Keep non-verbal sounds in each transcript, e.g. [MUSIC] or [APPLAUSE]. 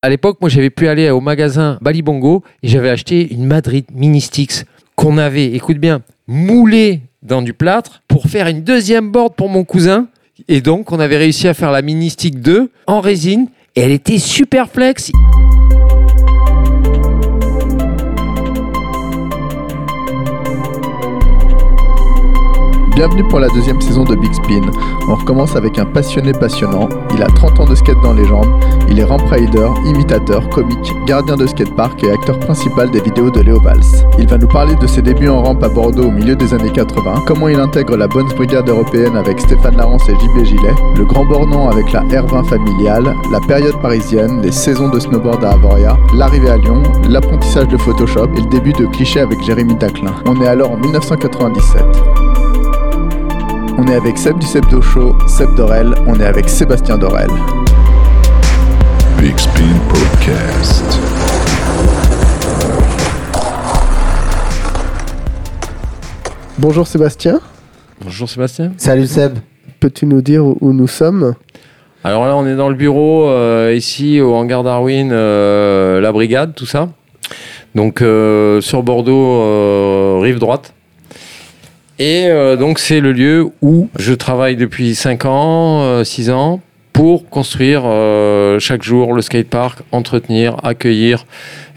À l'époque, moi, j'avais pu aller au magasin Balibongo et j'avais acheté une Madrid Mini Sticks qu'on avait, écoute bien, moulée dans du plâtre pour faire une deuxième board pour mon cousin. Et donc, on avait réussi à faire la Mini Stick 2 en résine et elle était super flex. Bienvenue pour la deuxième saison de Big Spin. On recommence avec un passionné passionnant. Il a 30 ans de skate dans les jambes. Il est ramp rider, imitateur, comique, gardien de skatepark et acteur principal des vidéos de Léo Valls. Il va nous parler de ses débuts en rampe à Bordeaux au milieu des années 80, comment il intègre la Bonne Brigade européenne avec Stéphane Larence et JB Gillet, le Grand Bornand avec la R20 familiale, la période parisienne, les saisons de snowboard à Avoria, l'arrivée à Lyon, l'apprentissage de Photoshop et le début de Cliché avec Jérémy Daclin. On est alors en 1997. On est avec Seb du Sebdo Show, Seb Dorel, on est avec Sébastien Dorel. Big Spin Podcast. Bonjour Sébastien, Bonjour Sébastien. Salut Seb. peux-tu nous dire où- où nous sommes? Alors là, on est dans le bureau, euh, ici au hangar Darwin, euh, la brigade, tout ça. Donc euh, sur Bordeaux, euh, rive droite. Et euh, donc c'est le lieu où je travaille depuis 5 ans, 6 ans, pour construire euh, chaque jour le skatepark, entretenir, accueillir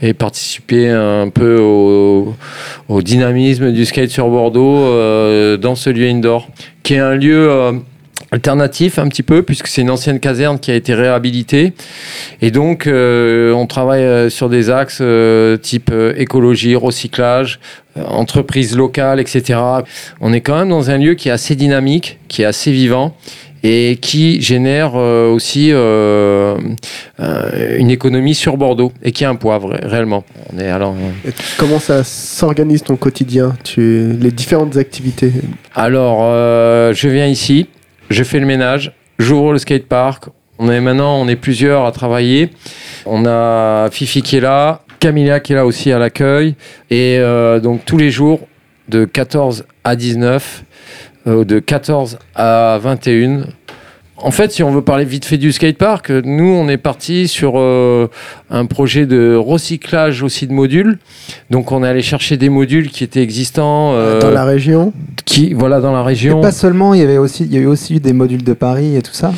et participer un peu au, au dynamisme du skate sur Bordeaux euh, dans ce lieu indoor, qui est un lieu euh, alternatif un petit peu, puisque c'est une ancienne caserne qui a été réhabilitée. Et donc, euh, on travaille euh, sur des axes euh, type euh, écologie, recyclage, euh, entreprise locale, etc. On est quand même dans un lieu qui est assez dynamique, qui est assez vivant et qui génère euh, aussi une économie sur Bordeaux et qui a un poids réellement. On est alors Comment ça s'organise ton quotidien? Tu... Les différentes activités? Alors, euh, je viens ici, je fais le ménage, j'ouvre le skatepark. On est maintenant, on est plusieurs à travailler. On a Fifi qui est là, Camilla qui est là aussi à l'accueil. Et euh, donc tous les jours, de 14 à 19, euh, de 14 à 21. En fait, si on veut parler vite fait du skatepark, nous, on est parti sur euh, un projet de recyclage aussi de modules. Donc, on est allé chercher des modules qui étaient existants. euh, dans la région qui voilà dans la Et région pas seulement, il y avait aussi, il y a eu aussi des modules de Paris et tout ça.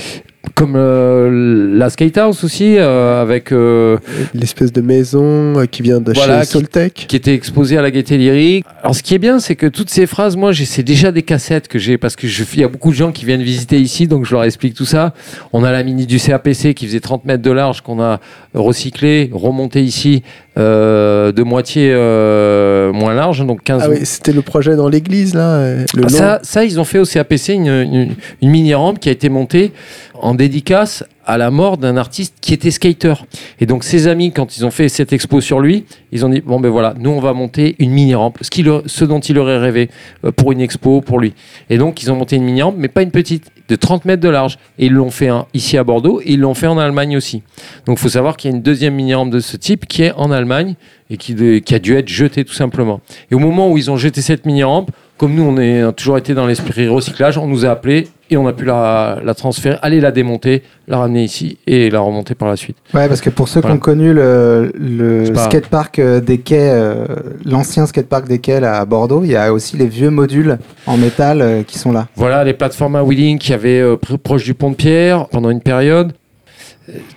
Comme euh, la skate house aussi euh, avec euh, L'espèce de maison euh, qui vient de Voilà, chez qui- Soltech. qui était exposée à la Gaieté Lyrique. Alors ce qui est bien c'est que toutes ces phrases moi j'ai c'est déjà des cassettes que j'ai parce que je il y a beaucoup de gens qui viennent visiter ici donc je leur explique tout ça. On a la mini du CAPC qui faisait 30 mètres de large qu'on a recyclé, remonté ici euh, de moitié euh, moins large donc 15 Ah oui, c'était le projet dans l'église là. euh, Le Ah, ça, ça, ils ont fait au CAPC une, une- une mini-rampe qui a été montée en dédicace à la mort d'un artiste qui était skater. Et donc, ses amis, quand ils ont fait cette expo sur lui, ils ont dit Bon, ben voilà, nous, on va monter une mini-rampe, ce, qu'il a- ce dont il aurait rêvé euh, pour une expo, pour lui. Et donc, ils ont monté une mini-rampe, mais pas une petite, de 30 mètres de large. Et ils l'ont fait ici à Bordeaux et ils l'ont fait en Allemagne aussi. Donc, il faut savoir qu'il y a une deuxième mini-rampe de ce type qui est en Allemagne et qui, a dû être jetée tout simplement. Et au moment où ils ont jeté cette mini-rampe, comme nous, on est- toujours été dans l'esprit recyclage, on nous a appelés et on a pu la, la transférer, aller la démonter, la ramener ici et la remonter par la suite. Ouais, parce que pour ceux Voilà. qui ont connu le, le skatepark euh, des quais, euh, l'ancien skatepark des quais là, à Bordeaux, il y a aussi les vieux modules en métal euh, qui sont là. Voilà les plateformes à wheeling qui avaient euh, pr- proche du pont de pierre pendant une période.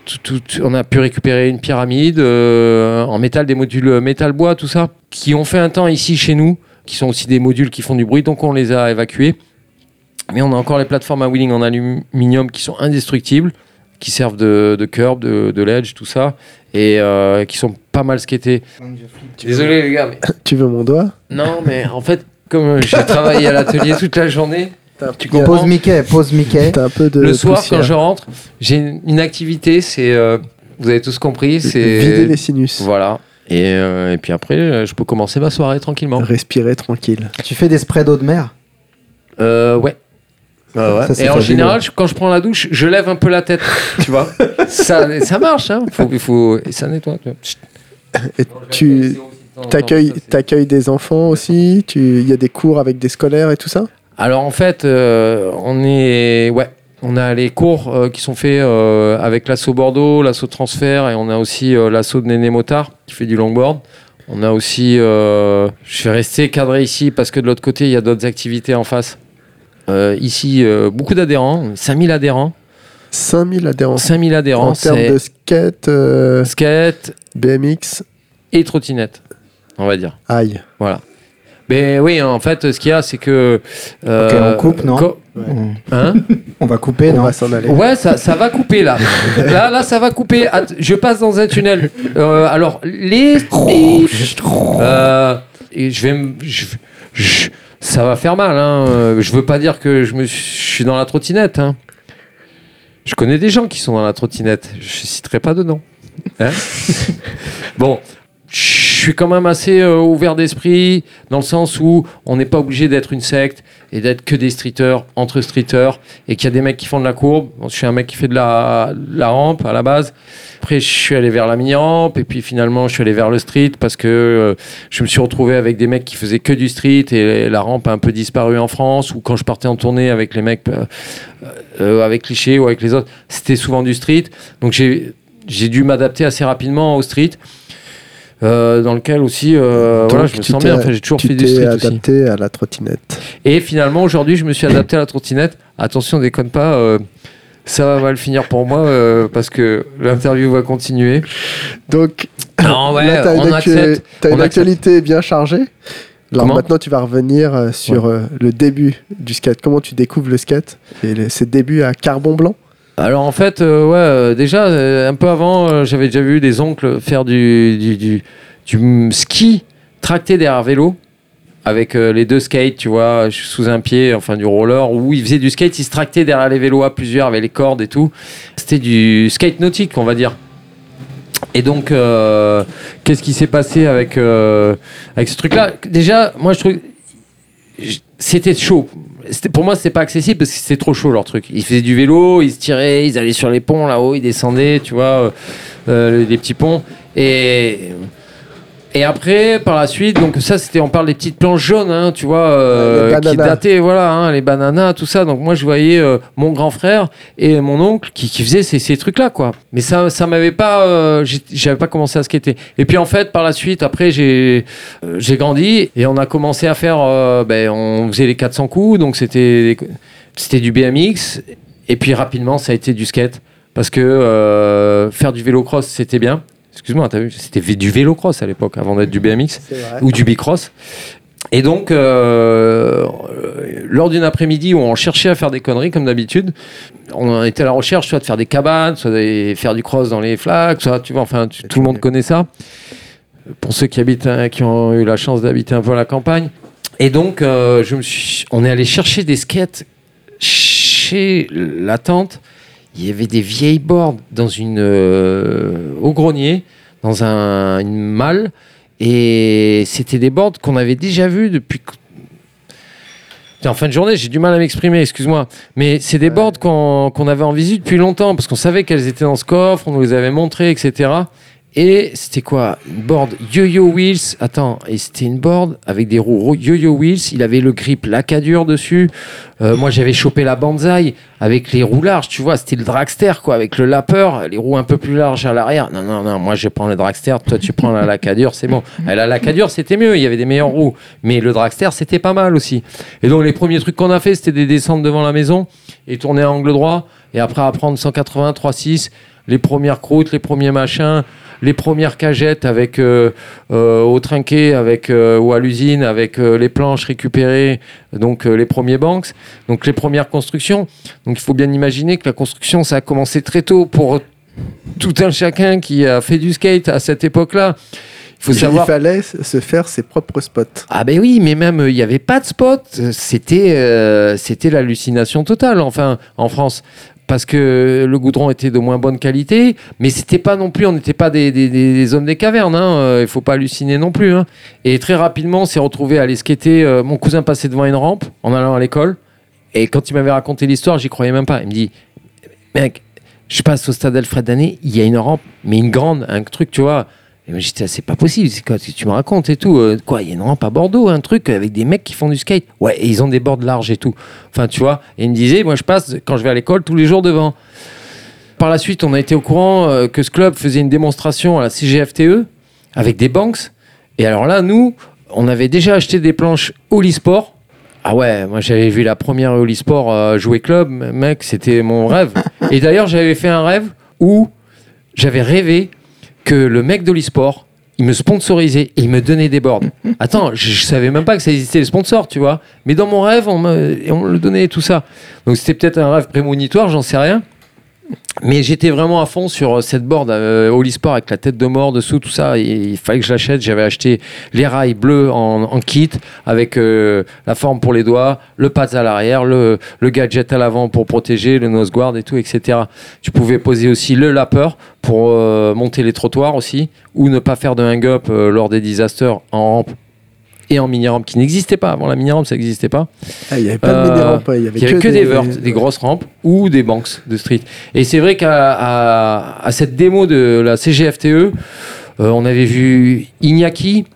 Tout- tout- on a pu récupérer une pyramide en métal, des modules métal-bois, tout ça, qui ont fait un temps ici chez nous, qui sont aussi des modules qui font du bruit, donc on les a évacués. Mais on a encore les plateformes à wheeling en aluminium qui sont indestructibles, qui servent de, de curb, de, de ledge, tout ça, et euh, qui sont pas mal skatées. Désolé les gars, mais... [COUGHS] Tu veux mon doigt? Non, mais en fait, comme j'ai travaillé à l'atelier toute la journée, tu Pose comprends? Mickey, pose Mickey. T'as un peu de le soir, poussière. quand je rentre, j'ai une, une activité, c'est. euh, vous avez tous compris, c'est. Vider les sinus. Voilà. Et, euh, et puis après, euh, je peux commencer ma soirée tranquillement. Respirer tranquille. Tu fais des sprays d'eau de mer? Euh, ouais. Ouais, ouais. Ça, c'est et en fabuleux. général, je- quand je prends la douche, je lève un peu la tête, [LAUGHS] tu vois. ça, ça marche, hein. Faut, faut, et ça nettoie. tu vois. Et tu t'accueilles t'accueilles des enfants aussi? Tu Il y a des cours avec des scolaires et tout ça? Alors en fait, euh, on est. Ouais. On a les cours euh, qui sont faits euh, avec l'assaut Bordeaux, l'assaut transfert, et on a aussi euh, l'assaut de Néné Motard qui fait du longboard. On a aussi, je vais rester cadré ici parce que de l'autre côté, il y a d'autres activités en face. Ici, beaucoup d'adhérents, 5000 adhérents. 5000 adhérents. 5000 adhérents, en termes de skate, skate BMX, et trottinette, on va dire. aïe. Voilà. Mais oui, en fait, ce qu'il y a, c'est que. Ok, euh, on coupe, non co- Hein [LAUGHS] on va couper, On non va s'en aller. Ouais, ça, ça va couper là. [LAUGHS] Là, là, ça va couper. Att- je passe dans un tunnel. Euh, alors, les. Euh, et je vais. me- je- je- ça va faire mal. Hein. Euh, Je veux pas dire que je, me, suis- je suis dans la trottinette. Hein. Je connais des gens qui sont dans la trottinette. Je citerai pas de nom. Hein [LAUGHS] bon. Suis quand même assez euh, ouvert d'esprit dans le sens où on n'est pas obligé d'être une secte et d'être que des streeters entre streeters et qu'il y a des mecs qui font de la courbe. Je suis un mec qui fait de la, la rampe à la base. Après, je suis allé vers la mini-rampe et puis finalement, je suis allé vers le street parce que euh, je me suis retrouvé avec des mecs qui faisaient que du street et la rampe a un peu disparu en France ou quand je partais en tournée avec les mecs, euh, avec Cliché ou avec les autres, c'était souvent du street. Donc j'ai dû m'adapter assez rapidement au street. Euh, dans lequel aussi, euh, Donc, voilà, je me sens bien. Enfin, j'ai toujours Tu fait du street aussi. adapté à la trottinette. Et finalement, aujourd'hui, je me suis adapté à la trottinette. Attention, déconne pas. euh, ça va mal finir pour moi euh, parce que l'interview va continuer. Donc, Non, ouais, là, une, on actu- une on accepte. actualité bien chargée. Alors Comment maintenant, tu vas revenir euh, sur euh, le début du skate. Comment tu découvres le skate et le- ses débuts à Carbon Blanc Alors en fait, euh, ouais, euh, déjà euh, un peu avant, euh, j'avais déjà vu des oncles faire du, du, du, du ski tracté derrière vélo avec les deux skates, tu vois, sous un pied, enfin du roller, où ils faisaient du skate, ils se tractaient derrière les vélos à plusieurs avec les cordes et tout. C'était du skate nautique, on va dire. Et donc, euh, qu'est-ce qui s'est passé avec, euh, avec ce truc-là? Déjà, moi, je trouve c'était chaud. Pour moi, c'était pas accessible parce que c'était trop chaud leur truc. Ils faisaient du vélo, ils se tiraient, ils allaient sur les ponts là-haut, ils descendaient, tu vois, euh, euh, des petits ponts. Et et après, par la suite, donc ça, c'était, on parle des petites planches jaunes, hein, tu vois, euh, qui dataient, voilà, hein, les bananas, tout ça. Donc moi, je voyais euh, mon grand frère et mon oncle qui, qui faisaient ces, ces trucs-là, quoi. Mais ça, ça m'avait pas, euh, j'avais pas commencé à skater. Et puis en fait, par la suite, après, j'ai, euh, j'ai grandi et on a commencé à faire, ben, on faisait les 400 coups, donc c'était, c'était du BMX. Et puis rapidement, ça a été du skate parce que faire du vélo cross, c'était bien. Excuse-moi, t'as vu, c'était du vélo cross à l'époque avant d'être du BMX ou du bicross. Et donc, euh, lors d'une après-midi où on cherchait à faire des conneries comme d'habitude, on était à la recherche soit de faire des cabanes, soit de faire du cross dans les flaques, soit tu vois, enfin, tu- tout le monde connaît ça. Pour ceux qui habitent, hein, qui ont eu la chance d'habiter un peu à la campagne. Et donc, euh, je me suis, on est allé chercher des skates chez la tante. Il y avait des vieilles boards dans une euh, au grenier, dans un, une malle, et c'était des boards qu'on avait déjà vus depuis. En fin de journée, j'ai du mal à m'exprimer, excuse-moi. Mais c'est des boards qu'on qu'on avait en visite depuis longtemps, parce qu'on savait qu'elles étaient dans ce coffre, on nous les avait montrées, etc. Et c'était quoi? Une board Yo-Yo Wheels. Attends, et c'était une board avec des roues Yo-Yo Wheels. Il avait le grip Lacadur dessus. Euh, moi, j'avais chopé la Banzai avec les roues larges, tu vois. C'était le dragster, quoi, avec le lapper, les roues un peu plus larges à l'arrière. Non, non, non, moi, je prends le dragster. Toi, tu prends la Lacadur, c'est bon. [LAUGHS] Et la Lacadur, c'était mieux. Il y avait des meilleures roues. Mais le dragster, c'était pas mal aussi. Et donc, les premiers trucs qu'on a fait, c'était des descentes devant la maison et tourner à angle droit. Et après, apprendre 180, 3,6, les premières croûtes, les premiers machins les premières cagettes avec euh, euh, au trinquet avec euh, ou à l'usine avec les planches récupérées donc les premiers banks donc les premières constructions donc il faut bien imaginer que la construction ça a commencé très tôt pour tout un chacun qui a fait du skate à cette époque-là il faut Il savoir fallait se faire ses propres spots. ah ben oui, mais même il n'y avait pas de spot. C'était euh, c'était l'hallucination totale. Enfin, en France. Parce que le goudron était de moins bonne qualité, mais c'était pas non plus, on n'était pas des, des- hommes des cavernes, hein, euh, il faut pas halluciner non plus. hein. Et très rapidement, on s'est retrouvé à aller skater. euh, mon cousin passait devant une rampe en allant à l'école, et quand il m'avait raconté l'histoire, j'y croyais même pas. Il me dit, mec, je passe au stade Alfred Dané, il y a une rampe, mais une grande, un truc, tu vois. Et moi, j'étais, c'est pas possible, c'est quoi, tu me racontes et tout. euh, quoi, il y a une rampe à Bordeaux, un truc avec des mecs qui font du skate. Ouais, et ils ont des bords larges et tout. Enfin, tu vois. Et il me disait, moi, je passe quand je vais à l'école tous les jours devant. Par la suite, on a été au courant euh, que ce club faisait une démonstration à la CGFTE avec des banks. Et alors là, nous, on avait déjà acheté des planches Sport. Ah ouais, moi j'avais vu la première Sport euh, jouer club, mec, c'était mon rêve. Et d'ailleurs, j'avais fait un rêve où j'avais rêvé que le mec d'Olisport, il me sponsorisait et il me donnait des boards. [LAUGHS] Attends, je, je savais même pas que ça existait les sponsors, tu vois. Mais dans mon rêve, on me, on me le donnait et tout ça. Donc c'était peut-être un rêve prémonitoire, j'en sais rien. Mais j'étais vraiment à fond sur euh, cette board euh, Olisport avec la tête de mort dessous, tout ça. Il fallait que je l'achète. J'avais acheté les rails bleus en, kit avec euh, la forme pour les doigts, le pads à l'arrière, le, gadget à l'avant pour protéger, le nose guard et tout, etc. Tu pouvais poser aussi le lapper pour euh, monter les trottoirs aussi, ou ne pas faire de hang-up lors des disasters en rampe et en mini-rampe qui n'existait pas. Avant la mini-rampe, ça n'existait pas. Ah, il n'y avait pas de Euh, mini-rampe, ouais, il y avait, que, des verts, des grosses rampes ou des banks de street. Et c'est vrai qu'à à, à cette démo de la CGFTE, euh, on avait vu Iñaki,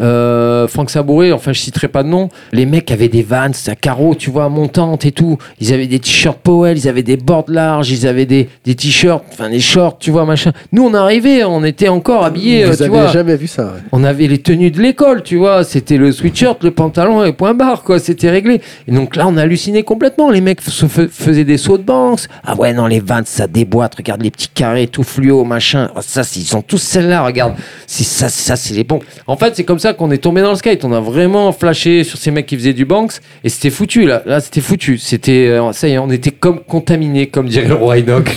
euh, Franck Sabouret, enfin je citerai pas de nom. Les mecs avaient des vans à carreaux, tu vois, montantes et tout. Ils avaient des t-shirts Powell, ils avaient des boards larges, ils avaient des, des t-shirts, enfin des shorts, tu vois, machin. Nous on arrivait, on était encore habillés, euh, tu avez vois. jamais vu ça. ouais. On avait les tenues de l'école, tu vois. C'était le sweatshirt, le pantalon et point barre, quoi. C'était réglé. Et donc là, on a halluciné complètement. Les mecs se fais- faisaient des sauts de banque. Ah ouais, non, les vannes, ça déboîte. Regarde les petits carrés tout fluo, machin. Ah, ça, ils sont tous celles-là, regarde. C'est ça, ça, c'est les bons. En fait, c'est comme ça qu'on est tombé dans le skate. On a vraiment flashé sur ces mecs qui faisaient du banks. Et c'était foutu, là. Là, c'était foutu. C'était, euh, ça y est, on était comme contaminés, comme dirait le roi Enoch.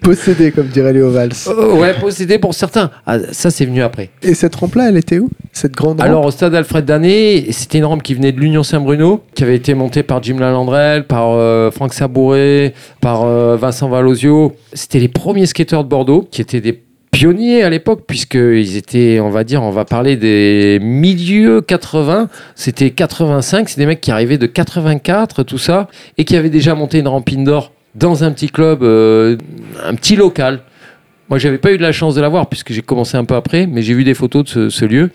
Possédé, comme dirait Léo Valls. Oh, ouais, possédé pour certains. Ah, ça, c'est venu après. Et cette rampe-là, elle était où Cette grande rampe? Alors au stade Alfred Dané, c'était une rampe qui venait de l'Union Saint-Bruno, qui avait été montée par Jim Lalandrel, par euh, Franck Sabouret, par euh, Vincent Valosio. C'était les premiers skateurs de Bordeaux, qui étaient des pionniers à l'époque, puisqu'ils étaient, on va dire, on va parler des milieux 80, c'était 85, c'est des mecs qui arrivaient de 84, tout ça, et qui avaient déjà monté une rampe indoor dans un petit club, euh, un petit local. Moi, j'avais pas eu de la chance de la voir puisque j'ai commencé un peu après, mais j'ai vu des photos de ce, lieu.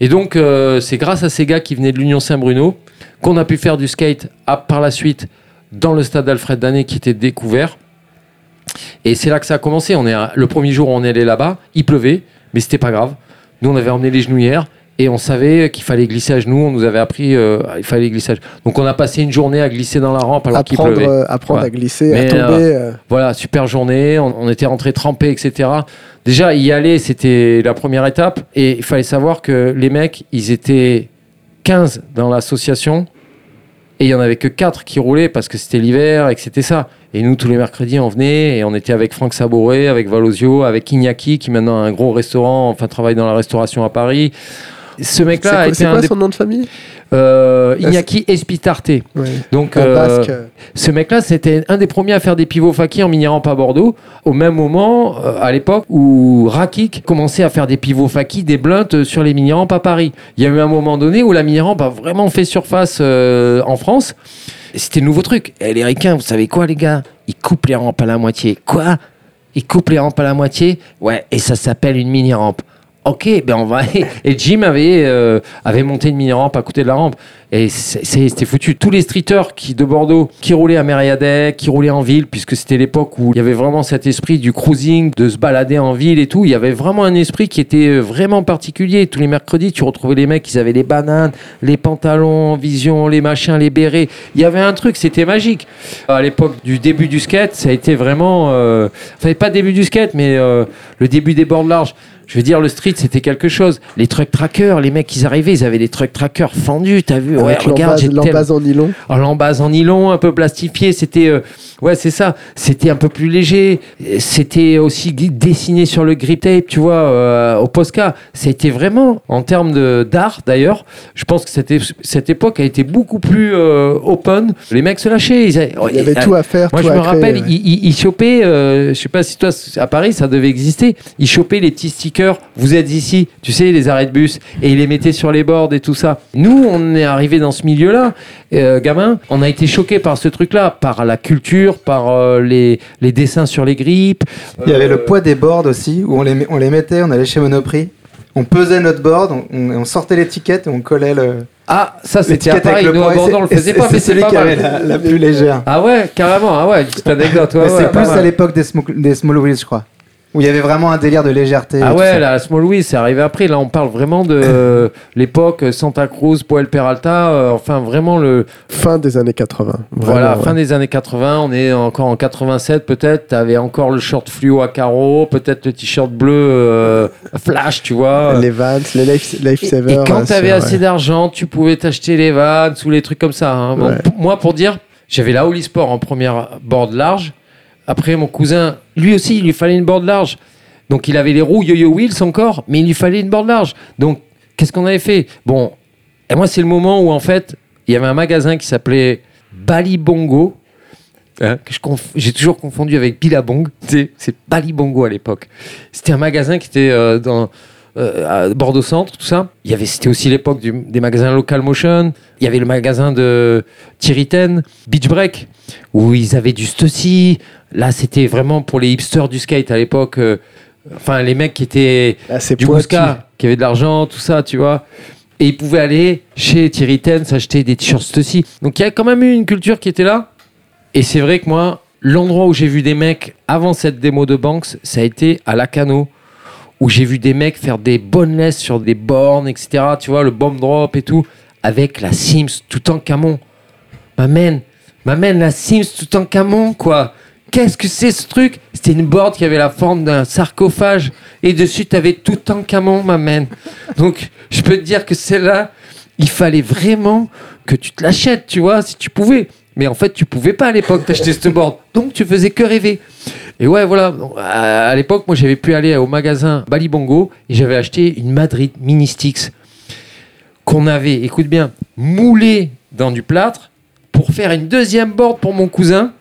Et donc, euh, c'est grâce à ces gars qui venaient de l'Union Saint-Bruno qu'on a pu faire du skate par la suite dans le stade Alfred Dané qui était découvert. Et c'est là que ça a commencé. On est à- le premier jour où on est allé là-bas, il pleuvait, mais c'était pas grave. Nous, on avait emmené les genouillères et on savait qu'il fallait glisser à genoux. On nous avait appris euh, il fallait glisser. à genoux. Donc, on a passé une journée à glisser dans la rampe alors qu'il pleuvait. euh, apprendre Ouais. à glisser, Mais, à tomber. euh, Voilà, super journée. On, on était rentrés trempés, etc. Déjà, y aller, c'était la première étape. Et il fallait savoir que les mecs, ils étaient 15 dans l'association. Et il y en avait que 4 qui roulaient parce que c'était l'hiver et que c'était ça. Et nous, tous les mercredis, on venait et on était avec Franck Sabouret, avec Valosio, avec Iñaki, qui maintenant a un gros restaurant, enfin travaille dans la restauration à Paris. Ce mec-là quoi, c'est quoi son nom de famille? Euh, Iñaki Espitarte. ouais. Donc, euh, ce mec-là, c'était un des premiers à faire des pivots faki en mini-rampe à Bordeaux, au même moment, euh, à l'époque, où Rakik commençait à faire des pivots faki, des blunts sur les mini-rampes à Paris. Il y a eu un moment donné où la mini-rampe a vraiment fait surface euh, en France. C'était le nouveau truc. Et les ricains, vous savez quoi, les gars? Ils coupent les rampes à la moitié. Quoi? Ils coupent les rampes à la moitié? Ouais, et ça s'appelle une mini-rampe. Ok, ben on va. [LAUGHS] Et Jim avait, euh, avait monté une mini-rampe à côté de la rampe. Et c'était foutu. Tous les streeters qui, de Bordeaux qui roulaient à Mériadet, qui roulaient en ville, puisque c'était l'époque où il y avait vraiment cet esprit du cruising, de se balader en ville et tout. Il y avait vraiment un esprit qui était euh, vraiment particulier. Tous les mercredis, tu retrouvais les mecs, ils avaient les bananes, les pantalons, vision, les machins, les bérets. Il y avait un truc, c'était magique. À l'époque du début du skate, ça a été vraiment. Euh, enfin, pas début du skate, mais euh, le début des bords larges. Je veux dire, le street, c'était quelque chose. Les truck trackers, les mecs, ils arrivaient, ils avaient des truck trackers fendus, t'as vu Ouais, avec regarde, l'embase en nylon. en l'embase en nylon, un peu plastifié. C'était, euh, ouais, c'est ça. C'était un peu plus léger. C'était aussi dessiné sur le grip tape, tu vois, euh, au Posca. C'était vraiment, en termes d'art d'ailleurs, je pense que cette, époque a été beaucoup plus euh, open. Les mecs se lâchaient. Ils avaient- Il y avait tout à faire. moi, tout je à me créer, rappelle, ouais. ils il, il chopaient, je sais pas si toi, à Paris, ça devait exister, ils chopaient les petits stickers, vous êtes ici, tu sais, les arrêts de bus, et il les mettait sur les boards et tout ça. Nous, on est arrivé dans ce milieu-là, euh, gamin, on a été choqués par ce truc-là, par la culture, par euh, les, les dessins sur les grippes. Il y avait le Euh, poids des boards aussi, où on les, on les mettait, on allait chez Monoprix, on pesait notre board, on, sortait l'étiquette et on collait le. Ah, ça c'était l'étiquette pareil, nous à Bordeaux on le faisait pas, mais c'est celui pas qui avait mal. la, la plus légère. Ah ouais, carrément, ah ouais, petite anecdote. ouais, Mais ouais, c'est plus mal. à l'époque des, des small wheels, je crois. Où il y avait vraiment un délire de légèreté. et Ah ouais, la Small Wheels, c'est arrivé après. Là, on parle vraiment de euh, [LAUGHS] l'époque Santa Cruz, Poel Peralta. euh, enfin, vraiment le. Fin des années 80. voilà, fin des années 80. On est encore en 87, peut-être. T'avais encore le short fluo à carreaux, peut-être le t-shirt bleu euh, flash, tu vois. Les Vans, les Life, Et, Lifesaver. et quand t'avais assez ouais. d'argent, tu pouvais t'acheter les Vans ou les trucs comme ça. hein. Bon, Ouais. p- moi, pour dire, j'avais la Holy Sport en première board large. Après, mon cousin, lui aussi, il lui fallait une board large. Donc, il avait les roues Yo-Yo Wheels encore, mais il lui fallait une board large. Donc, qu'est-ce qu'on avait fait? Bon, et moi, c'est le moment où, en fait, il y avait un magasin qui s'appelait Balibongo. hein, que j'ai toujours confondu avec Billabong. C'est Balibongo à l'époque. C'était un magasin qui était euh, dans euh, à Bordeaux Centre, tout ça. Il y avait, c'était aussi l'époque des magasins Local Motion. Il y avait le magasin de Thierry Ten, Beach Break, où ils avaient du Stussy. Là, c'était vraiment pour les hipsters du skate à l'époque. euh, enfin, les mecs qui étaient c'est du. Bousca, qui avaient de l'argent, tout ça, tu vois. Et ils pouvaient aller chez Thierry Ten s'acheter des t-shirts Stussy. Donc il y a quand même eu une culture qui était là. Et c'est vrai que moi, l'endroit où j'ai vu des mecs avant cette démo de Banks, ça a été à Lacano, où j'ai vu des mecs faire des bonnes laisses sur des bornes, etc. Tu vois, le bomb drop et tout, avec la Sims tout en camon. M'amène, m'amène la Sims tout en camon, quoi. Qu'est-ce que c'est ce truc? C'était une board qui avait la forme d'un sarcophage et dessus t'avais tout en camon, m'amène. Donc, je peux te dire que celle-là, il fallait vraiment que tu te l'achètes, tu vois, si tu pouvais. Mais en fait, tu pouvais pas à l'époque t'acheter cette board. Donc, tu faisais que rêver. Et ouais, voilà. À l'époque, moi, j'avais pu aller au magasin Balibongo et j'avais acheté une Madrid Mini Sticks qu'on avait, écoute bien, moulé dans du plâtre pour faire une deuxième board pour mon cousin,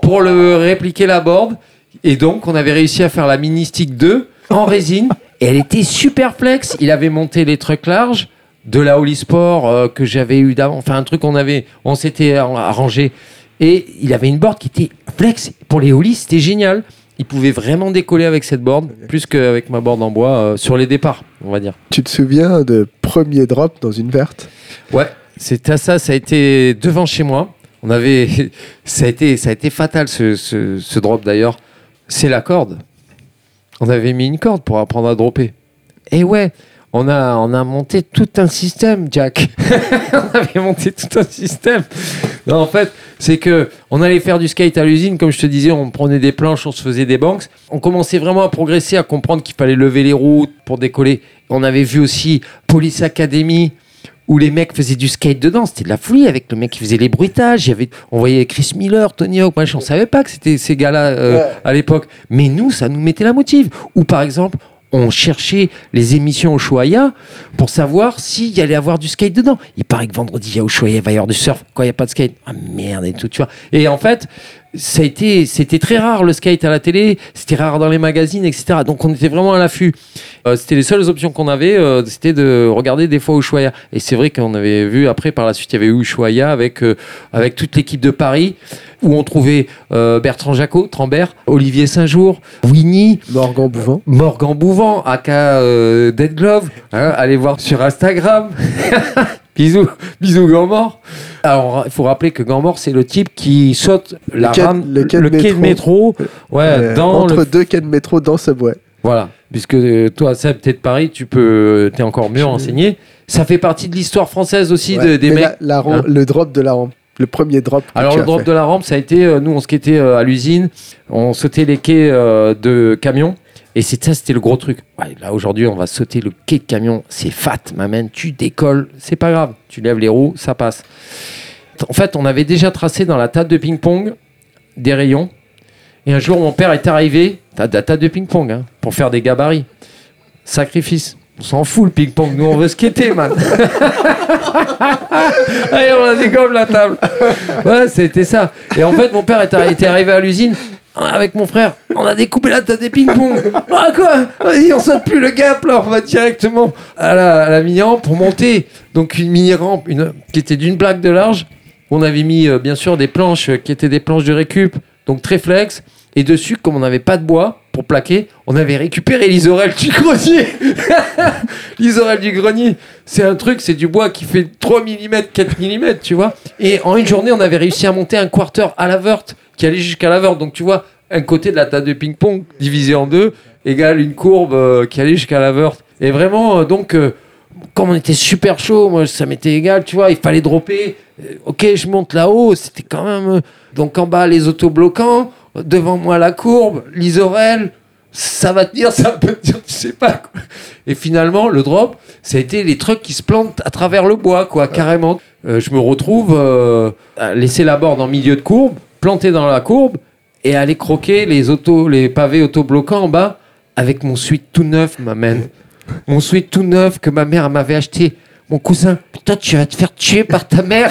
pour le répliquer la board. Et donc, on avait réussi à faire la Mini Stick 2 en résine. Et elle était super flex. Il avait monté les trucs larges de la Holy Sport euh, que j'avais eu d'avant. Enfin, un truc qu'on avait, on s'était ar- arrangé. Et il avait une board qui était flex. Pour les Holly, c'était génial. Il pouvait vraiment décoller avec cette board, plus qu'avec ma board en bois, euh, sur les départs, on va dire. Tu te souviens de premier drop dans une verte? Ouais, c'était ça, ça a été devant chez moi. On avait, [LAUGHS] ça a été, ça a été fatal ce, drop d'ailleurs. C'est la corde. On avait mis une corde pour apprendre à dropper. Et ouais, on a, on a monté tout un système, Jack. [LAUGHS] on avait monté tout un système. En fait, c'est que on allait faire du skate à l'usine, comme je te disais, on prenait des planches, on se faisait des banks. On commençait vraiment à progresser, à comprendre qu'il fallait lever les roues pour décoller. On avait vu aussi Police Academy, où les mecs faisaient du skate dedans. C'était de la folie avec le mec qui faisait les bruitages. Il y avait, on voyait Chris Miller, Tony Hawk, machin. On savait pas que c'était ces gars-là euh, à l'époque. Mais nous, ça nous mettait la motive. Ou par exemple, on cherchait les émissions au Ushuaïa pour savoir s'il y allait avoir du skate dedans. Il paraît que vendredi, il y a Ushuaïa, il va y avoir du surf. Quand il n'y a pas de skate, ah merde et tout, tu vois. Et en fait, ça a été, c'était très rare le skate à la télé, c'était rare dans les magazines, etc. Donc on était vraiment à l'affût. Euh, c'était les seules options qu'on avait, euh, c'était de regarder des fois Ushuaïa. Et c'est vrai qu'on avait vu après, par la suite, il y avait eu Ushuaïa avec, euh, avec toute l'équipe de Paris, où on trouvait Bertrand Jacot, Trambert, Olivier Saint-Jour, Winnie, Morgan Bouvant. Morgan Bouvant, aka Dead Glove. Hein, allez voir sur Instagram. [LAUGHS] bisous, [LAUGHS] bisous Gambor. Alors, il faut rappeler que Gambor, c'est le type qui saute la quai- rame, le quai de quai de métro. Ouais, Euh, dans entre le deux quais de métro dans Subway. voilà, puisque euh, toi, Seb, t'es de Paris, tu peux, t'es encore mieux renseigné. Ça fait partie de l'histoire française aussi de- des mecs. la- la Hein le drop de la rampe. Le premier drop. Alors le drop fait. de la rampe, ça a été, euh, nous on skatait euh, à l'usine, on sautait les quais euh, de camions, et c'est ça, c'était le gros truc. Là aujourd'hui, on va sauter le quai de camion, c'est fat, m'amène, tu décolles, c'est pas grave, tu lèves les roues, ça passe. En fait, on avait déjà tracé dans la table de ping-pong des rayons, et un jour mon père est arrivé, t'as de la table de ping-pong, hein, pour faire des gabarits. Sacrifice. On s'en fout le ping-pong, nous on veut skater, man. [LAUGHS] Allez, on a des la table. Ouais, c'était ça. Et en fait, mon père était arrivé à l'usine. Avec mon frère, on a découpé la table des ping-pong. Ah quoi Vas-y, on saute plus le gap là, on va directement à la, mini-rampe pour monter. Donc une mini-rampe qui était d'une plaque de large. On avait mis euh, bien sûr des planches euh, qui étaient des planches de récup, donc très flex. Et dessus, comme on n'avait pas de bois pour on avait récupéré l'isorel du grenier. [LAUGHS] l'isorel du grenier, c'est un truc, c'est du bois qui fait 3 mm, 4 mm, tu vois. Et en une journée, on avait réussi à monter un quarter à la vert qui allait jusqu'à la vert. Donc tu vois, un côté de la table de ping-pong divisé en deux égale une courbe euh, qui allait jusqu'à la vert. Et vraiment, euh, donc, euh, comme on était super chaud, moi, ça m'était égal, tu vois, il fallait dropper. Ok, je monte là-haut, c'était quand même. donc en bas, les autobloquants, devant moi, la courbe, l'isorel. Ça va tenir, [LAUGHS] ça peut tenir, tu sais pas. Quoi. Et finalement, le drop, ça a été les trucs qui se plantent à travers le bois, quoi, carrément. Euh, je me retrouve euh, à laisser la board en milieu de courbe, planté dans la courbe, et aller croquer les, autos, les pavés autobloquants en bas avec mon suite tout neuf, ma man. Mon suite tout neuf que ma mère m'avait acheté. Mon cousin, putain, tu vas te faire tuer par ta mère.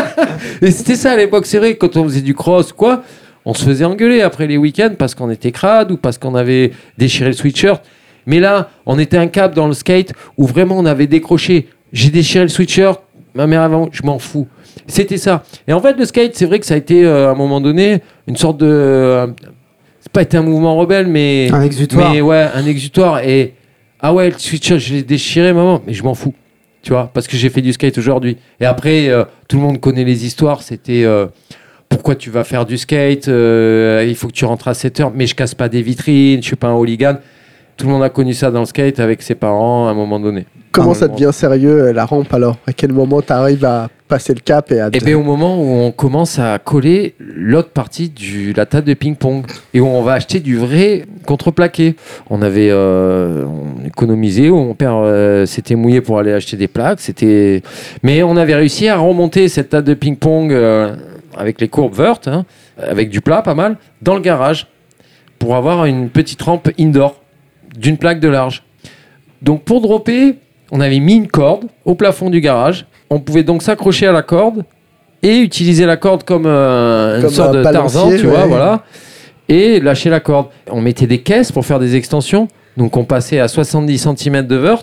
[LAUGHS] et c'était ça à l'époque, c'est vrai, quand on faisait du cross, quoi, on se faisait engueuler après les week-ends parce qu'on était crade ou parce qu'on avait déchiré le sweatshirt. Mais là, on était un cap dans le skate où vraiment on avait décroché. J'ai déchiré le sweatshirt, ma mère avant, je m'en fous. C'était ça. Et en fait, le skate, c'est vrai que ça a été euh, à un moment donné une sorte de. euh, c'est pas été un mouvement rebelle, mais. Un exutoire. Mais ouais, un exutoire. Et. Ah ouais, le sweatshirt, je l'ai déchiré, maman, mais je m'en fous. Tu vois, parce que j'ai fait du skate aujourd'hui. Et après, euh, tout le monde connaît les histoires. C'était. Pourquoi tu vas faire du skate euh, Il faut que tu rentres à 7 heures, mais je casse pas des vitrines, je suis pas un hooligan. Tout le monde a connu ça dans le skate avec ses parents à un moment donné. Comment ça devient sérieux euh, la rampe alors? À quel moment tu arrives à passer le cap et à. Et bien au moment où on commence à coller l'autre partie de la table de ping-pong et où on va acheter du vrai contreplaqué. On avait euh, on économisé, où mon père euh, s'était mouillé pour aller acheter des plaques. C'était, mais on avait réussi à remonter cette table de ping-pong euh, avec les courbes vert, hein, avec du plat pas mal, dans le garage pour avoir une petite rampe indoor d'une plaque de large. Donc pour dropper, on avait mis une corde au plafond du garage. On pouvait donc s'accrocher à la corde et utiliser la corde comme euh, une sorte un de Tarzan, tu vois, voilà. Et lâcher la corde. On mettait des caisses pour faire des extensions. Donc on passait à 70 cm de vert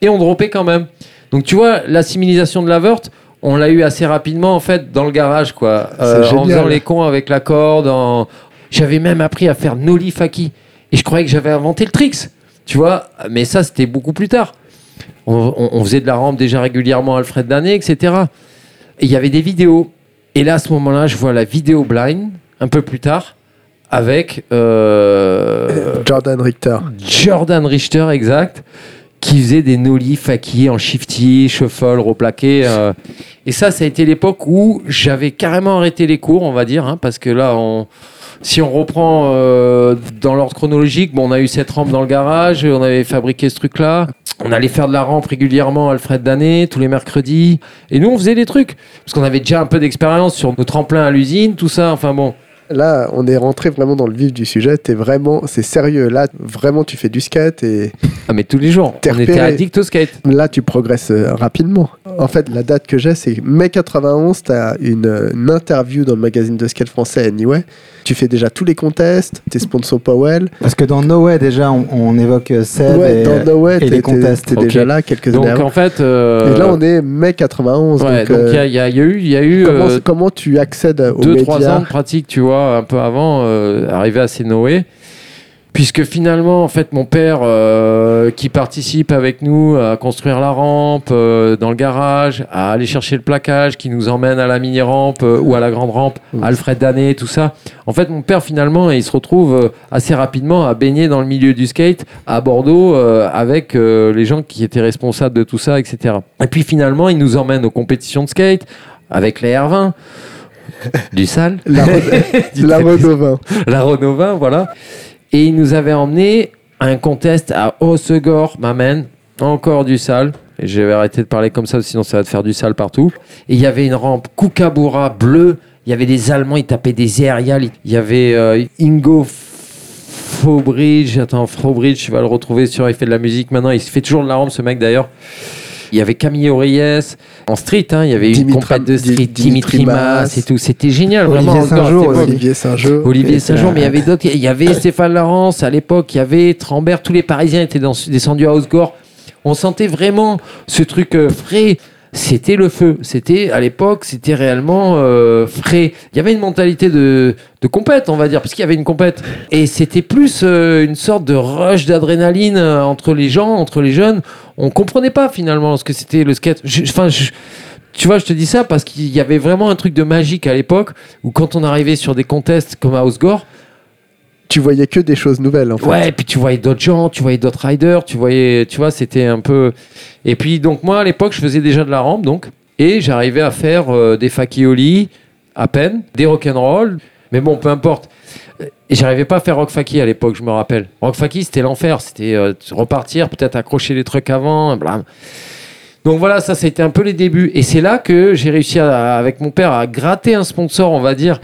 et on dropait quand même. Donc tu vois, l'assimilation de la vert, on l'a eu assez rapidement en fait dans le garage quoi. Euh, en faisant les cons avec la corde. en- J'avais même appris à faire nollie faki. Et je croyais que j'avais inventé le tricks. Tu vois, mais ça c'était beaucoup plus tard. On, on- on faisait de la rampe déjà régulièrement Alfred Danet, etc. Et il y avait des vidéos. Et là, à ce moment-là, je vois la vidéo blind, un peu plus tard, avec euh, Jordan Richter. Jordan Richter, exact, qui faisait des nollies faki en shifty, shuffle, replaqué. euh. Et ça, ça a été l'époque où j'avais carrément arrêté les cours, on va dire, hein, parce que là, si on reprend euh, dans l'ordre chronologique, bon, on a eu cette rampe dans le garage, on avait fabriqué ce truc-là. On allait faire de la rampe régulièrement Alfred Danet, tous les mercredis. Et nous, on faisait des trucs. Parce qu'on avait déjà un peu d'expérience sur nos tremplins à l'usine, tout ça. Enfin bon. Là, on est rentré vraiment dans le vif du sujet. T'es vraiment, c'est sérieux. Là, vraiment, tu fais du skate et Ah, mais tous les jours. T'es On était repéré. addict au skate. là, tu progresses euh, rapidement. En fait, la date que j'ai, c'est mai 91. T'as une, euh, une interview dans le magazine de skate français Anyway. Tu fais déjà tous les contests. T'es sponsor Powell. Parce que dans No Way, déjà, on, on évoque euh, Seb ouais, et, dans No Way, et les t'es- contests. T'es déjà là quelques Donc années avant. en fait. euh, Et là, on est mai 91. Ouais, donc, donc il y, euh, a, y y eu, il y a eu comment, euh, comment tu accèdes aux deux, trois médias ans de pratique, tu vois, un peu avant, euh, arrivé à Noé. Puisque finalement, en fait, mon père, euh, qui participe avec nous à construire la rampe euh, dans le garage, à aller chercher le plaquage, qui nous emmène à la mini-rampe euh, ou à la grande rampe. Alfred Danet, tout ça. En fait, mon père, finalement, il se retrouve assez rapidement à baigner dans le milieu du skate à Bordeaux avec les gens qui étaient responsables de tout ça, etc. Et puis finalement, il nous emmène aux compétitions de skate avec les R20. [LAUGHS] Du sale. La, Du [LAUGHS] [LAUGHS] la très- Renault 20. la Renault 20, voilà. Et il nous avait emmené à un contest à Hossegor, m'amène, encore du sale. Et je vais arrêter de parler comme ça, sinon ça va te faire du sale partout. Et il y avait une rampe Kookaburra bleue. Il y avait des Allemands, ils tapaient des aériales. Il y avait euh, Ingo Faubridge. Attends, Faubridge, tu vas le retrouver sur Il fait de la musique maintenant. Il fait toujours de la rampe, ce mec d'ailleurs. Il y avait Camille Reyes en street, hein, il y avait une compète de street, Di- Dimitri Dimitri Mas et tout. C'était génial, Olivier vraiment. aussi. Olivier Saint-Jean. Olivier Et Saint-Jean, mais il y avait d'autres. Il y avait Stéphane Larence à l'époque, il y avait Trambert, tous les Parisiens étaient dans- descendus à Osgore. On sentait vraiment ce truc euh, frais. C'était le feu. C'était à l'époque, c'était réellement euh, frais. Il y avait une mentalité de, de compète, on va dire, parce qu'il y avait une compète. Et c'était plus euh, une sorte de rush d'adrénaline euh, entre les gens, entre les jeunes. On comprenait pas finalement ce que c'était le skate. Enfin, tu vois, je te dis ça parce qu'il y avait vraiment un truc de magique à l'époque où quand on arrivait sur des contests comme à Osgore, Tu voyais que des choses nouvelles en fait. Ouais, puis tu voyais d'autres gens, tu voyais d'autres riders, tu voyais, tu vois, c'était un peu. Et puis donc moi à l'époque, je faisais déjà de la rampe donc, et j'arrivais à faire euh, des fakioli à peine, des rock'n'roll, mais bon, peu importe. Et j'arrivais pas à faire rock faki à l'époque, je me rappelle. Rock faki, c'était l'enfer, c'était euh, repartir, peut-être accrocher les trucs avant, blam. Donc voilà, ça, c'était un peu les débuts. Et c'est là que j'ai réussi avec mon père à gratter un sponsor, on va dire,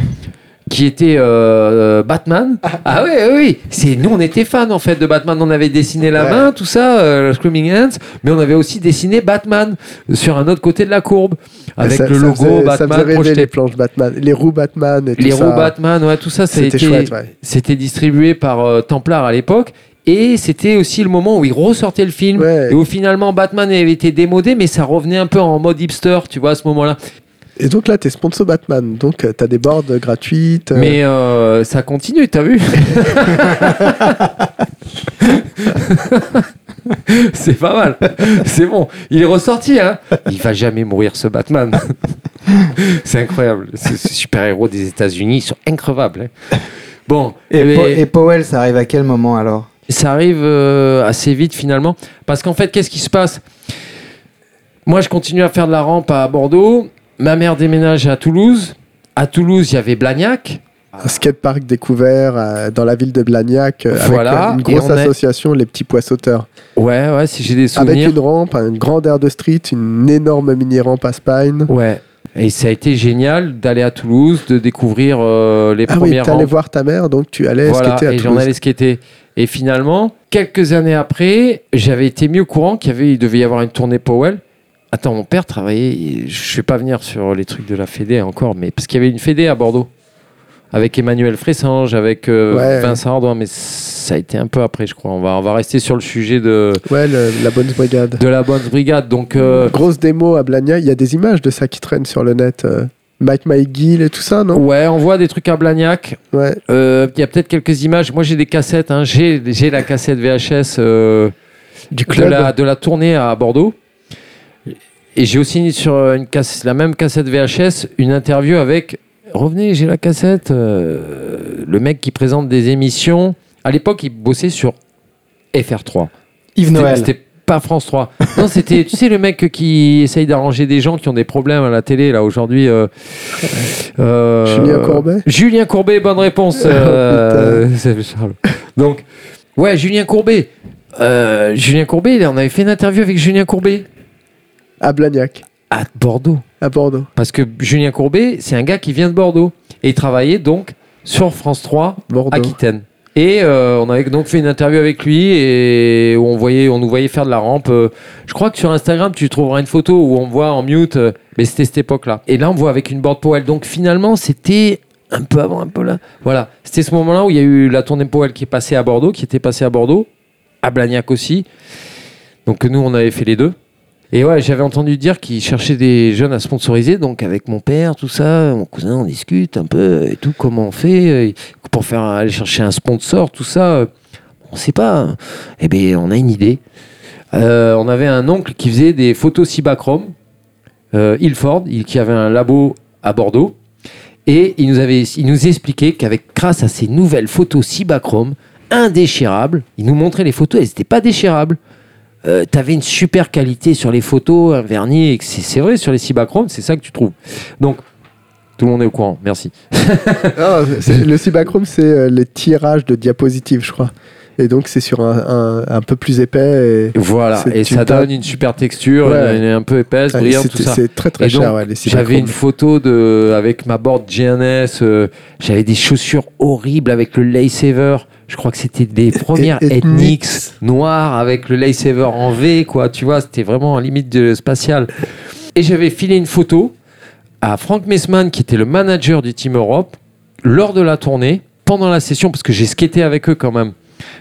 qui était euh, Batman. [LAUGHS] Ah oui, oui, oui. C'est nous, on était fans en fait de Batman. On avait dessiné la Ouais. main, tout ça, euh, Screaming Ants, mais on avait aussi dessiné Batman sur un autre côté de la courbe avec Ça- le ça logo faisait- Ça Batman rêver projeté. les planches Batman, les roues Batman et tout Les ça. roues Batman, ouais, tout ça, ça C'était ouais. c'était distribué par euh, Templar à l'époque. Et c'était aussi le moment où ils ressortaient le film. Ouais. Et où finalement Batman avait été démodé, mais ça revenait un peu en mode hipster, tu vois, à ce moment-là. Et donc là, t'es sponsor Batman, donc euh, t'as des boards gratuites. euh, Mais euh, ça continue, t'as vu [LAUGHS] C'est pas mal. C'est bon. Il est ressorti, hein Il va jamais mourir, ce Batman. C'est incroyable. Ces super-héros des États-Unis sont increvables. hein. Bon, Et, mais- Po- et Powell, ça arrive à quel moment alors? Ça arrive euh, assez vite finalement. Parce qu'en fait, qu'est-ce qui se passe? Moi, je continue à faire de la rampe à Bordeaux. Ma mère déménage à Toulouse. À Toulouse, il y avait Blagnac. Un skatepark découvert euh, dans la ville de Blagnac euh, Voilà, avec une et grosse est- association, les petits poissoteurs. Ouais, ouais, si j'ai des Avec souvenirs. une rampe, un grand air de street, une énorme mini-rampe à spine. Ouais. Et ça a été génial d'aller à Toulouse, de découvrir euh, les Ah oui, premières t'allais rampes. voir ta mère, donc tu allais Voilà, skater à et j'en Toulouse. allais skater. Et finalement, quelques années après, j'avais été mis au courant qu'il devait y avoir une tournée Powell. Attends, mon père travaillait. Je vais pas venir sur les trucs de la Fédé encore, mais parce qu'il y avait une Fédé à Bordeaux avec Emmanuel Fressange, avec euh, Ouais. Vincent Ardouin, mais ça a été un peu après, je crois. On va, on va rester sur le sujet de, Ouais, le- la bonne brigade. de la bonne brigade. Donc, euh, Grosse démo à Blagnac, il y a des images de ça qui traînent sur le net. euh, Mike McGill et tout ça, non? Ouais, on voit des trucs à Blagnac. Ouais. Il y a peut-être quelques images. Moi, j'ai des cassettes. hein. J'ai la cassette VHS. de la, de la tournée à Bordeaux. Et j'ai aussi sur une casse, la même cassette VHS une interview avec. Revenez, j'ai la cassette. euh, le mec qui présente des émissions. À l'époque, il bossait sur FR3. Yves Noël. C'était pas France 3. [LAUGHS] Non, c'était, tu sais, le mec qui essaye d'arranger des gens qui ont des problèmes à la télé, là, aujourd'hui. euh, [LAUGHS] euh, Julien Courbet Julien Courbet, bonne réponse. euh, [LAUGHS] c'est Charles. Donc, ouais, Julien Courbet. Euh, Julien Courbet, on avait fait une interview avec Julien Courbet À Blagnac, à Bordeaux. à Bordeaux. Parce que Julien Courbet, c'est un gars qui vient de Bordeaux. Et il travaillait donc sur France 3 Bordeaux. Aquitaine. Et euh, on avait donc fait une interview avec lui et où on, voyait, on nous voyait faire de la rampe. Je crois que sur Instagram, tu trouveras une photo où on voit en mute, euh, mais c'était cette époque-là. Et là, on voit avec une board Powell. Donc finalement, c'était un peu avant, un peu là. Voilà, c'était ce moment-là où il y a eu la tournée Powell qui est passée à Bordeaux, qui était passée à Bordeaux, à Blagnac aussi. Donc nous, on avait fait les deux. Et ouais, j'avais entendu dire qu'ils cherchaient des jeunes à sponsoriser, donc avec mon père, tout ça, mon cousin, on discute un peu et tout, comment on fait euh, pour faire aller chercher un sponsor, tout ça. euh, On sait pas. Eh bien, on a une idée. Euh, on avait un oncle qui faisait des photos Cibachrome, Ilford, il, qui avait un labo à Bordeaux. Et il nous, avait, il nous expliquait qu'avec grâce à ces nouvelles photos Cibachrome, indéchirables, il nous montrait les photos, elles n'étaient pas déchirables. Euh, T'avais une super qualité sur les photos, un vernis, c'est c'est vrai sur les Cibachrome, c'est ça que tu trouves. Donc, tout le monde est au courant, merci. [LAUGHS] Ah, le Cibachrome, c'est euh, les tirages de diapositives, je crois. Et donc, c'est sur un, un- un peu plus épais. Et... Voilà, et ça donne une super texture, Ouais. elle est un peu épaisse, Ah, brillante, tout ça. C'est très très Et cher, ouais, J'avais une photo de, avec ma board GNS, euh, j'avais des chaussures horribles avec le lace saver, Je crois que c'était des premières Et- ethnics noires avec le lightsaber en V, quoi. Tu vois, c'était vraiment limite de spatial. Et j'avais filé une photo à Frank Messman, qui était le manager du Team Europe, lors de la tournée, pendant la session, parce que j'ai skaté avec eux quand même.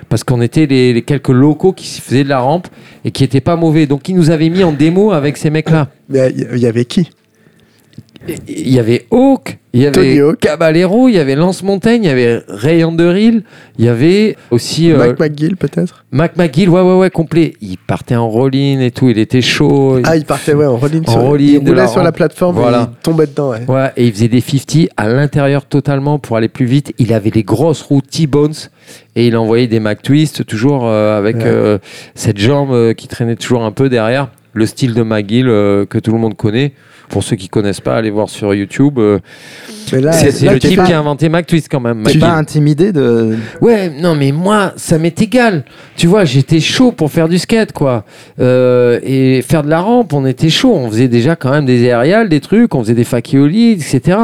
Parce qu'on était les, les quelques locaux qui faisaient de la rampe et qui étaient pas mauvais. Donc ils nous avaient mis en démo avec ces mecs-là. Mais il y avait qui? Il y avait Hawk, il y avait. Caballero, il y avait Lance Montaigne, il y avait Ray Underhill, il y avait aussi euh, Mac McGill peut-être Mac McGill, ouais, ouais, ouais, complet. Il partait en roll-in et tout, il était chaud. Ah, il partait ouais, en rolling En sur, rolling il de roulait la sur la rampe. plateforme Voilà. et il tombait dedans. ouais. Ouais, et il faisait des 50 à l'intérieur totalement pour aller plus vite. Il avait les grosses roues T-Bones et il envoyait des Mac Twist toujours euh, avec Ouais. euh, cette jambe qui traînait toujours un peu derrière. Le style de McGill euh, que tout le monde connaît. Pour ceux qui connaissent pas, allez voir sur YouTube. euh, c'est le type pas- qui a inventé Mac Twist quand même. T'es pas intimidé de. Ouais, non, mais moi, ça m'est égal. Tu vois, j'étais chaud pour faire du skate, quoi. Euh, et faire de la rampe, on était chaud. On faisait déjà quand même des aérials, des trucs, on faisait des fakioli, etc.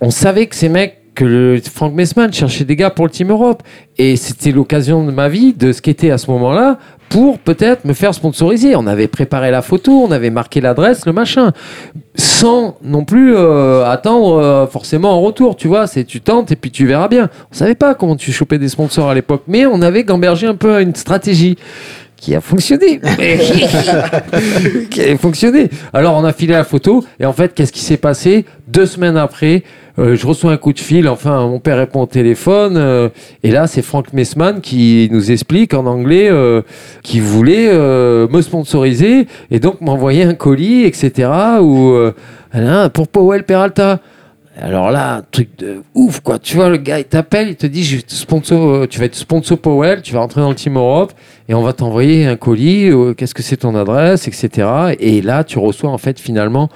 On savait que ces mecs, que le Frank Messman cherchait des gars pour le Team Europe. Et c'était l'occasion de ma vie de skater à ce moment-là pour peut-être me faire sponsoriser. On avait préparé la photo, on avait marqué l'adresse, le machin. Sans non plus euh, attendre euh, forcément en retour, tu vois. C'est tu tentes et puis tu verras bien. On savait pas comment tu chopais des sponsors à l'époque, mais on avait gambergé un peu une stratégie qui a fonctionné. [LAUGHS] qui a fonctionné. Alors on a filé la photo et en fait qu'est-ce qui s'est passé? Deux semaines après, euh, je reçois un coup de fil. Enfin, mon père répond au téléphone euh, et là c'est Frank Messman qui nous explique en anglais euh, qu'il voulait me sponsoriser et donc m'envoyer un colis, etc. Ou pour Powell Peralta. Alors là, truc de ouf quoi. Tu vois, le gars il t'appelle, il te dit je sponsor, euh, tu vas être sponsor Powell, tu vas rentrer dans le Team Europe et on va t'envoyer un colis. euh, Qu'est-ce que c'est ton adresse, etc. Et là, tu reçois en fait finalement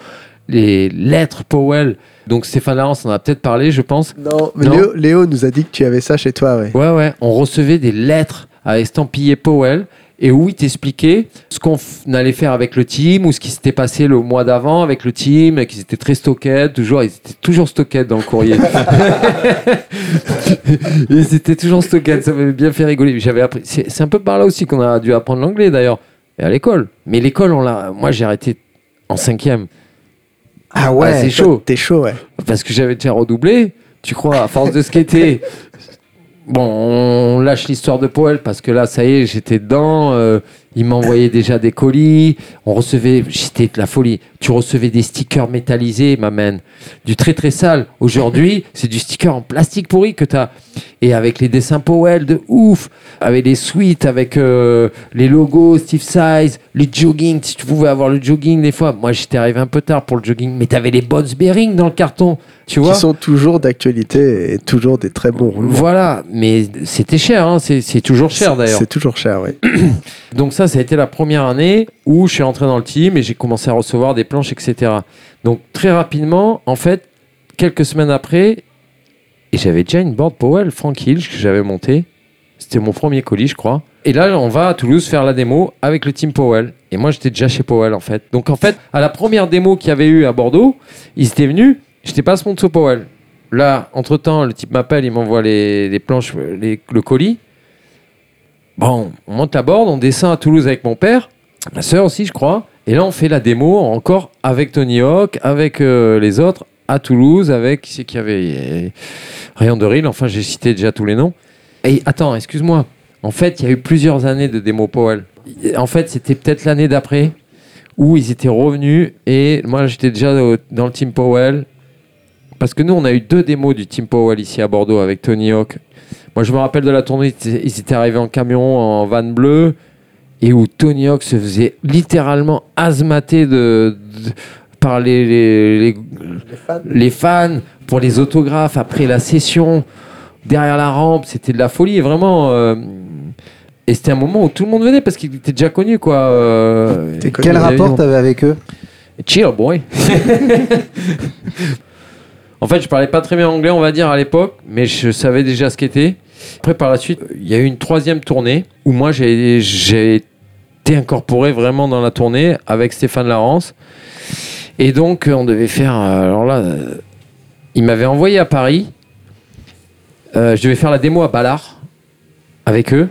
les lettres Powell. Donc Stéphane Larence en a peut-être parlé, je pense. Non, mais Non. Léo, Léo nous a dit que tu avais ça chez toi, ouais. Ouais, ouais. On recevait des lettres à estampillé Powell et où il t'expliquait ce qu'on allait faire avec le team ou ce qui s'était passé le mois d'avant avec le team, qu'ils étaient très stockés, toujours, ils étaient toujours stockés dans le courrier. [LAUGHS] ils étaient toujours stockés, ça m'avait bien fait rigoler. J'avais appris, c'est un peu par là aussi qu'on a dû apprendre l'anglais d'ailleurs, et à l'école. Mais l'école, on l'a, moi j'ai arrêté en cinquième. Ah Ouais, c'est chaud. T'es chaud, ouais. Parce que j'avais déjà redoublé. Tu crois, à force de skater. [LAUGHS] Bon, on lâche l'histoire de Powell parce que là, ça y est, j'étais dedans. euh, il m'envoyait déjà des colis. On recevait, c'était de la folie. Tu recevais des stickers métallisés, ma man. Du très très sale. Aujourd'hui, [LAUGHS] c'est du sticker en plastique pourri que t'as. Et avec les dessins Powell de ouf. Avec les suites, avec euh, les logos Steve Size, le jogging. Si tu pouvais avoir le jogging des fois. Moi, j'étais arrivé un peu tard pour le jogging. Mais t'avais les Bones Bearing dans le carton. Tu vois Qui sont toujours d'actualité et toujours des très bons roulements. Voilà, mais c'était cher, hein, c'est toujours cher d'ailleurs. C'est toujours cher, ouais. [CLEARS THROAT] Donc ça, ça a été la première année où je suis entré dans le team et j'ai commencé à recevoir des planches, etc. Donc très rapidement, en fait, quelques semaines après, et j'avais déjà une board Powell Frank Hill que j'avais montée. C'était mon premier colis, je crois. Et là, on va à Toulouse faire la démo avec le team Powell. Et moi, j'étais déjà chez Powell, en fait. Donc, en fait, à la première démo qu'il y avait eu à Bordeaux, ils étaient venus. J'étais pas sponsor Powell. Là, entre-temps, le type m'appelle, il m'envoie les, planches, le colis. Bon, on monte à bord, on descend à Toulouse avec mon père, ma soeur aussi, je crois. Et là, on fait la démo encore avec Tony Hawk, avec euh, les autres, à Toulouse, avec qui c'est qu'il y avait euh, Ryan Doril, enfin, j'ai cité déjà tous les noms. Et attends, excuse-moi. En fait, il y a eu plusieurs années de démo Powell. En fait, c'était peut-être l'année d'après où ils étaient revenus et moi, j'étais déjà dans le team Powell. Parce que nous, on a eu deux démos du team Powell ici à Bordeaux avec Tony Hawk. Moi, je me rappelle de la tournée, ils étaient arrivés en camion, en van bleu, et où Tony Hawk se faisait littéralement asmater de, de- par les, les, les- les fans pour les autographes après la session, derrière la rampe, c'était de la folie, vraiment. euh, et c'était un moment où tout le monde venait parce qu'il était déjà connu, quoi. euh, connu. Quel avait rapport t'avais avec eux? Chill, boy. [LAUGHS] en fait, je parlais pas très bien anglais, on va dire, à l'époque, mais je savais déjà skater. Après, par la suite, il y a eu une troisième tournée où moi, j'ai été incorporé vraiment dans la tournée avec Stéphane Larence. Et donc, on devait faire. euh, Alors là, euh, il m'avait envoyé à Paris. Euh, je devais faire la démo à Ballard. avec eux.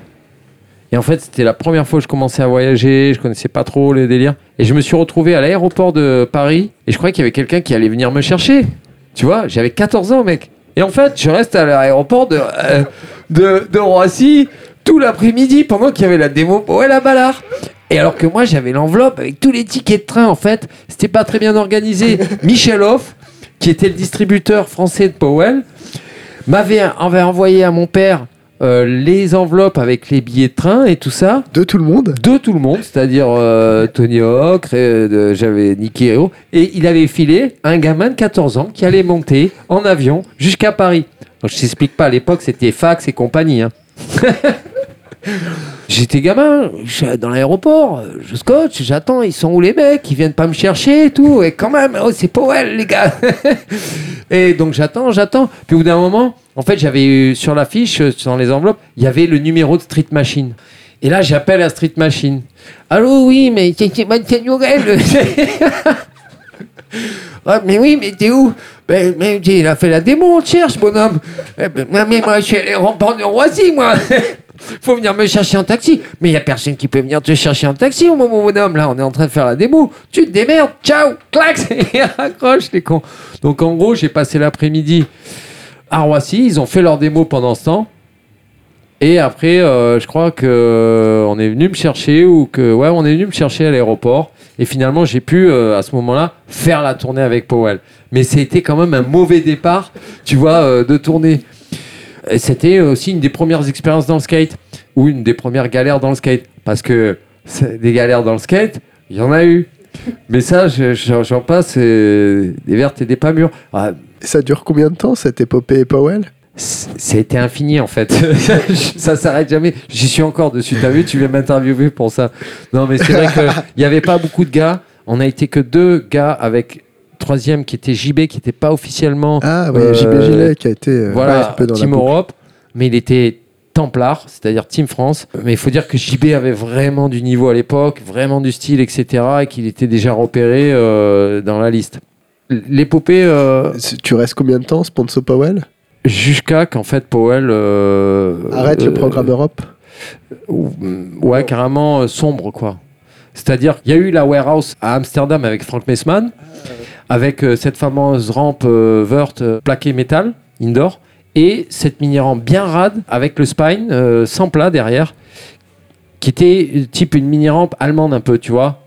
Et en fait, c'était la première fois que je commençais à voyager, je connaissais pas trop les délires. Et je me suis retrouvé à l'aéroport de Paris et je croyais qu'il y avait quelqu'un qui allait venir me chercher. Tu vois, j'avais 14 ans, mec. Et en fait, je reste à l'aéroport de, de, de Roissy tout l'après-midi pendant qu'il y avait la démo Powell à Ballard. Et alors que moi, j'avais l'enveloppe avec tous les tickets de train, en fait, c'était pas très bien organisé. [LAUGHS] Michel Hoff, qui était le distributeur français de Powell, m'avait avait envoyé à mon père euh, les enveloppes avec les billets de train et tout ça De tout le monde de tout le monde, c'est-à-dire euh, Tony Hawk, euh, j'avais Nicky Hero, et il avait filé un gamin de 14 ans qui allait monter en avion jusqu'à Paris. Donc, je t'explique pas, à l'époque c'était fax et compagnie. hein. [LAUGHS] J'étais gamin, dans l'aéroport, je scotche, j'attends, ils sont où les mecs Ils viennent pas me chercher et tout, et quand même, oh, c'est Powell les gars [LAUGHS] Et donc j'attends, j'attends, puis au bout d'un moment, en fait j'avais eu sur l'affiche, euh, dans les enveloppes, il y avait le numéro de Street Machine. Et là j'appelle à Street Machine. Allô, oui, mais c'est Yorel. [LAUGHS] Ah, mais oui, mais t'es où ben, mais Il a fait la démo, on te cherche, bonhomme. Eh ben, mais moi, je suis allé remplir de Roissy, moi. [LAUGHS] Faut venir me chercher en taxi. Mais il n'y a personne qui peut venir te chercher en taxi, mon mon bonhomme. Là, on est en train de faire la démo. Tu te démerdes. Ciao. Clac. [LAUGHS] Et raccroche, les cons. Donc, en gros, j'ai passé l'après-midi à Roissy. Ils ont fait leur démo pendant ce temps. Et après, euh, je crois que euh, on est venu me chercher ou que ouais, on est venu me chercher à l'aéroport. Et finalement, j'ai pu euh, à ce moment-là faire la tournée avec Powell. Mais c'était quand même un mauvais départ, tu vois, euh, de tournée. C'était aussi une des premières expériences dans le skate ou une des premières galères dans le skate, parce que des galères dans le skate, il y en a eu. Mais ça, je- je- j'en passe euh, des vertes et des pas mûres. Ah, Ça dure combien de temps cette épopée Powell? C'était infini en fait. [LAUGHS] ça s'arrête jamais. J'y suis encore dessus. T'as vu, tu viens m'interviewer pour ça. Non, mais c'est vrai qu'il n'y avait pas beaucoup de gars. On a été que deux gars avec troisième qui était JB, qui n'était pas officiellement Ah oui, Euh, JB Gilet qui a été euh, voilà, un peu dans Team la. Europe, mais il était Templar, c'est-à-dire Team France. Mais il faut dire que JB avait vraiment du niveau à l'époque, vraiment du style, etc. et qu'il était déjà repéré euh, dans la liste. L'épopée, euh, Tu restes combien de temps, sponsor Powell? Jusqu'à qu'en fait Powell euh, Arrête le euh, programme Europe ou- ouais, carrément euh, sombre, quoi. C'est-à-dire, il y a eu la warehouse à Amsterdam avec Frank Messman, avec cette fameuse rampe vert euh, plaquée métal, indoor, et cette mini-rampe bien rade avec le spine euh, sans plat derrière, qui était type une mini-rampe allemande un peu, tu vois.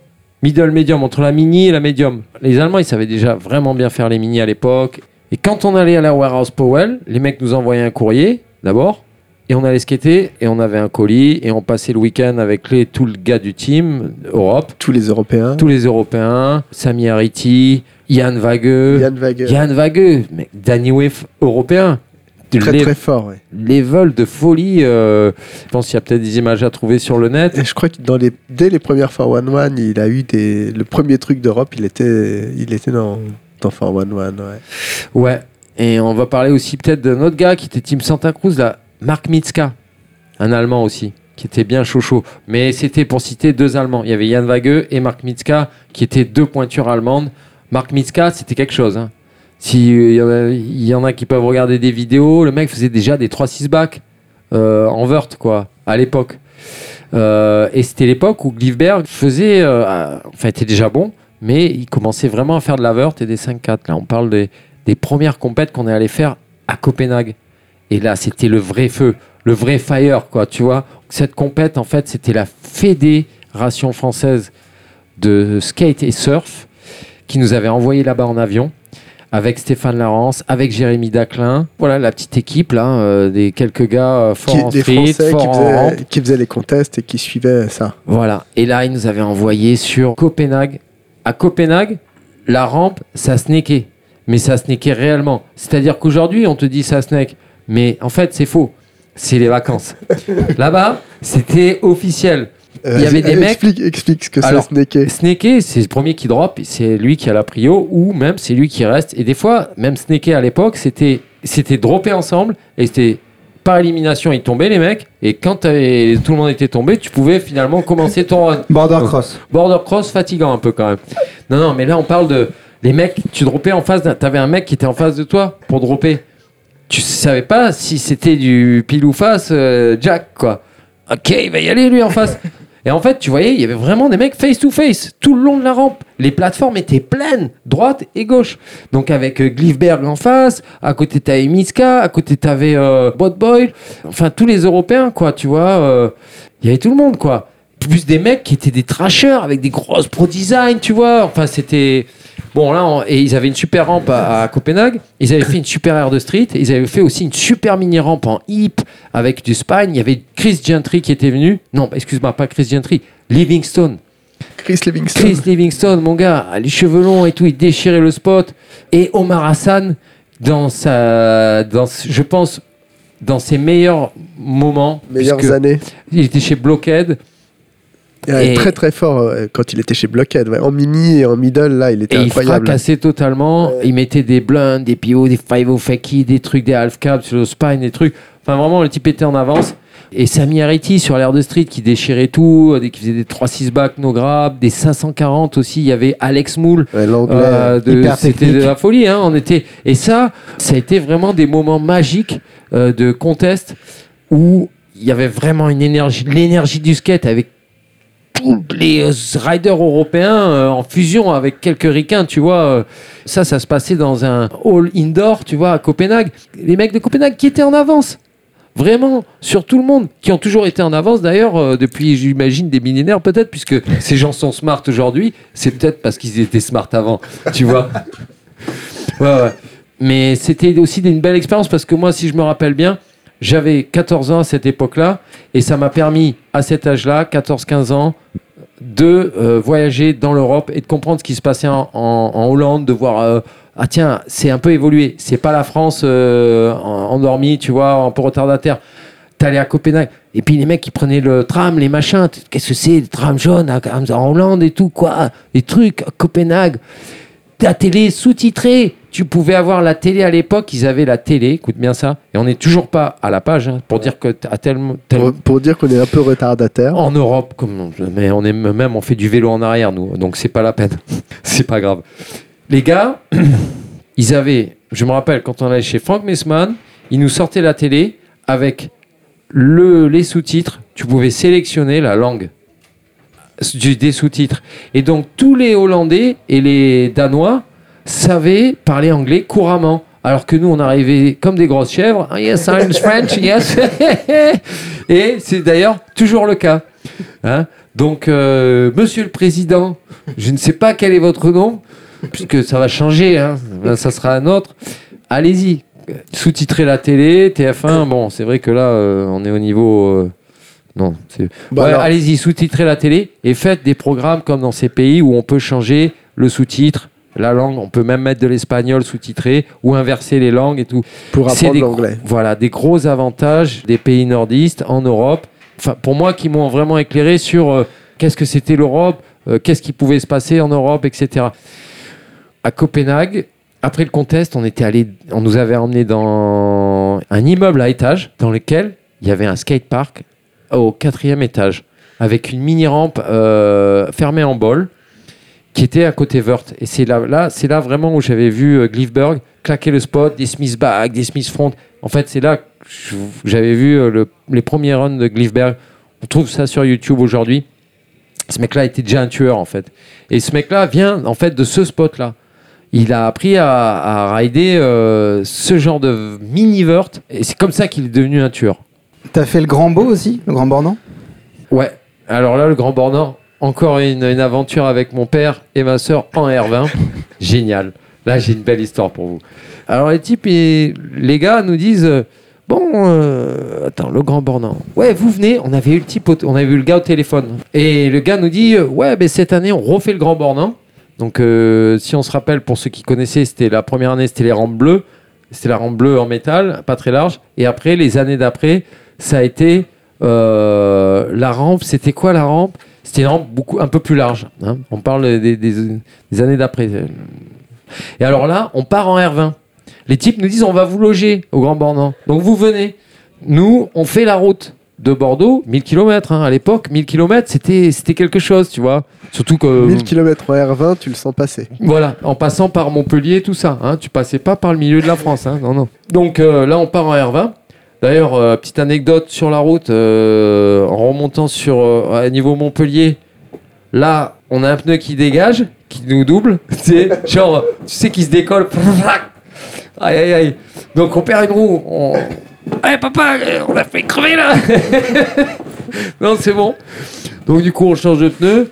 Middle medium, entre la mini et la medium. Les Allemands, ils savaient déjà vraiment bien faire les mini à l'époque. Et quand on allait à la warehouse Powell, les mecs nous envoyaient un courrier, d'abord, et on allait skater, et on avait un colis, et on passait le week-end avec les, tout le gars du team, Europe, Tous les Européens. tous les Européens, Sami Hariti, Yann Wageux, Yann Wager. Yann Wageux, mec, Danny Wave européen. Très Les- très fort, ouais. Level de folie. euh, je pense qu'il y a peut-être des images à trouver sur le net. Et je crois que dans les, dès les premières 411, il a eu des. Le premier truc d'Europe, il était, il était dans, dans 411, ouais. Ouais. Et on va parler aussi peut-être d'un autre gars qui était Team Santa Cruz, là, Mark Mitzka, un Allemand aussi, qui était bien chaud chaud. Mais c'était pour citer deux Allemands. Il y avait Yann Wageux et Mark Mitzka, qui étaient deux pointures allemandes. Mark Mitzka, c'était quelque chose. Hein. Si euh, il y en a- il y, en a qui peuvent regarder des vidéos, le mec faisait déjà des 3-6 bacs euh, en vert, quoi, à l'époque. Euh, et c'était l'époque où Glifberg faisait, euh, enfin, était déjà bon, mais il commençait vraiment à faire de la vert et des 5-4. Là, on parle des, des premières compètes qu'on est allé faire à Copenhague. Et là, c'était le vrai feu, le vrai fire, quoi, tu vois. Cette compète, en fait, c'était la Fédération française de skate et surf qui nous avait envoyé là-bas en avion avec Stéphane Larence, avec Jérémy Daclin. Voilà la petite équipe là, euh, des quelques gars euh, forts Qui- en des street, Français forts qui faisaient, qui faisaient les contests et qui suivaient ça. Voilà. Et là, ils nous avaient envoyé sur Copenhague. À Copenhague, la rampe, ça snackait. Mais ça snackait réellement. C'est-à-dire qu'aujourd'hui, on te dit ça snack. Mais en fait, c'est faux. C'est les vacances. [LAUGHS] Là-bas, c'était officiel. Il y avait des Euh, mecs- Explique, explique ce que c'est snaker. Snaker, c'est le premier qui drop, c'est lui qui a la prio, ou même c'est lui qui reste. Et des fois, même Snaker à l'époque, c'était c'était dropper ensemble, et c'était par élimination, ils tombaient les mecs, et quand tout le monde était tombé, tu pouvais finalement commencer ton run. Border cross. Border cross fatigant un peu quand même. Non, non, mais là on parle de. Les mecs, tu droppais en face. T'avais un mec qui était en face de toi pour dropper. tu savais pas si c'était du pile ou face euh, Jack, quoi. Ok, il va y aller lui en face. Et en fait, tu voyais, il y avait vraiment des mecs face to face tout le long de la rampe. Les plateformes étaient pleines, droite et gauche. Donc avec euh, Glifberg en face, à côté t'avais Miska, à côté t'avais euh, Bot Boy, enfin tous les Européens, quoi, tu vois. euh, Il y avait tout le monde, quoi. Plus des mecs qui étaient des trashers avec des grosses pro design, tu vois. Enfin, c'était. Bon, là, on- et ils avaient une super rampe à, à Copenhague. Ils avaient fait une super air de street. Ils avaient fait aussi une super mini rampe en hip avec du spine. Il y avait Chris Gentry qui était venu. Non, excuse-moi, pas Chris Gentry. Livingstone. Chris Livingston. Chris Livingstone, mon gars, les cheveux longs et tout, il déchirait le spot. Et Omar Hassan, dans sa, dans, je pense, dans ses meilleurs moments, Meilleures années. il était chez Blockhead. Il est Et- très très fort euh, quand il était chez Blockhead. ouais. En mini et en middle, là, il était Et il incroyable. fracassait totalement. Ouais. Il mettait des blunts, des PO, des 5 fakie, des trucs, des half cabs sur le spine, des trucs. Enfin, vraiment, le type était en avance. Et Sami Ariti sur l'air de street qui déchirait tout, des- qui faisait des 3-6 back no grab, des 540 aussi. Il y avait Alex Moule. Ouais, L'anglais. Euh, Hyper C'était de la folie. Hein, on était... Et ça, ça a été vraiment des moments magiques euh, de contest où il y avait vraiment une énergie, l'énergie du skate avec tous les euh, riders européens euh, en fusion avec quelques ricains, tu vois. euh, ça, ça se passait dans un hall indoor, tu vois, à Copenhague. Les mecs de Copenhague qui étaient en avance. Vraiment, sur tout le monde, qui ont toujours été en avance d'ailleurs euh, depuis, j'imagine, des millénaires peut-être, puisque [LAUGHS] ces gens sont smart aujourd'hui, c'est peut-être parce qu'ils étaient smart avant, tu vois. [LAUGHS] Ouais, ouais. Mais c'était aussi une belle expérience parce que moi, si je me rappelle bien, j'avais 14 ans à cette époque-là et ça m'a permis, à cet âge-là, 14-15 ans, de euh, voyager dans l'Europe et de comprendre ce qui se passait en, Hollande, de voir euh, ah tiens c'est un peu évolué, c'est pas la France euh, en- endormie, tu vois, un peu retardataire. T'allais à Copenhague et puis les mecs qui prenaient le tram, les machins, qu'est-ce que c'est, jaunes à- à- en Hollande et tout quoi, les trucs à Copenhague ta télé sous-titrée. Tu pouvais avoir la télé à l'époque, ils avaient la télé, écoute bien ça, et on n'est toujours pas à la page hein, pour dire que à tel, tel- Pour, pour dire qu'on est un peu retardataire. en Europe, comme mais on est même on fait du vélo en arrière nous, donc c'est pas la peine, [LAUGHS] c'est pas grave. Les gars, [CLEARS THROAT] ils avaient, je me rappelle quand on allait chez Frank Messman, ils nous sortaient la télé avec le, les sous-titres. Tu pouvais sélectionner la langue des sous-titres. Et donc tous les Hollandais et les Danois savaient parler anglais couramment. Alors que nous, on arrivait comme des grosses chèvres. Ah, yes, I'm French, [LAUGHS] yes. [LAUGHS] et c'est d'ailleurs toujours le cas. Hein donc, euh, monsieur le président, je ne sais pas quel est votre nom, puisque ça va changer, hein. Ben, ça sera un autre. Allez-y, sous-titrer la télé, TF1. Bon, c'est vrai que là, euh, on est au niveau. euh, non, Ouais, alors- allez-y, sous-titrez la télé et faites des programmes comme dans ces pays où on peut changer le sous-titre, la langue, on peut même mettre de l'espagnol sous-titré ou inverser les langues et tout. Pour apprendre l'anglais. Voilà, des gros avantages des pays nordistes en Europe. Enfin, pour moi, qui m'ont vraiment éclairé sur euh, qu'est-ce que c'était l'Europe, euh, qu'est-ce qui pouvait se passer en Europe, etc. À Copenhague, après le contest, on était allé, on nous avait emmené dans un immeuble à étage dans lequel il y avait un skatepark au quatrième étage avec une mini rampe euh, fermée en bol qui était à côté Vert. Et c'est là, là, c'est là vraiment où j'avais vu euh, Glifberg claquer le spot, des Smith back, des Smith front. En fait, c'est là que j'avais vu euh, le- les premiers runs de Glifberg. On trouve ça sur YouTube aujourd'hui. Ce mec-là était déjà un tueur en fait. Et ce mec-là vient en fait de ce spot-là. Il a appris à, rider ce genre de mini-vert et c'est comme ça qu'il est devenu un tueur. T'as fait le Grand Beau aussi, le Grand Bornand? Ouais. Alors là, le Grand Bornand, encore une, une aventure avec mon père et ma sœur en R20. [LAUGHS] Génial. Là, j'ai une belle histoire pour vous. Alors les types, et les gars nous disent euh, bon, euh, attends, le Grand Bornand. Ouais, vous venez. On avait eu le type, on avait eu le gars au téléphone. Et le gars nous dit euh, ouais, ben cette année, on refait le Grand Bornand. Donc, si on se rappelle, pour ceux qui connaissaient, c'était la première année, c'était les rampes bleues. C'était la rampe bleue en métal, pas très large. Et après, les années d'après, ça a été euh, la rampe. C'était quoi la rampe? C'était une rampe beaucoup, un peu plus large. hein. On parle des, des- des années d'après. Et alors là, on part en R20. Les types nous disent on va vous loger au Grand Bornand. Donc vous venez. Nous, on fait la route de Bordeaux, 1000 km. à l'époque, 1000 km, c'était c'était quelque chose, tu vois. Surtout que. 1000 km en R20, tu le sens passer. Voilà, en passant par Montpellier, tout ça. Hein, tu passais pas par le milieu de la France. Hein, non, non. Donc euh, là, on part en R20. D'ailleurs, euh, petite anecdote sur la route, euh, en remontant sur euh, à niveau Montpellier, là, on a un pneu qui dégage, qui nous double. [LAUGHS] C'est genre, tu sais, qui se décolle. [LAUGHS] Aïe, aïe, aïe. Donc on perd une roue. On... Eh papa, on l'a fait crever là [LAUGHS] Non, c'est bon. Donc du coup, on change de pneu.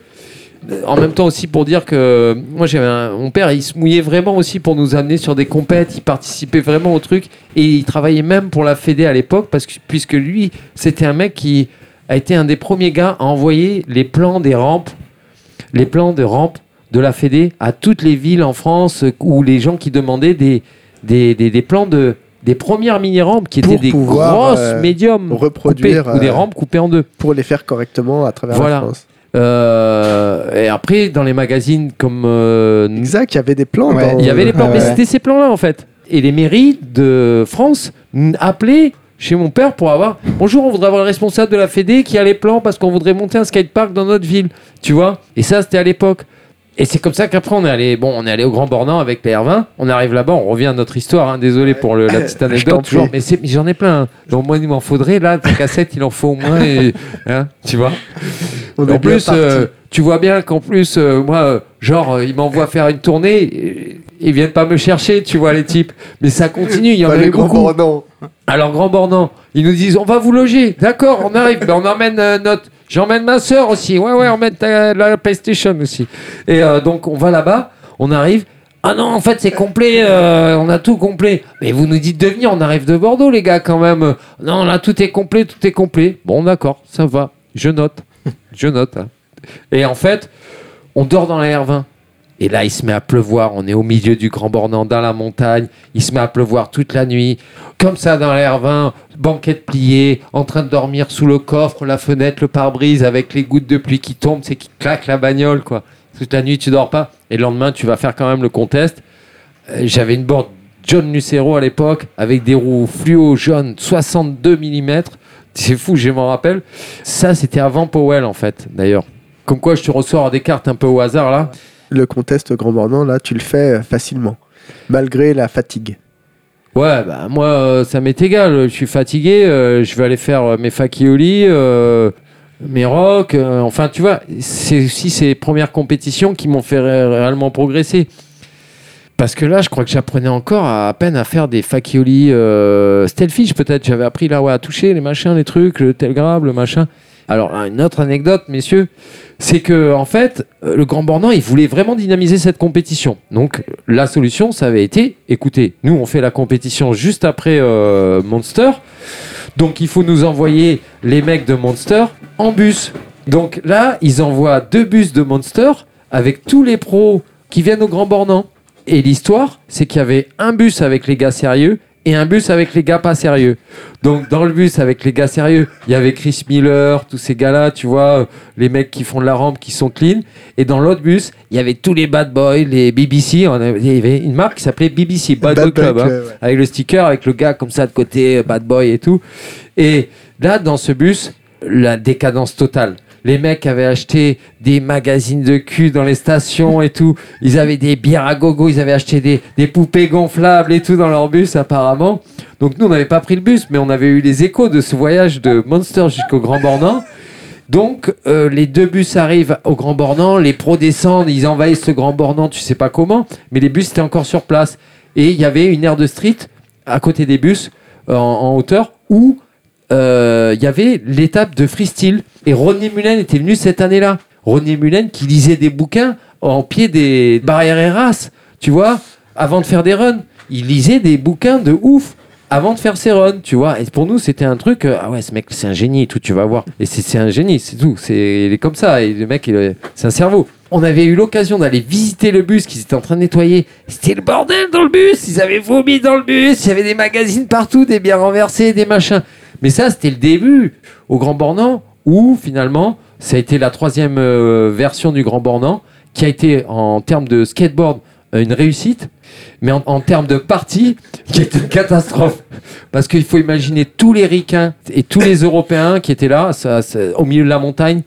En même temps aussi pour dire que moi j'avais un- mon père il se mouillait vraiment aussi pour nous amener sur des compètes, il participait vraiment au truc et il travaillait même pour la Fédé à l'époque parce que puisque lui c'était un mec qui a été un des premiers gars à envoyer les plans des rampes, les plans de rampes de la Fédé à toutes les villes en France où les gens qui demandaient des, des, des, des plans de des premières mini rampes qui étaient Pour des grosses euh, médiums reproduire, coupées, ou des euh, rampes coupées en deux. Pour les faire correctement à travers Voilà. la France. Euh, et après, dans les magazines comme. euh, Exact, il y avait des plans. Ouais. dans- il y avait les plans, mais ouais. c'était ces plans-là en fait. Et les mairies de France n- appelaient chez mon père pour avoir Bonjour, on voudrait avoir le responsable de la Fédé qui a les plans parce qu'on voudrait monter un skatepark dans notre ville. Tu vois? Et ça, c'était à l'époque. Et c'est comme ça qu'après, on est allé, bon, on est allé au Grand Bornand avec les R20. On arrive là-bas, on revient à notre histoire. hein, désolé pour le- la petite [LAUGHS] anecdote. prie. Toujours, mais, c'est- mais j'en ai plein. hein. Donc, moi, il m'en faudrait. Là, ta cassette, il en faut au moins. et- hein, tu vois On en plus, euh, tu vois bien qu'en plus, euh, moi, genre, euh, ils m'envoient faire une tournée, et- ils viennent pas me chercher, tu vois, les types. Mais ça continue, il y en grands beaucoup. Alors, Grand Bornand, ils nous disent, on va vous loger. D'accord, on arrive. Ben, on emmène euh, notre... J'emmène ma soeur aussi. Ouais, ouais, on emmène ta- la PlayStation aussi. Et donc, on va là-bas, on arrive. Ah non, en fait, c'est complet, euh, on a tout complet. Mais vous nous dites de venir, on arrive de Bordeaux, les gars, quand même. Non, là, tout est complet, tout est complet. Bon, d'accord, ça va. Je note. Je note. hein. Et en fait, on dort dans la R20. Et là, il se met à pleuvoir. On est au milieu du Grand Bornand, dans la montagne. Il se met à pleuvoir toute la nuit. Comme ça, dans la R20, banquette pliée, en train de dormir sous le coffre, la fenêtre, le pare-brise, avec les gouttes de pluie qui tombent, c'est qui claque la bagnole, quoi. Toute la nuit, tu dors pas. Et le lendemain, tu vas faire quand même le contest. Euh, J'avais une board John Lucero à l'époque, avec des roues fluo jaunes, 62 mm. C'est fou, je m'en rappelle. Ça, c'était avant Powell, en fait, d'ailleurs. Comme quoi, je te ressors des cartes un peu au hasard, là. Le contest Grand Bornand, là, tu le fais euh, facilement. Malgré la fatigue. Ouais, bah moi, euh, ça m'est égal. Je suis fatigué. euh, je vais aller faire mes fakioli, euh, mes rocks. enfin, tu vois, c'est aussi ces premières compétitions qui m'ont fait ré- réellement progresser. Parce que là, je crois que j'apprenais encore à, peine à faire des fakioli euh, Stelfish, peut-être. J'avais appris là ouais, à toucher les machins, les trucs, le telgrab, le machin. Alors, une autre anecdote, messieurs, c'est que en fait, euh, le Grand Bornand, il voulait vraiment dynamiser cette compétition. Donc, la solution, ça avait été, écoutez, nous, on fait la compétition juste après euh, Monster. Donc, il faut nous envoyer les mecs de Monster en bus. Donc là, ils envoient deux bus de Monster avec tous les pros qui viennent au Grand Bornand. Et l'histoire, c'est qu'il y avait un bus avec les gars sérieux et un bus avec les gars pas sérieux. Donc dans le bus avec les gars sérieux, il y avait Chris Miller, tous ces gars-là, tu vois, euh, les mecs qui font de la rampe, qui sont clean. Et dans l'autre bus, il y avait tous les bad boys, les BBC. On avait- Il y avait une marque qui s'appelait BBC, Bad, Boy Bad Boy Club. hein ouais. avec le sticker, avec le gars comme ça de côté, euh, bad boy et tout. Et là, dans ce bus, la décadence totale. Les mecs avaient acheté des magazines de cul dans les stations et tout. Ils avaient des bières à gogo, ils avaient acheté des, poupées gonflables et tout dans leur bus apparemment. Donc nous, on n'avait pas pris le bus, mais on avait eu les échos de ce voyage de Monster jusqu'au Grand Bornand. Donc euh, les deux bus arrivent au Grand Bornand, les pros descendent, ils envahissent le Grand Bornand, tu sais pas comment, mais les bus étaient encore sur place. Et il y avait une aire de street à côté des bus euh, en, en hauteur où il y avait l'étape de freestyle. Et Rodney Mullen était venu cette année-là. Rodney Mullen qui lisait des bouquins en pied des barrières Eras, tu vois, avant de faire des runs. Il lisait des bouquins de ouf avant de faire ses runs, tu vois. Et pour nous, c'était un truc, euh, ah ouais, ce mec, c'est un génie et tout, tu vas voir. Et c'est un génie, c'est tout. C'est, il est comme ça. Et le mec, c'est un cerveau. On avait eu l'occasion d'aller visiter le bus qu'ils étaient en train de nettoyer. C'était le bordel dans le bus. Ils avaient vomi dans le bus. Il y avait des magazines partout, des bières renversées, des machins. Mais ça, c'était le début au Grand Bornand où finalement, ça a été la troisième euh, version du Grand Bornand qui a été en termes de skateboard une réussite, mais en, termes de partie, [LAUGHS] qui est une catastrophe. Parce qu'il faut imaginer tous les ricains et tous les Européens qui étaient là, au milieu de la montagne.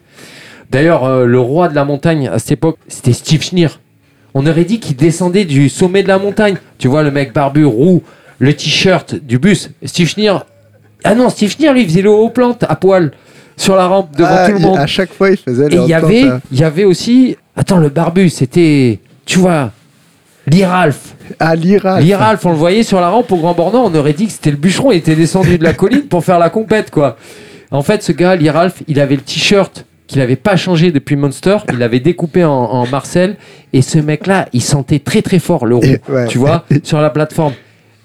D'ailleurs, euh, le roi de la montagne à cette époque, c'était Steve Schneer. On aurait dit qu'il descendait du sommet de la montagne. Tu vois, le mec barbu, roux, le t-shirt du bus. Steve Schneer. Ah non, Steve Schneer, lui, il faisait le haut plante à poil sur la rampe devant Ah, tout le monde. À chaque fois, il faisait Et il y avait, plant, il y avait aussi. Attends, le barbu, c'était. Tu vois, Lee Ralph. Ah, l'Ira. Lee Ralph, on le voyait sur la rampe au Grand Bornand. On aurait dit que c'était le bûcheron. Il était descendu de la colline pour faire la compète, quoi. En fait, ce gars, Lee Ralph, il avait le t-shirt qu'il n'avait pas changé depuis Monster. Il l'avait découpé en, en Marcel. Et ce mec-là, il sentait très très fort le roux, ouais. tu vois, sur la plateforme.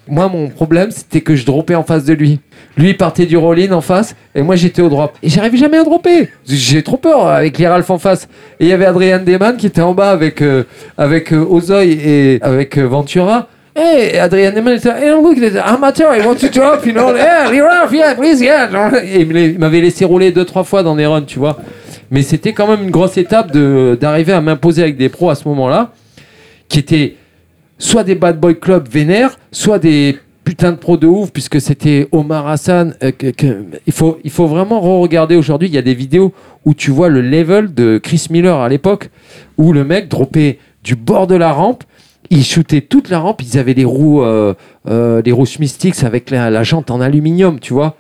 Moi, mon problème, c'était que je dropais en face de lui. Lui, il partait du roll-in en face, et moi, j'étais au drop. Et j'arrivais jamais à dropper. J'ai trop peur avec les Ralph en face. Et il y avait Adrian Deman qui était en bas avec, euh, euh, et avec euh, Ventura. Hey, Adrian Deman était hey, look, amateur, I want to drop, you know. [LAUGHS] Yeah, Ralph, yeah, please, yeah. Et il m'avait laissé rouler deux, trois fois dans des runs, tu vois. Mais c'était quand même une grosse étape d'arriver à m'imposer avec des pros à ce moment-là, qui étaient soit des bad boy club vénères, soit des putains de pros de ouf, puisque c'était Omar Hassan. euh, il, faut, il faut vraiment re-regarder aujourd'hui. Il y a des vidéos où tu vois le level de Chris Miller à l'époque, où le mec droppait du bord de la rampe. Il shootait toute la rampe. Ils avaient les roues, euh, euh, roues avec la, jante en aluminium, tu vois.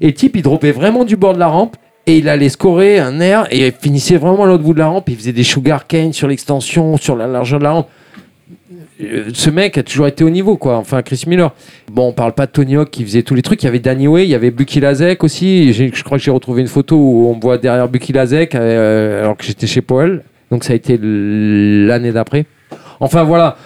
Et le type, il droppait vraiment du bord de la rampe. Et il allait scorer un air et il finissait vraiment à l'autre bout de la rampe. Il faisait des sugar cane sur l'extension, sur la largeur de la rampe. Euh, ce mec a toujours été au niveau, quoi. Enfin, Chris Miller. Bon, on parle pas de Tony Hawk qui faisait tous les trucs. Il y avait Danny Way, il y avait Bucky Lazek aussi. Je crois que j'ai retrouvé une photo où on me voit derrière Bucky Lazek euh, alors que j'étais chez Powell. Donc ça a été l'année d'après. Enfin voilà,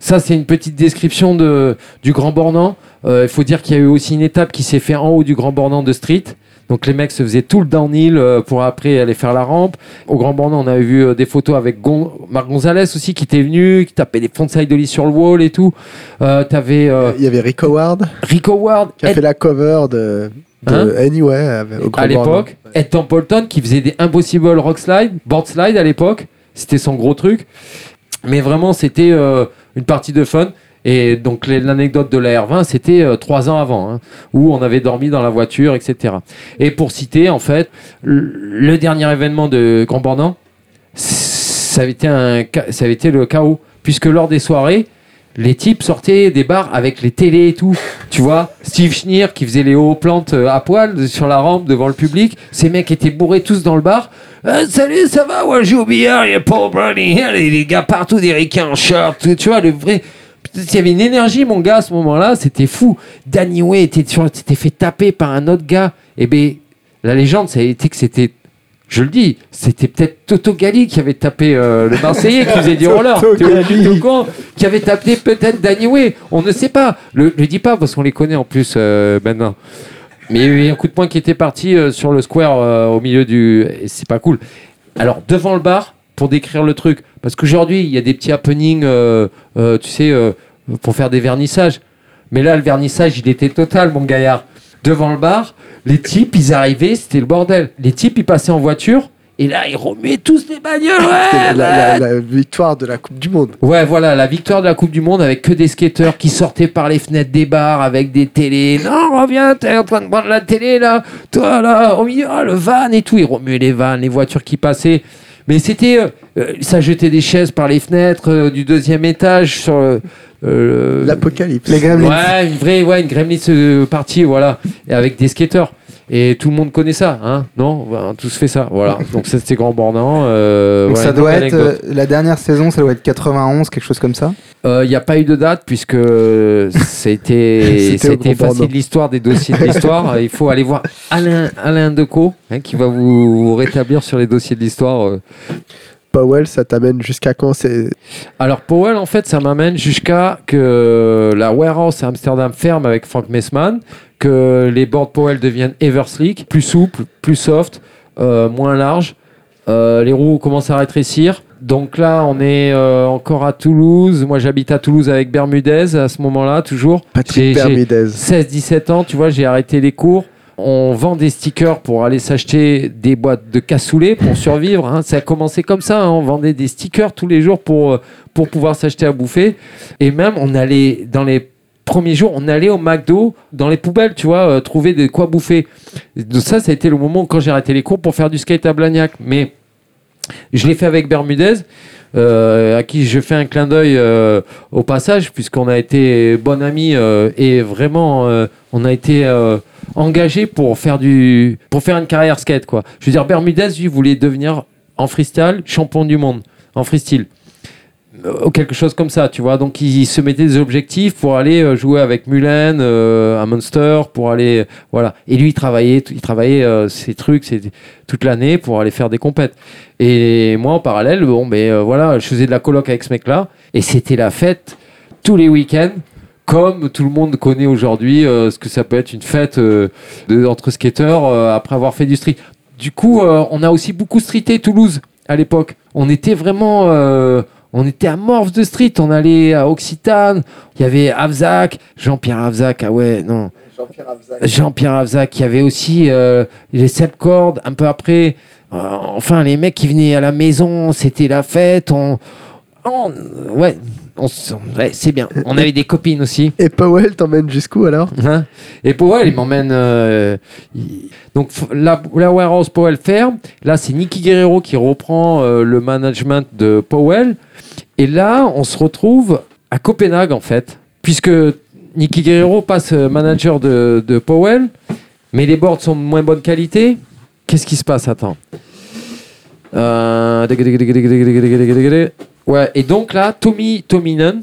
ça c'est une petite description de, du Grand Bornand. Euh, Il faut dire qu'il y a eu aussi une étape qui s'est fait en haut du Grand Bornand de Street. Donc les mecs se faisaient tout le downhill euh, pour après aller faire la rampe. Au Grand Bornand, on avait vu euh, des photos avec Gon- Marc Gonzalez aussi qui était venu, qui tapait des frontside ollies sur le wall et tout. Euh, euh, Il y avait Rick Howard Rick Howard, qui a Ed- fait la cover de, de Hein Anyway au Grand à l'époque, Ed Templeton qui faisait des impossible rock slide, board slide à l'époque, c'était son gros truc. Mais vraiment, c'était euh, une partie de fun. Et donc l'anecdote de la R20, c'était euh, trois ans avant, hein, où on avait dormi dans la voiture, etc. Et pour citer, en fait, le, dernier événement de Grand Bornand, ça avait été ça avait été le chaos, puisque lors des soirées, les types sortaient des bars avec les télés et tout. Tu vois, Steve Schneer qui faisait les hauts plantes euh, à poil sur la rampe devant le public. Ces mecs étaient bourrés tous dans le bar. Euh, salut, ça va? Ouais, au billard, il y a Paul Browning, les, gars partout, des ricains en short. Tu vois, le vrai. Il y avait une énergie, mon gars, à ce moment-là, c'était fou. Danny Way était s'était fait taper par un autre gars. Et ben, la légende, ça a été que c'était. Je le dis, c'était peut-être Toto Gali qui avait tapé euh, le Marseillais qui faisait du roller. Qui avait tapé peut-être Danny Way. On ne sait pas. Le, le dis pas parce qu'on les connaît en plus euh, maintenant. Mais il y a eu un coup de poing qui était parti euh, sur le square euh, au milieu du. C'est pas cool. Alors, devant le bar, pour décrire le truc, parce qu'aujourd'hui, il y a des petits happenings, euh, euh, tu sais, euh, pour faire des vernissages. Mais là, le vernissage, il était total, mon gaillard. Devant le bar, les types, ils arrivaient, c'était le bordel. Les types, ils passaient en voiture, et là, ils remuaient tous les bagnoles. [LAUGHS] C'était Ouais, la, la- la victoire de la Coupe du Monde. Ouais, voilà, la victoire de la Coupe du Monde avec que des skateurs qui sortaient par les fenêtres des bars avec des télés. Non, reviens, t'es en train de prendre la télé là. Toi là, au milieu, ah, le van et tout. Ils remuaient les vannes, les voitures qui passaient. Mais c'était. euh, euh, ça jetait des chaises par les fenêtres euh, du deuxième étage sur. euh, euh, L'apocalypse. Les Gremlins. Ouais, une vraie, ouais, une Gremlins euh, partie, voilà, et avec des skateurs. Et tout le monde connaît ça, hein Non, on a tous fait ça, voilà. [LAUGHS] Donc ça c'était Grand Bornand. euh, voilà, ça doit être euh, la dernière saison, ça doit être 91, quelque chose comme ça? Il n'y a pas eu de date puisque c'était [LAUGHS] C'était Grand facile l'histoire des dossiers de l'histoire. Euh, [LAUGHS] Il faut aller voir Alain, Alain Decaux hein, qui va vous rétablir sur les dossiers de l'histoire. Powell, ça t'amène jusqu'à quand c'est... Alors Powell, en fait, ça m'amène jusqu'à que la warehouse à Amsterdam ferme avec Frank Messman, que les boards Powell deviennent Eversleek, plus souples, plus soft, euh, moins larges. Euh, les roues commencent à rétrécir. Donc là, on est euh, encore à Toulouse. Moi, j'habite à Toulouse avec Bermudez à ce moment-là, toujours. Patrick Bermudez. 16-17 ans, tu vois, j'ai arrêté les cours. On vend des stickers pour aller s'acheter des boîtes de cassoulet pour survivre. hein. Ça a commencé comme ça. hein. On vendait des stickers tous les jours pour, euh, pour pouvoir s'acheter à bouffer. Et même, on allait dans les premiers jours, on allait au McDo dans les poubelles, tu vois, euh, trouver de quoi bouffer. Donc ça, ça a été le moment quand j'ai arrêté les cours pour faire du skate à Blagnac. Mais je l'ai fait avec Bermudez, à qui je fais un clin d'œil euh, au passage, puisqu'on a été bon amis euh, et vraiment, euh, on a été euh, engagés pour faire, du, pour faire une carrière skate. Quoi. Je veux dire, Bermudez, lui, voulait devenir en freestyle champion du monde, en freestyle. Euh, quelque chose comme ça, tu vois. Donc, il, se mettait des objectifs pour aller euh, jouer avec Mulan, euh, à Monster, pour aller. voilà. Et lui, il travaillait, il travaillait euh, ses trucs toute l'année pour aller faire des compètes. Et moi, en parallèle, bon, ben euh, voilà, je faisais de la coloc avec ce mec-là. Et c'était la fête tous les week-ends. Comme tout le monde connaît aujourd'hui ce que ça peut être une fête de- entre skateurs après avoir fait du street. Du coup, on a aussi beaucoup streeté Toulouse à l'époque. On était vraiment. On était à Morph de street. On allait à Occitane. Il y avait Avzac, Jean-Pierre Avzac. Ah ouais, non. Jean-Pierre Avzac, il y avait aussi euh, les Sepcords un peu après. Euh, enfin, les mecs qui venaient à la maison, c'était la fête. On, on- ouais, on ouais, c'est bien. On avait des copines aussi. Et Powell t'emmène jusqu'où alors Hein et Powell, il m'emmène. euh, il- Donc, la, la warehouse Powell ferme. Là, c'est Nicky Guerrero qui reprend euh, le management de Powell. Et là, on se retrouve à Copenhague, en fait. Puisque Nicky Guerrero passe euh, manager de, de Powell, mais les boards sont de moins bonne qualité. Qu'est-ce qui se passe Attends. Euh, Ouais, et donc là, Tommy Tominen,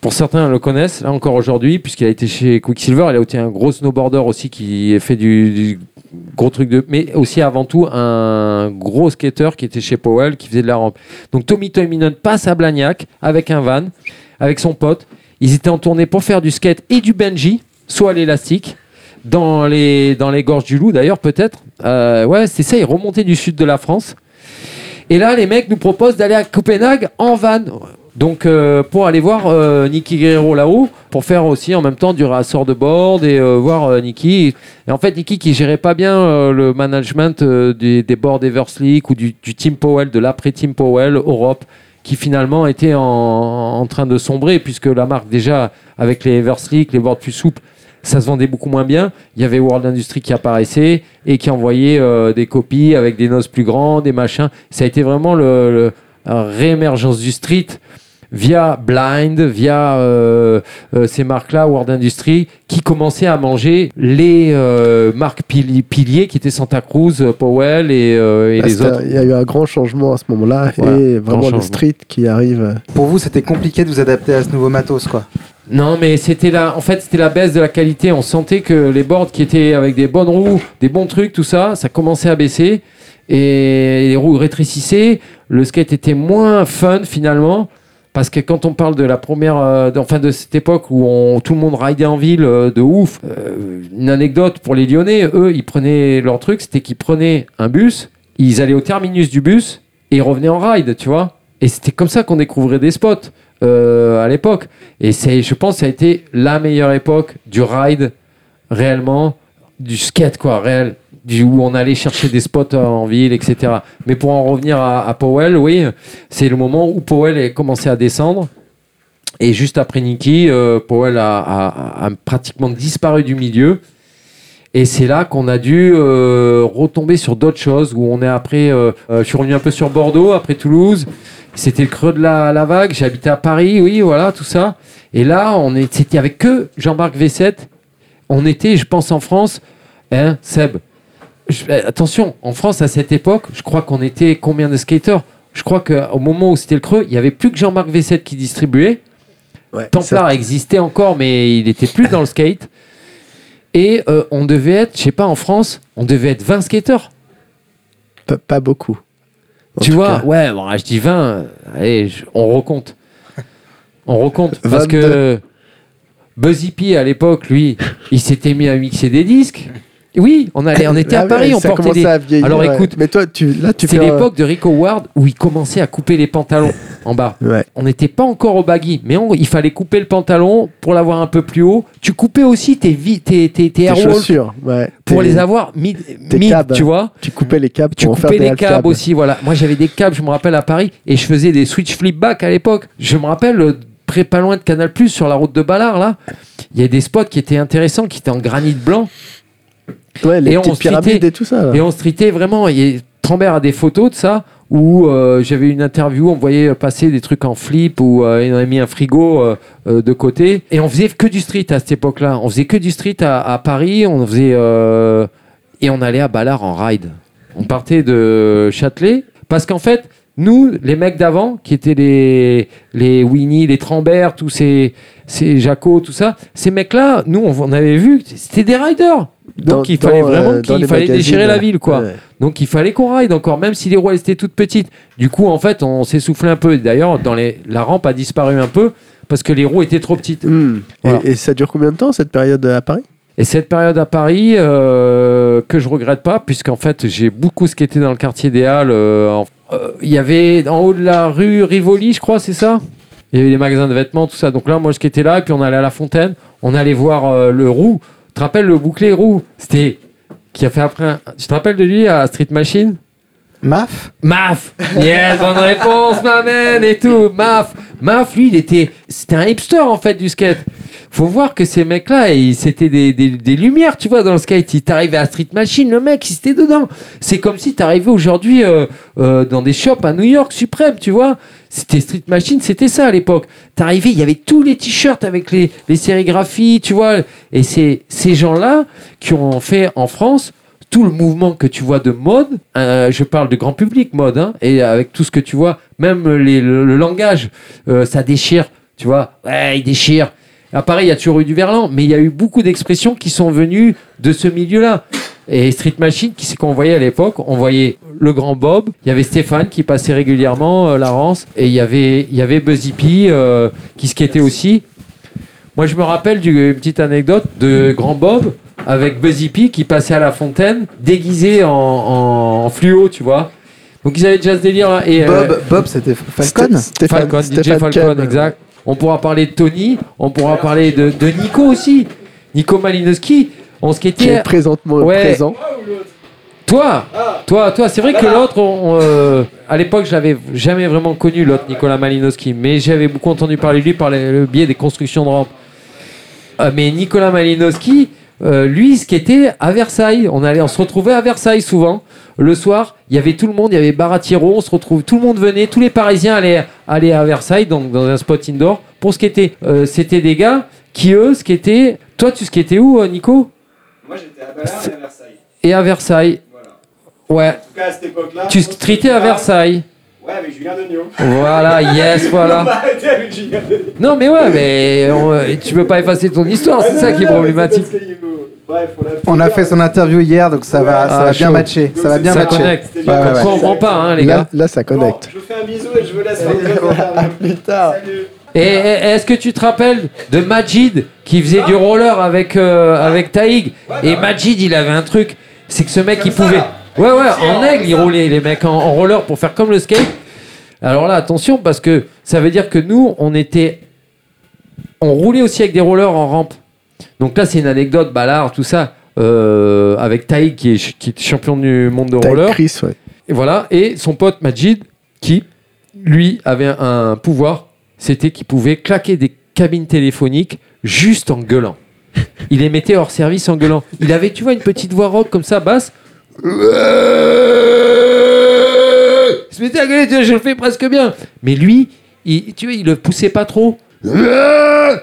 pour certains le connaissent, là encore aujourd'hui, puisqu'il a été chez Quicksilver, il a été un gros snowboarder aussi qui a fait du, du gros truc de. Mais aussi avant tout un gros skater qui était chez Powell, qui faisait de la rampe. Donc Tommy Tominen passe à Blagnac avec un van, avec son pote. Ils étaient en tournée pour faire du skate et du Benji, soit à l'élastique. Dans les, dans les gorges du loup d'ailleurs peut-être. Euh, ouais, c'est ça, ils remontaient du sud de la France. Et là, les mecs nous proposent d'aller à Copenhague en van. Donc, euh, pour aller voir euh, Nicky Guerrero là-haut, pour faire aussi en même temps du rassort de board et euh, voir Nicky. Et en fait, Nicky qui gérait pas bien le management des, des boards Eversleek ou du, du Team Powell, de l'après-Team Powell Europe, qui finalement était en, en train de sombrer, puisque la marque, déjà, avec les Eversleek, les boards plus souples, ça se vendait beaucoup moins bien. Il y avait World Industry qui apparaissait et qui envoyait euh, des copies avec des noces plus grandes, des machins. Ça a été vraiment le, le- réémergence du street via Blind, via euh, euh, ces marques-là, World Industry, qui commençaient à manger les euh, marques pili- piliers qui étaient Santa Cruz, Powell et, euh, et Bah, les autres. Il y a eu un grand changement à ce moment-là Voilà, et vraiment le street qui arrive. Pour vous, c'était compliqué de vous adapter à ce nouveau matos, quoi. Non, mais c'était la, en fait, c'était la baisse de la qualité. On sentait que les boards qui étaient avec des bonnes roues, des bons trucs, tout ça, ça commençait à baisser et les roues rétrécissaient. Le skate était moins fun finalement. Parce que quand on parle de la première, euh, enfin de cette époque où tout le monde ridait en ville euh, de ouf, euh, une anecdote pour les Lyonnais, eux, ils prenaient leur truc, c'était qu'ils prenaient un bus, ils allaient au terminus du bus et ils revenaient en ride, tu vois. Et c'était comme ça qu'on découvrait des spots à l'époque. Et je pense, que ça a été la meilleure époque du ride réellement, du skate quoi, réel, où on allait chercher des spots en ville, etc. Mais pour en revenir à, Powell, oui, c'est le moment où Powell a commencé à descendre. Et juste après Nicky, euh, Powell a, pratiquement disparu du milieu. Et c'est là qu'on a dû euh, retomber sur d'autres choses, où on est après, euh, euh, je suis revenu un peu sur Bordeaux, après Toulouse. C'était le creux de la, la vague. J'habitais à Paris, oui, voilà, tout ça. Et là, on est, c'était avec que Jean-Marc V7. On était, je pense, en France, hein, Seb. Je- euh, attention, en France, à cette époque, je crois qu'on était combien de skateurs? Je crois qu'au moment où c'était le creux, il n'y avait plus que Jean-Marc V7 qui distribuait. Ouais, Templar existait encore, mais il était plus dans le skate. Et euh, on devait être, je sais pas, en France, on devait être 20 skateurs. Pas, pas beaucoup. Tu vois, cas. ouais, bon, je dis 20, euh, allez, je- on recompte. On recompte. [LAUGHS] Parce 22. que Buzzy P, à l'époque, lui, il s'était mis à mixer des disques. Oui, on, allait, on était Ah à Paris, ouais, on ça portait des... à vieillir, Alors, ouais. écoute, mais toi, tu, là, tu C'est l'époque de Rick Howard où il commençait à couper les pantalons [LAUGHS] en bas. Ouais. On n'était pas encore au baggy, mais on- il fallait couper le pantalon pour l'avoir un peu plus haut. Tu coupais aussi tes, vi- tes, tes, tes Tes chaussures, ouais. pour les avoir mid, tes mid, câbles. tu vois. Tu coupais les câbles Tu pour en faire coupais les câbles câbles. aussi, voilà. Moi j'avais des câbles, je me rappelle à Paris, et je faisais des switch flip back à l'époque. Je me rappelle, près pas loin de Canal Plus sur la route de Ballard là, il y a des spots qui étaient intéressants, qui étaient en granit blanc. Ouais, les Et on petites pyramides et tout ça. là. Et on se tritait vraiment. Et Trambert a des photos de ça où euh, j'avais une interview, on voyait passer des trucs en flip où euh, il avait mis un frigo euh, euh, de côté. Et on faisait que du street à cette époque-là. On faisait que du street à, à Paris. On faisait euh, et on allait à Ballard en ride. On partait de Châtelet parce qu'en fait. Nous, les mecs d'avant, qui étaient les, les Winnie, les Trambert, tous ces, ces Jaco, tout ça, ces mecs-là, nous, on, on avait vu, c'était des riders. Dans- Donc il fallait euh, vraiment dans qu'il fallait déchirer la ville, quoi. Ouais. Donc il fallait qu'on ride encore, même si les roues étaient toutes petites. Du coup, en fait, on s'essoufflait un peu. D'ailleurs, dans les, la rampe a disparu un peu parce que les roues étaient trop petites. Hmm. Et- Voilà. Et, ça dure combien de temps cette période à Paris? Et cette période à Paris, euh, que je regrette pas, puisqu'en fait, j'ai beaucoup skaté dans le quartier des Halles. euh, euh, Il y avait en haut de la rue Rivoli, je crois, c'est ça? Il y avait les magasins de vêtements, tout ça. Donc là, moi, je skatais là, et puis on allait à la fontaine. On allait voir euh, le roux. Tu te rappelles le bouclé roux? C'était. Qui a fait après. un- Tu te rappelles de lui à Street Machine? Maf Maf Yes, bonne réponse, ma man, et tout. Maf Maf, lui, il était. C'était un hipster, en fait, du skate. Faut voir que ces mecs-là, c'était des, des, des lumières, tu vois, dans le skate. Il t'arrivait à Street Machine, le mec, il était dedans. C'est comme si t'arrivais aujourd'hui euh, euh, dans des shops à New York suprême, tu vois. C'était Street Machine, c'était ça à l'époque. T'arrivais, il y avait tous les t-shirts avec les, les sérigraphies, tu vois. Et c'est ces gens-là qui ont fait en France tout le mouvement que tu vois de mode, euh, je parle de grand public mode, hein, et avec tout ce que tu vois, même le langage, euh, ça déchire, tu vois, ouais, il déchire. À Paris, il y a toujours eu du verlan, mais il y a eu beaucoup d'expressions qui sont venues de ce milieu-là. Et Street Machine, qui c'est qu'on voyait à l'époque On voyait le grand Bob, il y avait Stéphane qui passait régulièrement, euh, Larence, et il y avait, il y avait Buzzy P euh, qui skatait aussi. Moi, je me rappelle d'une petite anecdote de Grand Bob avec Buzzy P qui passait à la fontaine déguisé en, en, en fluo, tu vois. Donc ils avaient déjà ce délire là. Et, euh, Bob, Bob c'était Falcon Sté- Stéphane, Falcon, DJ Stéphane Falcon, Ken. exact. On pourra parler de Tony, on pourra parler de, de Nico aussi. Nico Malinowski. On Qui skatait. est présentement Ouais. présent. Toi, toi, toi, c'est vrai que l'autre, euh, à l'époque, je l'avais jamais vraiment connu, l'autre Nicolas Malinowski, mais j'avais beaucoup entendu parler de lui par le, le biais des constructions de rampes. Euh, mais Nicolas Malinowski, euh, lui, ce qui était à Versailles, on allait, on se retrouvait à Versailles souvent. Le soir, il y avait tout le monde, il y avait Baratiero, on se retrouve, tout le monde venait, tous les Parisiens allaient, allaient à Versailles, donc dans un spot indoor, pour skater. Euh, C'était des gars qui, eux, skataient. Toi, tu skatais où, euh, Nico? Moi j'étais à Ballard et à Versailles. Et à Versailles. Voilà. Ouais. En tout cas à cette époque-là. Tu streetais à Versailles. Ouais, avec Julien Degnaud. Voilà, yes, On [LAUGHS] voilà. va arrêter avec Julien Degnaud. Non, mais ouais, mais on- tu peux pas effacer ton histoire, c'est ça qui est problématique. On a fait, son interview hier, donc ça va, ça Ah, va bien chaud. matcher. Ça va bien Ça matcher. connecte. Ouais, bien. ouais, on prend pas, hein, les Là, gars. là, ça connecte. je vous fais un bisou et je vous laisse faire des interviews. Plus tard. Salut. Et et- est-ce que tu te rappelles de Majid qui faisait du roller avec, euh, avec Taïg? Et Majid, il avait un truc, c'est que ce mec, il pouvait. Ouais, ouais, en aigle, il roulait les mecs en, en roller pour faire comme le skate. Alors là, attention, parce que ça veut dire que nous, on était. On roulait aussi avec des rollers en rampe. Donc là, c'est une anecdote, Ballard, tout ça, euh, avec Taïg qui est, qui est champion du monde de T'as roller. Chris, ouais. Et voilà, et son pote Majid, qui, lui, avait un, un pouvoir, c'était qu'il pouvait claquer des cabines téléphoniques juste en gueulant. Il les mettait hors service en gueulant. Il avait, tu vois, une petite voix rock comme ça, basse. Il se mettait à gueuler, tu vois, je le fais presque bien. Mais lui, il, tu vois, il le poussait pas trop.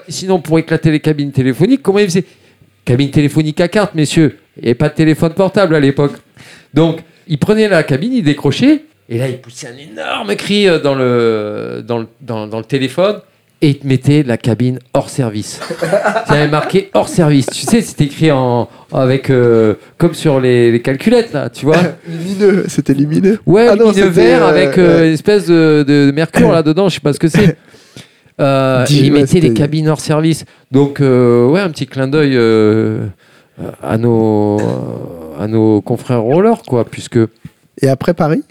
Sinon, pour éclater les cabines téléphoniques, comment il faisait? Cabine téléphonique à carte, messieurs. Il n'y avait pas de téléphone portable à l'époque. Donc, il prenait la cabine, il décrochait, et là, il poussait un énorme cri euh, dans le, dans le, dans, dans le téléphone, et il te mettait la cabine hors service. [LAUGHS] Ça avait marqué hors service. Tu sais, c'était écrit en, avec, euh, comme sur les, les calculettes, là, tu vois. [LAUGHS] Lumineux, c'était lumineux. Ouais, Ah non, lumineux c'était, vert euh, avec euh, ouais. une espèce de, de- mercure là-dedans, je sais pas ce que c'est. [LAUGHS] Euh, Dis- et il ouais, mettait les cabines hors service. Donc, euh, ouais, un petit clin d'œil euh, euh, à nos à nos confrères rollers quoi puisque Et après Paris?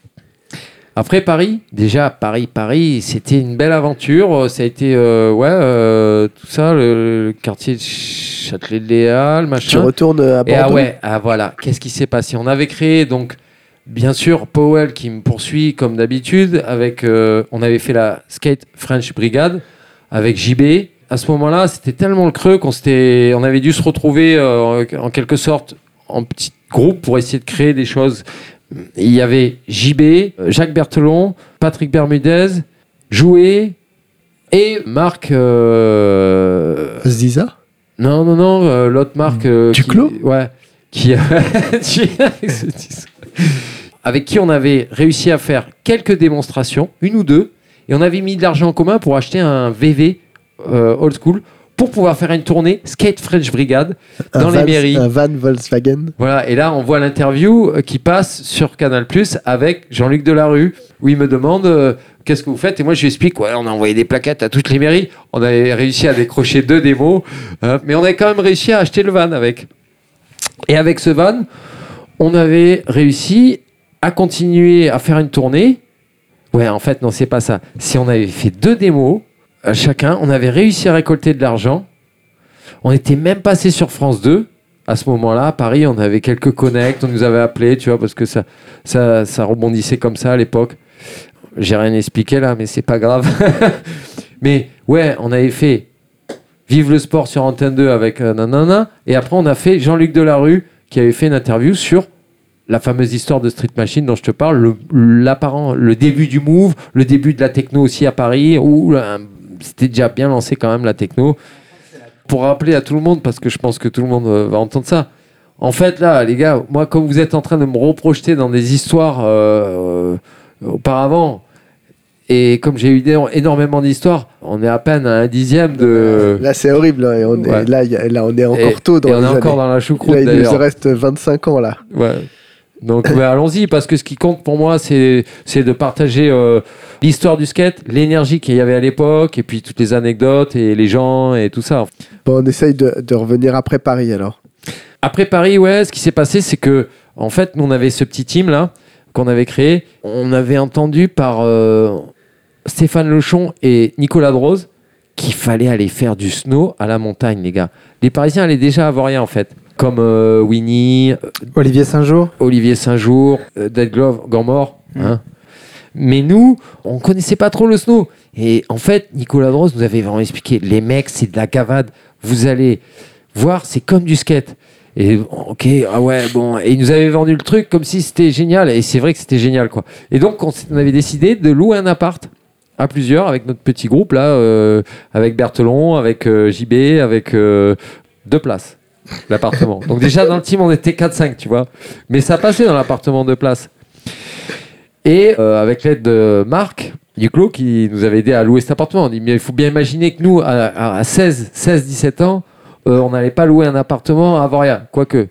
Après Paris, déjà Paris, Paris, c'était une belle aventure. Ça a été, euh, ouais, euh, tout ça, le, le quartier de Châtelet-Léal, Tu machin. retournes à Et ah Bordeaux ouais, ah voilà, qu'est-ce qui s'est passé? On avait créé donc, bien sûr, Powell qui me poursuit comme d'habitude. Avec, euh, on avait fait la Skate French Brigade avec JB. À ce moment-là, c'était tellement le creux qu'on s'était, on avait dû se retrouver euh, en quelque sorte en petit groupe pour essayer de créer des choses. Il y avait JB, euh, Jacques Berthelon, Patrick Bermudez, Jouet et Marc. euh, Ziza non, non, non, euh, l'autre marque. euh, qui- Duclos Ouais. Qui, [LAUGHS] avec qui on avait réussi à faire quelques démonstrations, une ou deux, et on avait mis de l'argent en commun pour acheter un VV old school pour pouvoir faire une tournée Skate French Brigade Un dans les mairies. Un van Volkswagen Voilà, et là on voit l'interview euh, qui passe sur Canal Plus avec Jean-Luc Delarue, où il me demande euh, qu'est-ce que vous faites, et moi je lui explique, ouais, on a envoyé des plaquettes à toutes les mairies, on avait réussi à décrocher deux démos, hein, mais on avait quand même réussi à acheter le van avec. Et avec ce van, on avait réussi à continuer à faire une tournée. Ouais, en fait, non, c'est pas ça. Si on avait fait deux démos, chacun, on avait réussi à récolter de l'argent. On était même passé sur France 2 à ce moment-là, à Paris, on avait quelques connects, on nous avait appelés, tu vois, parce que ça, ça, ça rebondissait comme ça à l'époque. J'ai rien expliqué là, mais c'est pas grave. [LAUGHS] mais ouais, on avait fait Vive le sport sur Antenne 2 avec euh, nanana, et après on a fait Jean-Luc Delarue qui avait fait une interview sur la fameuse histoire de Street Machine dont je te parle, le, l'apparent, le début du move, le début de la techno aussi à Paris, où euh, c'était déjà bien lancé quand même la techno pour rappeler à tout le monde, parce que je pense que tout le monde euh, va entendre ça. En fait, là, les gars, moi, comme vous êtes en train de me reprojeter dans des histoires euh, euh, auparavant, et comme j'ai eu énormément d'histoires, on est à peine à un dixième de. Là, c'est horrible. hein, et on est, Ouais. là, là, on est encore Et- tôt dans et on est encore dans la choucroute Là, il nous reste 25 ans, là. Ouais. Donc ouais, allons-y, parce que ce qui compte pour moi, c'est c'est de partager euh, l'histoire du skate, l'énergie qu'il y avait à l'époque, et puis toutes les anecdotes et les gens et tout ça. Bon, on essaye de, de revenir après Paris, alors. Après Paris, ouais, ce qui s'est passé, c'est que, en fait, nous, on avait ce petit team là qu'on avait créé. On avait entendu par euh, Stéphane Lechon et Nicolas Drose qu'il fallait aller faire du snow à la montagne, les gars. Les Parisiens allaient déjà avoir rien, en fait. Comme euh, Winnie, Olivier Saint-Jour Olivier Saint-Jour, euh, Dead Glove, Gambor. Hein. Mais nous, on connaissait pas trop le snow. Et en fait, Nicolas Droz nous avait vraiment expliqué les mecs, c'est de la cavade. Vous allez voir, c'est comme du skate. Et ok, ah ouais, bon. Et il nous avait vendu le truc comme si c'était génial. Et c'est vrai que c'était génial, quoi. Et donc, on, avait décidé de louer un appart à plusieurs avec notre petit groupe, là, euh, avec Berthelon, avec euh, JB, avec euh, deux places, l'appartement. Donc, déjà, dans le team, on était 4-5, tu vois. Mais ça passait dans l'appartement de place. Et euh, avec l'aide de Marc Duclos qui nous avait aidé à louer cet appartement, on dit mais il faut bien imaginer que nous, à, à- à 16, 16, 17 ans, euh, on n'allait pas louer un appartement à Avoria, quoique.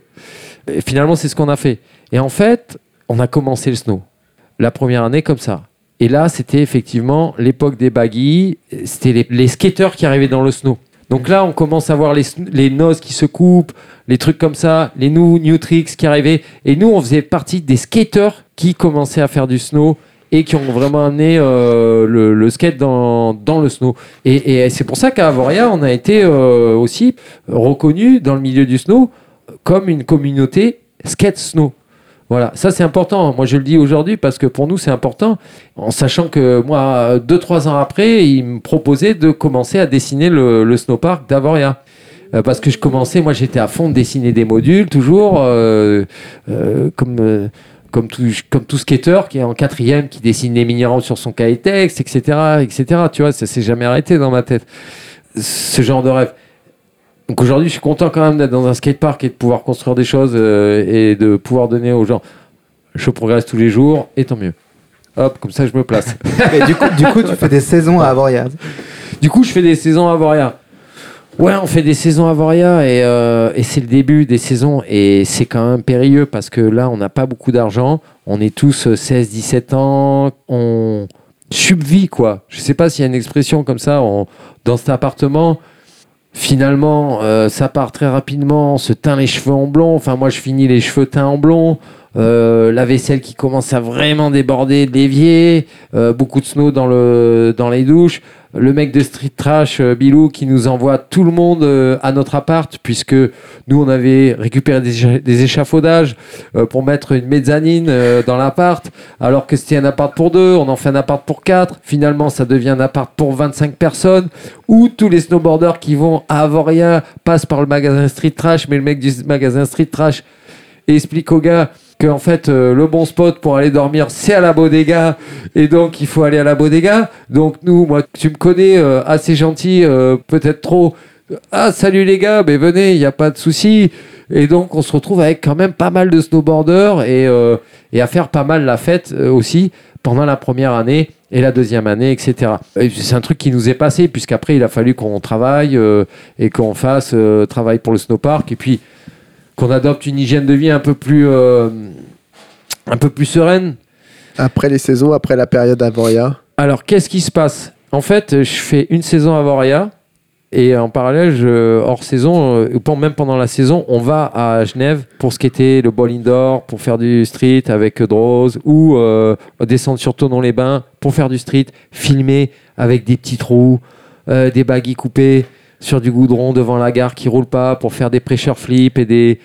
Finalement, c'est ce qu'on a fait. Et en fait, on a commencé le snow. La première année comme ça. Et là, c'était effectivement l'époque des baggy. C'était les, les skateurs qui arrivaient dans le snow. Donc là, on commence à voir les, les noses qui se coupent, les trucs comme ça, les new, tricks qui arrivaient. Et nous, on faisait partie des skateurs qui commençaient à faire du snow et qui ont vraiment amené euh, le, skate dans, le snow. Et, et c'est pour ça qu'à Avoria, on a été euh, aussi reconnu dans le milieu du snow comme une communauté skate snow. Voilà, ça c'est important. Moi je le dis aujourd'hui parce que pour nous c'est important, en sachant que moi, deux, trois ans après, il me proposait de commencer à dessiner le, le snowpark d'Avoria. Euh, parce que je commençais, moi j'étais à fond de dessiner des modules, toujours, euh, euh, comme, euh, comme, tout, comme tout skater qui est en quatrième, qui dessine des mini-rampes sur son cahier texte, etc., etc. Tu vois, ça s'est jamais arrêté dans ma tête, ce genre de rêve. Donc aujourd'hui, je suis content quand même d'être dans un skatepark et de pouvoir construire des choses euh, et de pouvoir donner aux gens. Je progresse tous les jours et tant mieux. Hop, comme ça je me place. [LAUGHS] Du coup, du coup, tu fais des saisons à Avoria. Du coup, je fais des saisons à Voria. Ouais, on fait des saisons à Voria et, euh, et c'est le début des saisons et c'est quand même périlleux parce que là, on n'a pas beaucoup d'argent. On est tous euh, 16, 17 ans. On subvit, quoi. Je sais pas s'il y a une expression comme ça on- dans cet appartement. Finalement, euh, ça part très rapidement, on se teint les cheveux en blond. Enfin, moi, je finis les cheveux teints en blond. Euh, la vaisselle qui commence à vraiment déborder de. Euh, beaucoup de snow dans, le, dans les douches. Le mec de Street Trash, euh, Bilou, qui nous envoie tout le monde euh, à notre appart, puisque nous, on avait récupéré des, écha- des échafaudages euh, pour mettre une mezzanine dans l'appart, alors que c'était un appart pour deux. On en fait un appart pour quatre. Finalement, ça devient un appart pour 25 personnes où tous les snowboarders qui vont à Avoria passent par le magasin Street Trash, mais le mec du magasin Street Trash explique aux gars que en fait euh, le bon spot pour aller dormir c'est à la bodega et donc il faut aller à la bodega. Donc nous moi tu me connais euh, assez gentil euh, peut-être trop ah salut les gars mais venez il n'y a pas de souci et donc on se retrouve avec quand même pas mal de snowboarders et, et à faire pas mal la fête aussi pendant la première année et la deuxième année, etc. Et C'est un truc qui nous est passé, puisqu'après, il a fallu qu'on travaille et qu'on fasse travail pour le snowpark, et puis qu'on adopte une hygiène de vie un peu plus, euh, un peu plus sereine. Après les saisons, après la période Avoria. Alors, qu'est-ce qui se passe? En fait, je fais une saison à Voria, et en parallèle, je- hors saison, euh, ou même pendant la saison, on va à Genève pour skater le ball indoor, pour faire du street avec Droz, ou euh, descendre sur Tonon-les-Bains pour faire du street, filmer avec des petits trous, euh, des baguilles coupées sur du goudron devant la gare qui roule pas pour faire des pressure flips et des,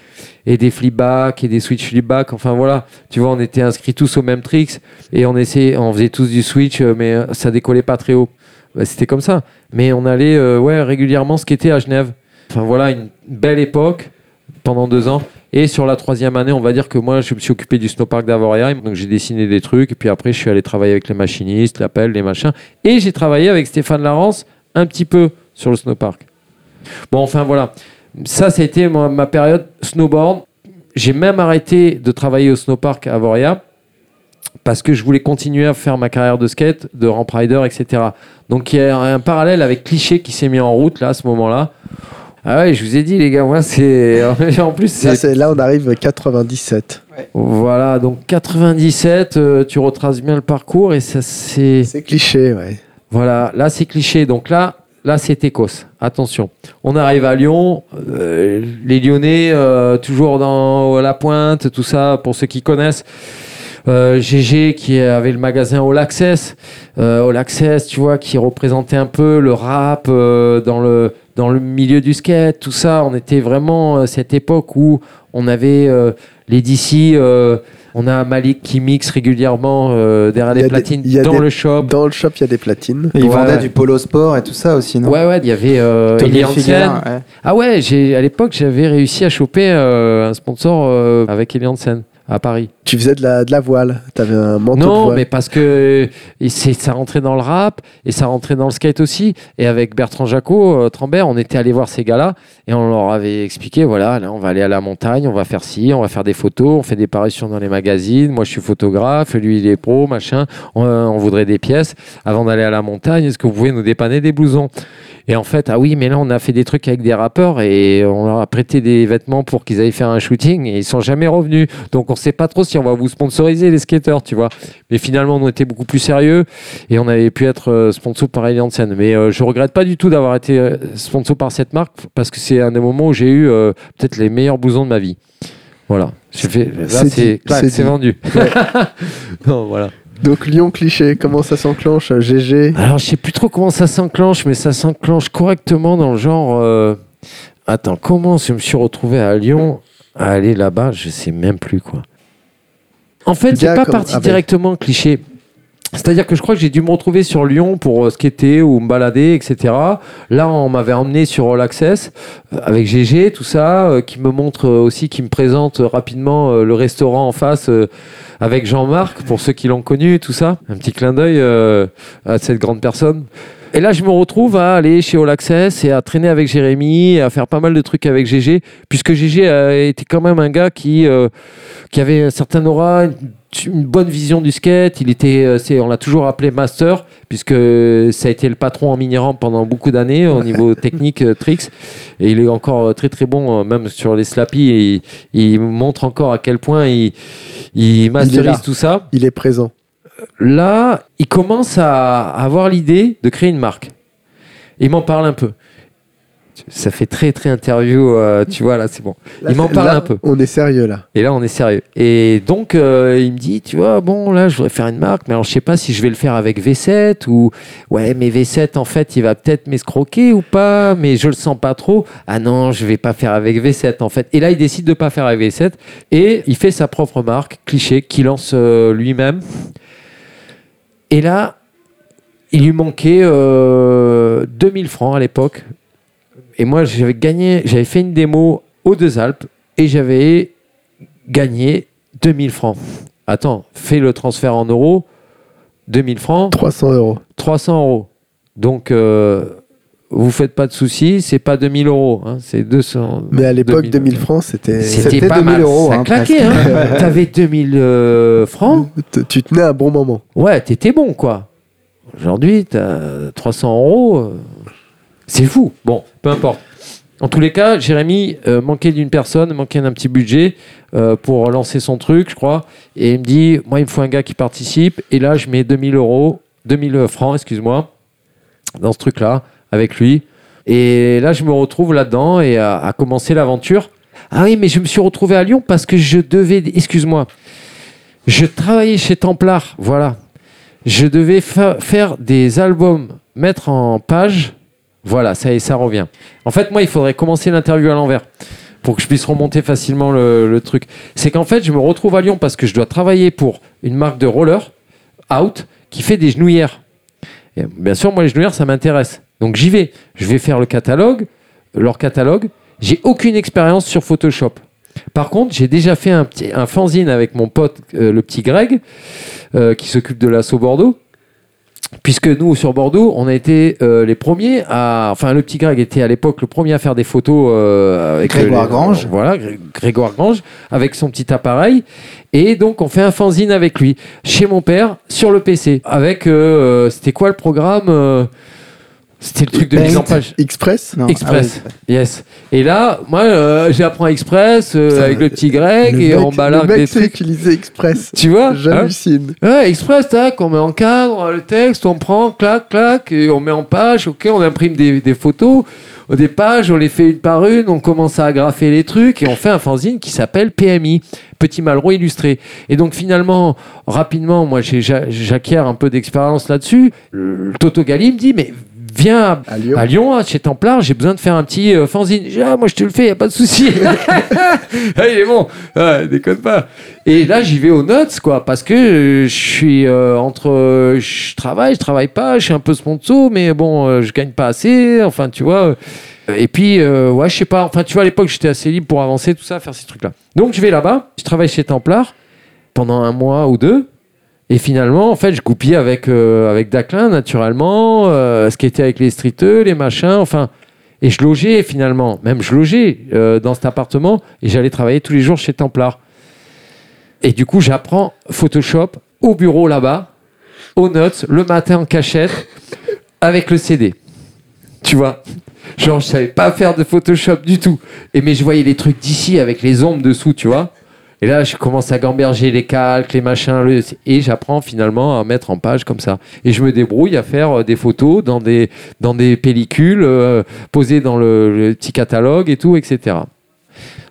et des flip back et des switch flip back. Enfin voilà, tu vois, on était inscrits tous au même tricks et on essayait, on faisait tous du switch, euh, mais euh, ça décollait pas très haut. Bah, C'était comme ça. Mais on allait euh, ouais, régulièrement skater à Genève. Enfin voilà, une belle époque pendant deux ans. Et sur la troisième année, on va dire que moi, je me suis occupé du snowpark d'Avoria. Donc j'ai dessiné des trucs. Et puis après, je suis allé travailler avec les machinistes, l'appel, les machins. Et j'ai travaillé avec Stéphane Larence un petit peu sur le snowpark. Bon, enfin voilà. Ça, c'était ma, ma période snowboard. J'ai même arrêté de travailler au snowpark à Avoria parce que je voulais continuer à faire ma carrière de skate, de ramp rider, etc. Donc il y a un parallèle avec Cliché qui s'est mis en route là à ce moment-là. Ah ouais, je vous ai dit les gars, moi c'est [LAUGHS] en plus Là, là, on arrive 97. voilà donc 97, euh, tu retraces bien le parcours et ça c'est C'est cliché, ouais. voilà, là c'est cliché. Donc là, là c'est Écosse. Attention. On arrive à Lyon. euh, les Lyonnais, euh, toujours dans la pointe, tout ça, pour ceux qui connaissent. Euh, GG qui avait le magasin All Access. Euh, All Access, tu vois, qui représentait un peu le rap euh, dans, le, dans le milieu du skate, tout ça. On était vraiment euh, cette époque où on avait euh, les DC. On a Malik qui mixe régulièrement euh, derrière Il des- platines il y a dans des- le shop. Dans le shop, il y a des platines. Et ils Ouais, vendaient ouais. du polo sport et tout ça aussi, non? Ouais, ouais, il y avait euh, Tommy Hansen. Ouais. Ah ouais, j'ai, à l'époque, j'avais réussi à choper euh, un sponsor euh, avec Eli Hansen à Paris. Tu faisais de la, de la voile. Tu avais un manteau de non, voile. mais parce que ça rentrait dans le rap et ça rentrait dans le skate aussi. Et avec Bertrand Jacot, euh, Trambert, on était allé voir ces gars-là et on leur avait expliqué voilà, là, on va aller à la montagne, on va faire ci, on va faire des photos, on fait des parutions dans les magazines. Moi, je suis photographe, lui, il est pro, machin. On, on voudrait des pièces avant d'aller à la montagne. Est-ce que vous pouvez nous dépanner des blousons? Et en fait, ah oui, mais là, on a fait des trucs avec des rappeurs et on leur a prêté des vêtements pour qu'ils aillent faire un shooting et ils sont jamais revenus. Donc, on sait pas trop si on va vous sponsoriser les skateurs, tu vois. Mais finalement, on était beaucoup plus sérieux et on avait pu être euh, sponsor par Eli Hansen. Mais euh, je regrette pas du tout d'avoir été euh, sponsor par cette marque parce que c'est un des moments où j'ai eu euh, peut-être les meilleurs blousons de ma vie. Voilà. C'est vendu. [LAUGHS] non, voilà. Donc Lyon cliché, comment ça s'enclenche GG Alors, je sais plus trop comment ça s'enclenche, mais ça s'enclenche correctement dans le genre. euh, Attends, comment je me suis retrouvé à Lyon à aller là-bas Je sais même plus quoi. En fait, c'est Gars pas comme- parti ah ben. directement cliché. C'est-à-dire que je crois que j'ai dû me retrouver sur Lyon pour euh, skater ou me balader, etc. Là, on m'avait emmené sur All Access euh, avec GG, tout ça, euh, qui me montre euh, aussi, qui me présente euh, rapidement euh, le restaurant en face euh, avec Jean-Marc, pour ceux qui l'ont connu, tout ça. Un petit clin d'œil euh, à cette grande personne. Et là, je me retrouve à aller chez All Access et à traîner avec Jérémy, à faire pas mal de trucs avec GG, puisque GG été quand même un gars qui, euh, qui avait un certain aura, une bonne vision du skate. Il était, euh, c'est, on l'a toujours appelé master, puisque ça a été le patron en mini-ramp pendant beaucoup d'années au [LAUGHS] niveau technique, euh, tricks. Et il est encore euh, très très bon, même sur les slappy. Et il, montre encore à quel point il, il masterise tout ça Il est présent. là, il commence à avoir l'idée de créer une marque. Il m'en parle un peu. Ça fait très très interview, euh, tu vois là, c'est bon. Là, il m'en parle là, un peu. On est sérieux là. Et là, on est sérieux. Et donc, euh, il me dit, tu vois, bon, là, je voudrais faire une marque, mais alors je sais pas si je vais le faire avec V7 ou ouais, mais V7 en fait, il va peut-être m'escroquer ou pas, mais je le sens pas trop. Ah non, je vais pas faire avec V7 en fait. Et là, il décide de pas faire avec V7 et il fait sa propre marque, cliché, qu'il lance euh, lui-même. Et là, il lui manquait euh, 2000 francs à l'époque. Et moi, j'avais gagné, j'avais fait une démo aux Deux Alpes et j'avais gagné 2000 francs. Attends, fais le transfert en euros. 2000 francs, 300 euros. 300 euros. Donc, euh, vous faites pas de soucis, c'est pas 2000 euros, hein, c'est 200. Mais à l'époque, 2000 francs, c'était. C'était pas 2000 mal. euros, Ça hein, claquait, hein. [LAUGHS] T'avais 2000 euh, francs. Tu tenais un bon moment. Ouais, t'étais bon, quoi. Aujourd'hui, t'as 300 euros. euh, C'est fou. Bon, peu importe. En tous les cas, Jérémy euh, manquait d'une personne, manquait d'un petit budget euh, pour lancer son truc, je crois. Et il me dit, moi, il me faut un gars qui participe. Et là, je mets 2000 euros, 2000 francs, excuse-moi, dans ce truc-là, avec lui. Et là, je me retrouve là-dedans et à, commencer l'aventure. Ah oui, mais je me suis retrouvé à Lyon parce que je devais, excuse-moi, je travaillais chez Templar, voilà. Je devais fa- faire des albums, mettre en page. Voilà, ça y est, ça revient. En fait, moi, il faudrait commencer l'interview à l'envers pour que je puisse remonter facilement le, truc. C'est qu'en fait, je me retrouve à Lyon parce que je dois travailler pour une marque de roller, Out, qui fait des genouillères. Et bien sûr, moi, les genouillères, ça m'intéresse. Donc, j'y vais. Je vais faire le catalogue, leur catalogue. J'ai aucune expérience sur Photoshop. Par contre, j'ai déjà fait un, petit, un fanzine avec mon pote, euh, le petit Greg, euh, qui s'occupe de l'assaut Bordeaux. Puisque nous, sur Bordeaux, on a été euh, les premiers à. Enfin, le petit Greg était à l'époque le premier à faire des photos euh, avec Grégoire le- Grange. Voilà, Gré- Grégoire Grange, avec son petit appareil. Et donc, on fait un fanzine avec lui, chez mon père, sur le PC. Avec. euh, C'était quoi le programme C'était le truc de Paint. mise en page. Express Non, Express. ah. Yes. Et là, moi, euh, j'apprends Express euh, avec le petit Greg Le et on balargue Le des trucs. utiliser Express. Tu vois hein J'hallucine. Ouais, Express, tac, on met en cadre le texte, on prend, clac, clac, et on met en page, ok, on imprime des, des photos, des pages, on les fait une par une, on commence à agrafer les trucs, et on fait un fanzine qui s'appelle PMI, Petit Malraux Illustré. Et donc finalement, rapidement, moi j'acquiers un peu d'expérience là-dessus. Toto Gali me dit, mais viens à À Lyon. à Lyon, hein, chez Templar, j'ai besoin de faire un petit euh, fanzine. Ah, moi je te le fais, y a pas de souci. [LAUGHS] [LAUGHS] ah, il est bon, ah, déconne pas. Et là, j'y vais aux notes, quoi, parce que euh, je suis euh, entre, je travaille, je travaille pas, je suis un peu sponsor, mais bon, euh, je gagne pas assez. Enfin, tu vois. Et puis, euh, ouais, je sais pas. Enfin, tu vois, à l'époque, j'étais assez libre pour avancer, tout ça, faire ces trucs-là. Donc, je vais là-bas, je travaille chez Templar pendant un mois ou deux. Et finalement, en fait, je goupille avec, euh, avec Daclin, naturellement, euh, ce qui était avec les streeteux, les machins, enfin. Et je logeais finalement, même je logeais euh, dans cet appartement et j'allais travailler tous les jours chez Templar. Et du coup, j'apprends Photoshop au bureau là-bas, aux notes, le matin en cachette, avec le CD. Tu vois? Genre, je savais pas faire de Photoshop du tout. Et mais je voyais les trucs d'ici avec les ombres dessous, tu vois? Et là, je commence à gamberger les calques, les machins, et j'apprends finalement à mettre en page comme ça. Et je me débrouille à faire euh, des photos dans des, dans des pellicules euh, posées dans le petit catalogue et tout, etc.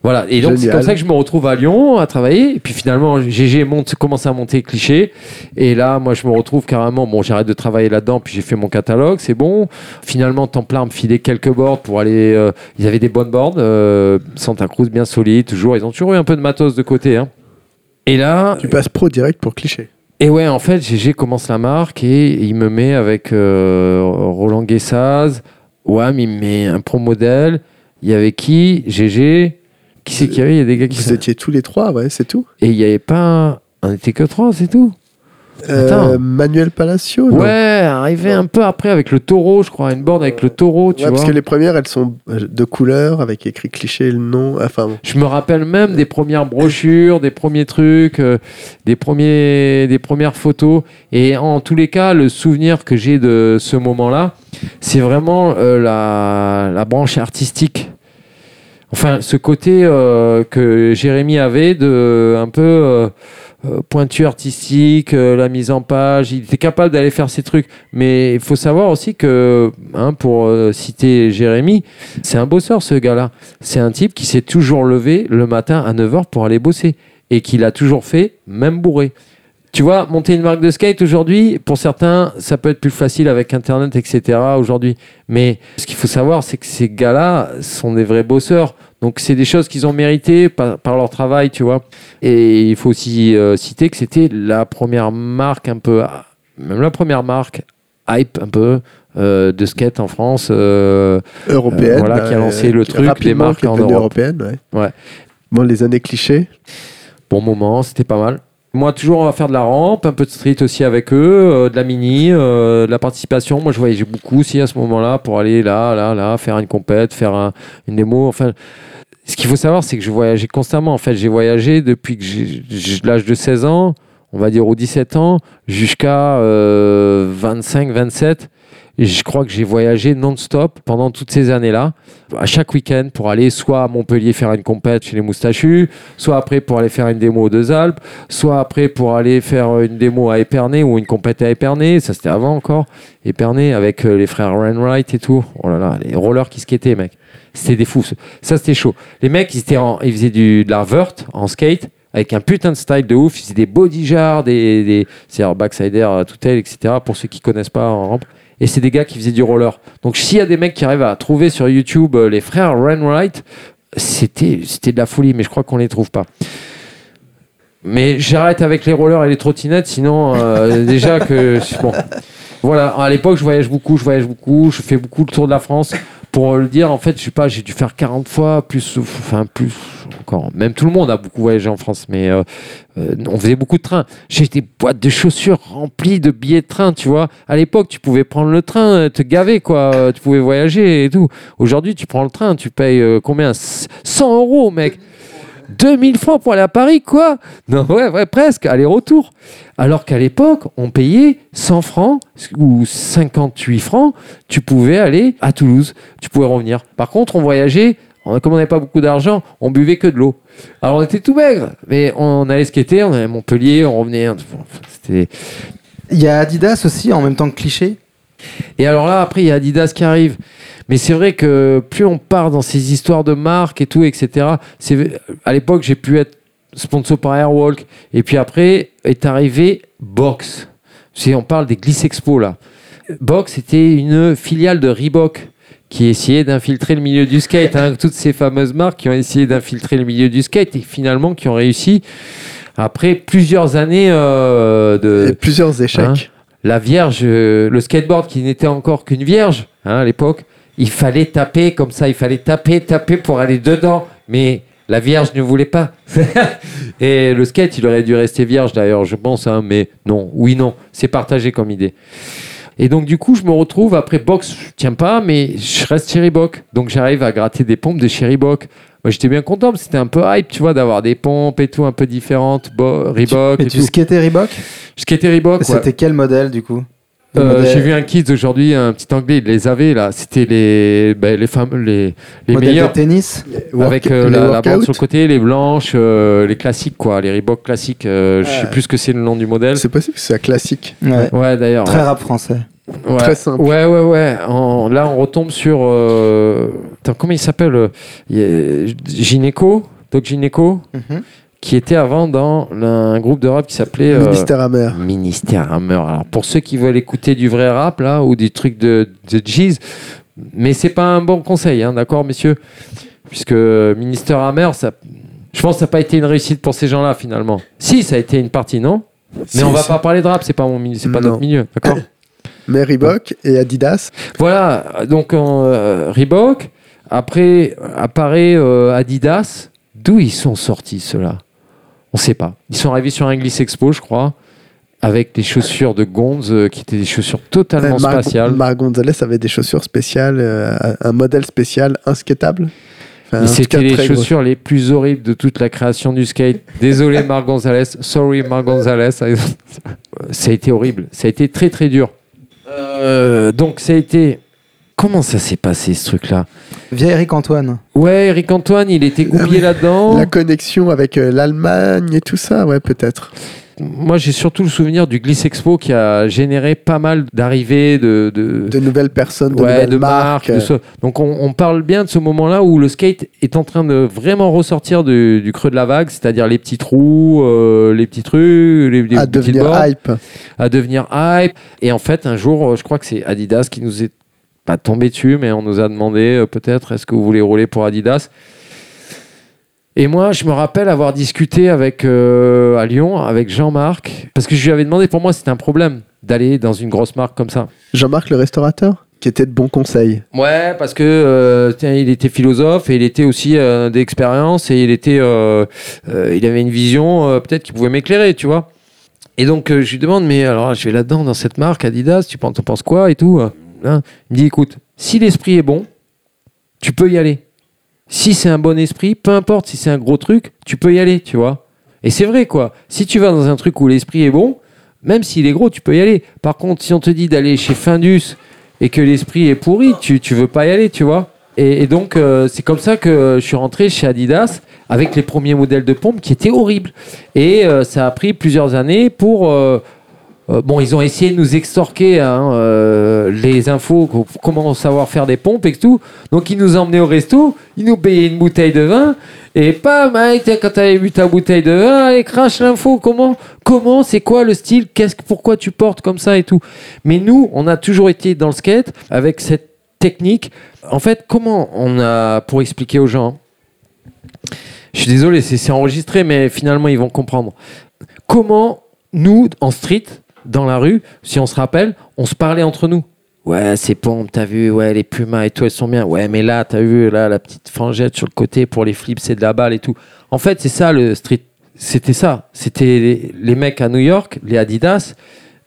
Voilà. Et donc, c'est comme ça que je me retrouve à Lyon à travailler. Et puis finalement, GG monte, commence à monter cliché. Et là, moi, je me retrouve carrément. Bon, j'arrête de travailler là-dedans. Puis j'ai fait mon catalogue. C'est bon. Finalement, Templar me filait quelques boards pour aller. euh, ils avaient des bonnes boards. euh, Santa Cruz bien solides, toujours. Ils ont toujours eu un peu de matos de côté. hein. Et là, Tu passes pro direct pour cliché. et ouais, en fait, GG commence la marque et il me met avec euh, Roland Guessaz. Wam, il me met un pro modèle. Il y avait qui? GG. Qui c'est qu'il y avait? Il y a des gars qui Vous sont- étiez tous les trois, ouais, c'est tout. Et il n'y avait pas. un- On était que trois, c'est tout. Euh, Manuel Palacio, non Ouais, arrivé un peu après avec le taureau, je crois, une board avec le taureau, tu Ouais, parce vois. que les premières, elles sont euh, de couleur, avec écrit cliché, le nom. Enfin, bon. Je me rappelle même des premières brochures, des premiers trucs, euh, des, premiers, des premières photos. Et en tous les cas, le souvenir que j'ai de ce moment-là, c'est vraiment euh, la, la branche artistique. Enfin, ce côté euh, que Jérémy avait de un peu euh, pointu artistique, euh, la mise en page. Il était capable d'aller faire ces trucs. Mais il faut savoir aussi que, hein, pour euh, citer Jérémy, c'est un bosseur ce gars-là. C'est un type qui s'est toujours levé le matin à 9h pour aller bosser. Et qui l'a toujours fait, même bourré. Tu vois, monter une marque de skate aujourd'hui, pour certains, ça peut être plus facile avec Internet, etc. aujourd'hui. Mais ce qu'il faut savoir, c'est que ces gars-là sont des vrais bosseurs. Donc, c'est des choses qu'ils ont méritées par, par leur travail, tu vois. Et il faut aussi euh, citer que c'était la première marque un peu, même la première marque hype un peu euh, de skate en France. euh, Européenne. Euh, voilà, qui a lancé le truc, les marques en Europe. européenne, ouais. Ouais. Bon, les années clichés. bon moment, c'était pas mal. Moi, toujours, on va faire de la rampe, un peu de street aussi avec eux, euh, de la mini, euh, de la participation. Moi, je voyageais beaucoup aussi à ce moment-là pour aller là, là, là, faire une compète, faire un- une démo. Enfin, ce qu'il faut savoir, c'est que je voyageais constamment. En fait, j'ai voyagé depuis l'âge de 16 ans, on va dire, ou 17 ans, jusqu'à euh, 25, 27. Je crois que j'ai voyagé non-stop pendant toutes ces années-là, à chaque week-end pour aller soit à Montpellier faire une compète chez les moustachus, soit après pour aller faire une démo aux Deux Alpes, soit après pour aller faire une démo à Épernay ou une compète à Épernay, ça c'était avant encore, Épernay avec euh, les frères Wainwright et tout. Oh là là, les rollers qui skataient, mec. C'était des fous. Ça c'était chaud. Les mecs, ils, étaient en- ils faisaient du, de la vert en skate avec un putain de style de ouf. Ils faisaient des body jars, des, des c'est-à-dire euh, tout tel, etc. Pour ceux qui connaissent pas en rampe. Et c'est des gars qui faisaient du roller. Donc s'il y a des mecs qui arrivent à trouver sur YouTube euh, les frères Wainwright, c'était c'était de la folie, mais je crois qu'on les trouve pas. Mais j'arrête avec les rollers et les trottinettes, sinon euh, [LAUGHS] déjà que bon. Voilà, à l'époque je voyage beaucoup, je voyage beaucoup, je fais beaucoup le tour de la France. Pour le dire, en fait, je sais pas, j'ai dû faire 40 fois, plus, enfin plus Même tout le monde a beaucoup voyagé en France, mais euh, euh, on faisait beaucoup de trains. J'ai des boîtes de chaussures remplies de billets de train, tu vois. À l'époque, tu pouvais prendre le train, euh, te gaver, quoi. Tu pouvais voyager et tout. Aujourd'hui, tu prends le train, tu payes combien? 100 euros, mec. 2000 francs pour aller à Paris, quoi Non, ouais, ouais, presque, aller-retour. Alors qu'à l'époque, on payait 100 francs ou 58 francs, tu pouvais aller à Toulouse, tu pouvais revenir. Par contre, on voyageait, on, comme on n'avait pas beaucoup d'argent, on buvait que de l'eau. Alors on était tout maigre, mais on allait skater, on allait à Montpellier, on revenait. C'était Il y a Adidas aussi en même temps que cliché? et alors là, après, il y a Adidas qui arrive. Mais c'est vrai que plus on part dans ces histoires de marques et tout, etc. C'est à l'époque, j'ai pu être sponsor par Airwalk. Et puis après est arrivé Box. C'est- on parle des Gliss Expo là. Box était une filiale de Reebok qui essayait d'infiltrer le milieu du skate. hein. Toutes ces fameuses marques qui ont essayé d'infiltrer le milieu du skate et finalement qui ont réussi après plusieurs années euh, de, Et plusieurs échecs. Hein la Vierge, euh, le skateboard qui n'était encore qu'une Vierge hein, à l'époque, il fallait taper comme ça, il fallait taper, taper pour aller dedans. Mais la Vierge ne voulait pas. [LAUGHS] Et le skate, il aurait dû rester Vierge d'ailleurs, je pense. hein, mais non, oui, non, c'est partagé comme idée. Et donc du coup, je me retrouve après box, je tiens pas, mais je reste chez Reebok. Donc j'arrive à gratter des pompes de chez Reebok. Moi, j'étais bien content, parce que c'était un peu hype, tu vois, d'avoir des pompes et tout un peu différentes, Bo- Reebok Et et tu tout. skatais Reebok? Je skatais Reebok, ouais. C'était quel modèle du coup? Euh, J'ai vu un kids aujourd'hui, un petit anglais, il les avait là. C'était les, ben, les fameux, les, les meilleurs. de tennis Work- Avec euh, les la, la bande sur le côté, les blanches, euh, les classiques quoi, les Reebok classiques. euh, Je sais plus ce que c'est le nom du modèle. C'est possible que c'est un classique. Ouais. Ouais d'ailleurs. Très ouais. rap français. Ouais. très simple. Ouais ouais ouais. En- là on retombe sur. Euh... Attends, comment il s'appelle Gynéco, Doc Gynéco, Mhm. Qui était avant dans un groupe de rap qui s'appelait. euh, Ministère amer. Ministère Hammer. Alors pour ceux qui veulent écouter du vrai rap là ou des trucs de, de Jeez, mais c'est pas un bon conseil, hein, d'accord, messieurs, puisque Ministère Hammer, ça, je pense que ça n'a pas été une réussite pour ces gens-là finalement. Si, ça a été une partie, non? Mais Si, on va si. pas parler de rap, c'est pas mon, c'est pas Non. notre milieu, d'accord? [COUGHS] Mais Reebok et Adidas. Voilà, donc euh, Reebok. Après apparaît euh, Adidas. D'où ils sont sortis ceux-là? On sait pas. Ils sont arrivés sur un Gliss Expo, je crois, avec des chaussures de Gonz euh, qui étaient des chaussures totalement Mar- spatiales. Mar Gonzalez avait des chaussures spéciales, euh, un modèle spécial inskatable. Enfin, C'était les gros. chaussures les plus horribles de toute la création du skate. Désolé [LAUGHS] Marc Gonzalez, sorry Marc Gonzalez. Ça a été horrible, ça a été très très dur. Euh, donc ça a été Comment ça s'est passé ce truc-là Via Eric Antoine. Ouais, Eric Antoine, il était goupillé [LAUGHS] là-dedans. La connexion avec euh, l'Allemagne et tout ça, ouais, peut-être. Moi, j'ai surtout le souvenir du Gliss Expo qui a généré pas mal d'arrivées de, de, De nouvelles personnes, de ouais, nouvelles de marques. marques. de ce- Donc, on, on parle bien de ce moment-là où le skate est en train de vraiment ressortir du, du creux de la vague, c'est-à-dire les petits trous, euh, les petits trucs, les, les à petites devenir hype. à devenir hype. Et en fait, un jour, euh, je crois que c'est Adidas qui nous est pas tombé dessus, mais on nous a demandé euh, peut-être est-ce que vous voulez rouler pour Adidas? Et moi, je me rappelle avoir discuté avec euh, à Lyon avec Jean-Marc parce que je lui avais demandé. Pour moi, c'était un problème d'aller dans une grosse marque comme ça. Jean-Marc, le restaurateur, qui était de bons conseils. Ouais, parce que euh, tiens, il était philosophe et il était aussi euh, d'expérience et il était, il avait une vision peut-être qui pouvait m'éclairer, tu vois. Et donc je lui demande, mais alors je vais là-dedans dans cette marque Adidas, tu penses, penses quoi et tout. Hein il me dit, écoute, si l'esprit est bon, tu peux y aller. Si c'est un bon esprit, peu importe si c'est un gros truc, tu peux y aller, tu vois. Et c'est vrai quoi. Si tu vas dans un truc où l'esprit est bon, même s'il est gros, tu peux y aller. Par contre, si on te dit d'aller chez Findus et que l'esprit est pourri, tu, tu veux pas y aller, tu vois. Et, donc, euh, c'est comme ça que je suis rentré chez Adidas avec les premiers modèles de pompes qui étaient horribles. Et euh, ça a pris plusieurs années pour. euh, euh, bon, ils ont essayé de nous extorquer hein, euh, les infos, co- comment savoir faire des pompes et tout. Donc, ils nous emmenaient au resto, ils nous payaient une bouteille de vin. Et tiens, quand t'avais bu ta bouteille de vin, allez, crache l'info. Comment, comment, c'est quoi le style pourquoi tu portes comme ça et tout Mais nous, on a toujours été dans le skate avec cette technique. En fait, comment on a, pour expliquer aux gens, je suis désolé, c'est enregistré, mais finalement, ils vont comprendre. Comment nous, en street, dans la rue, si on se rappelle, on se parlait entre nous. Ouais, ces pompes, t'as vu, ouais, les Pumas et tout, elles sont bien. Ouais, mais là, t'as vu, là, la petite frangette sur le côté pour les flips, c'est de la balle et tout. En fait, c'est ça le street. C'était ça. C'était les, mecs à New York, les Adidas,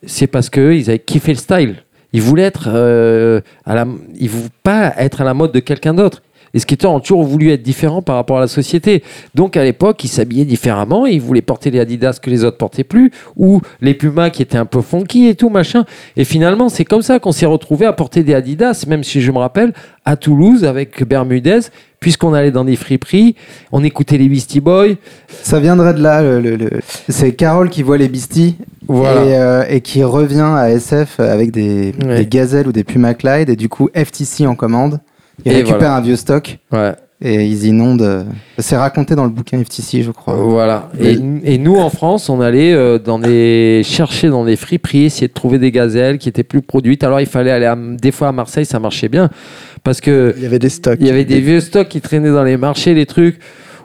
c'est parce qu'eux, ils avaient kiffé le style. Ils voulaient être euh, à la, ils voulaient pas être à la mode de quelqu'un d'autre. Les skateurs ont toujours voulu être différents par rapport à la société. Donc à l'époque, ils s'habillaient différemment. Ils voulaient porter les Adidas que les autres portaient plus, ou les Pumas qui étaient un peu funky et tout machin. Et finalement, c'est comme ça qu'on s'est retrouvé à porter des Adidas, même si je me rappelle à Toulouse avec Bermudez, puisqu'on allait dans des friperies, on écoutait les Beastie Boys. Ça viendrait de là. le- le- le- C'est Carole qui voit les Voilà. et, euh, et qui revient à SF avec des, Ouais. des gazelles ou des Puma Clyde et du coup FTC en commande. Ils Et récupèrent voilà. un vieux stock Ouais. et ils inondent. euh, C'est raconté dans le bouquin FTC, je crois. Voilà. Et, et nous, en France, on allait euh, dans des, chercher dans des friperies, essayer de trouver des gazelles qui étaient plus produites. Alors, il fallait aller à- des fois à Marseille, ça marchait bien. Parce que Il y avait des stocks. il y avait des vieux stocks qui traînaient dans les marchés, les trucs.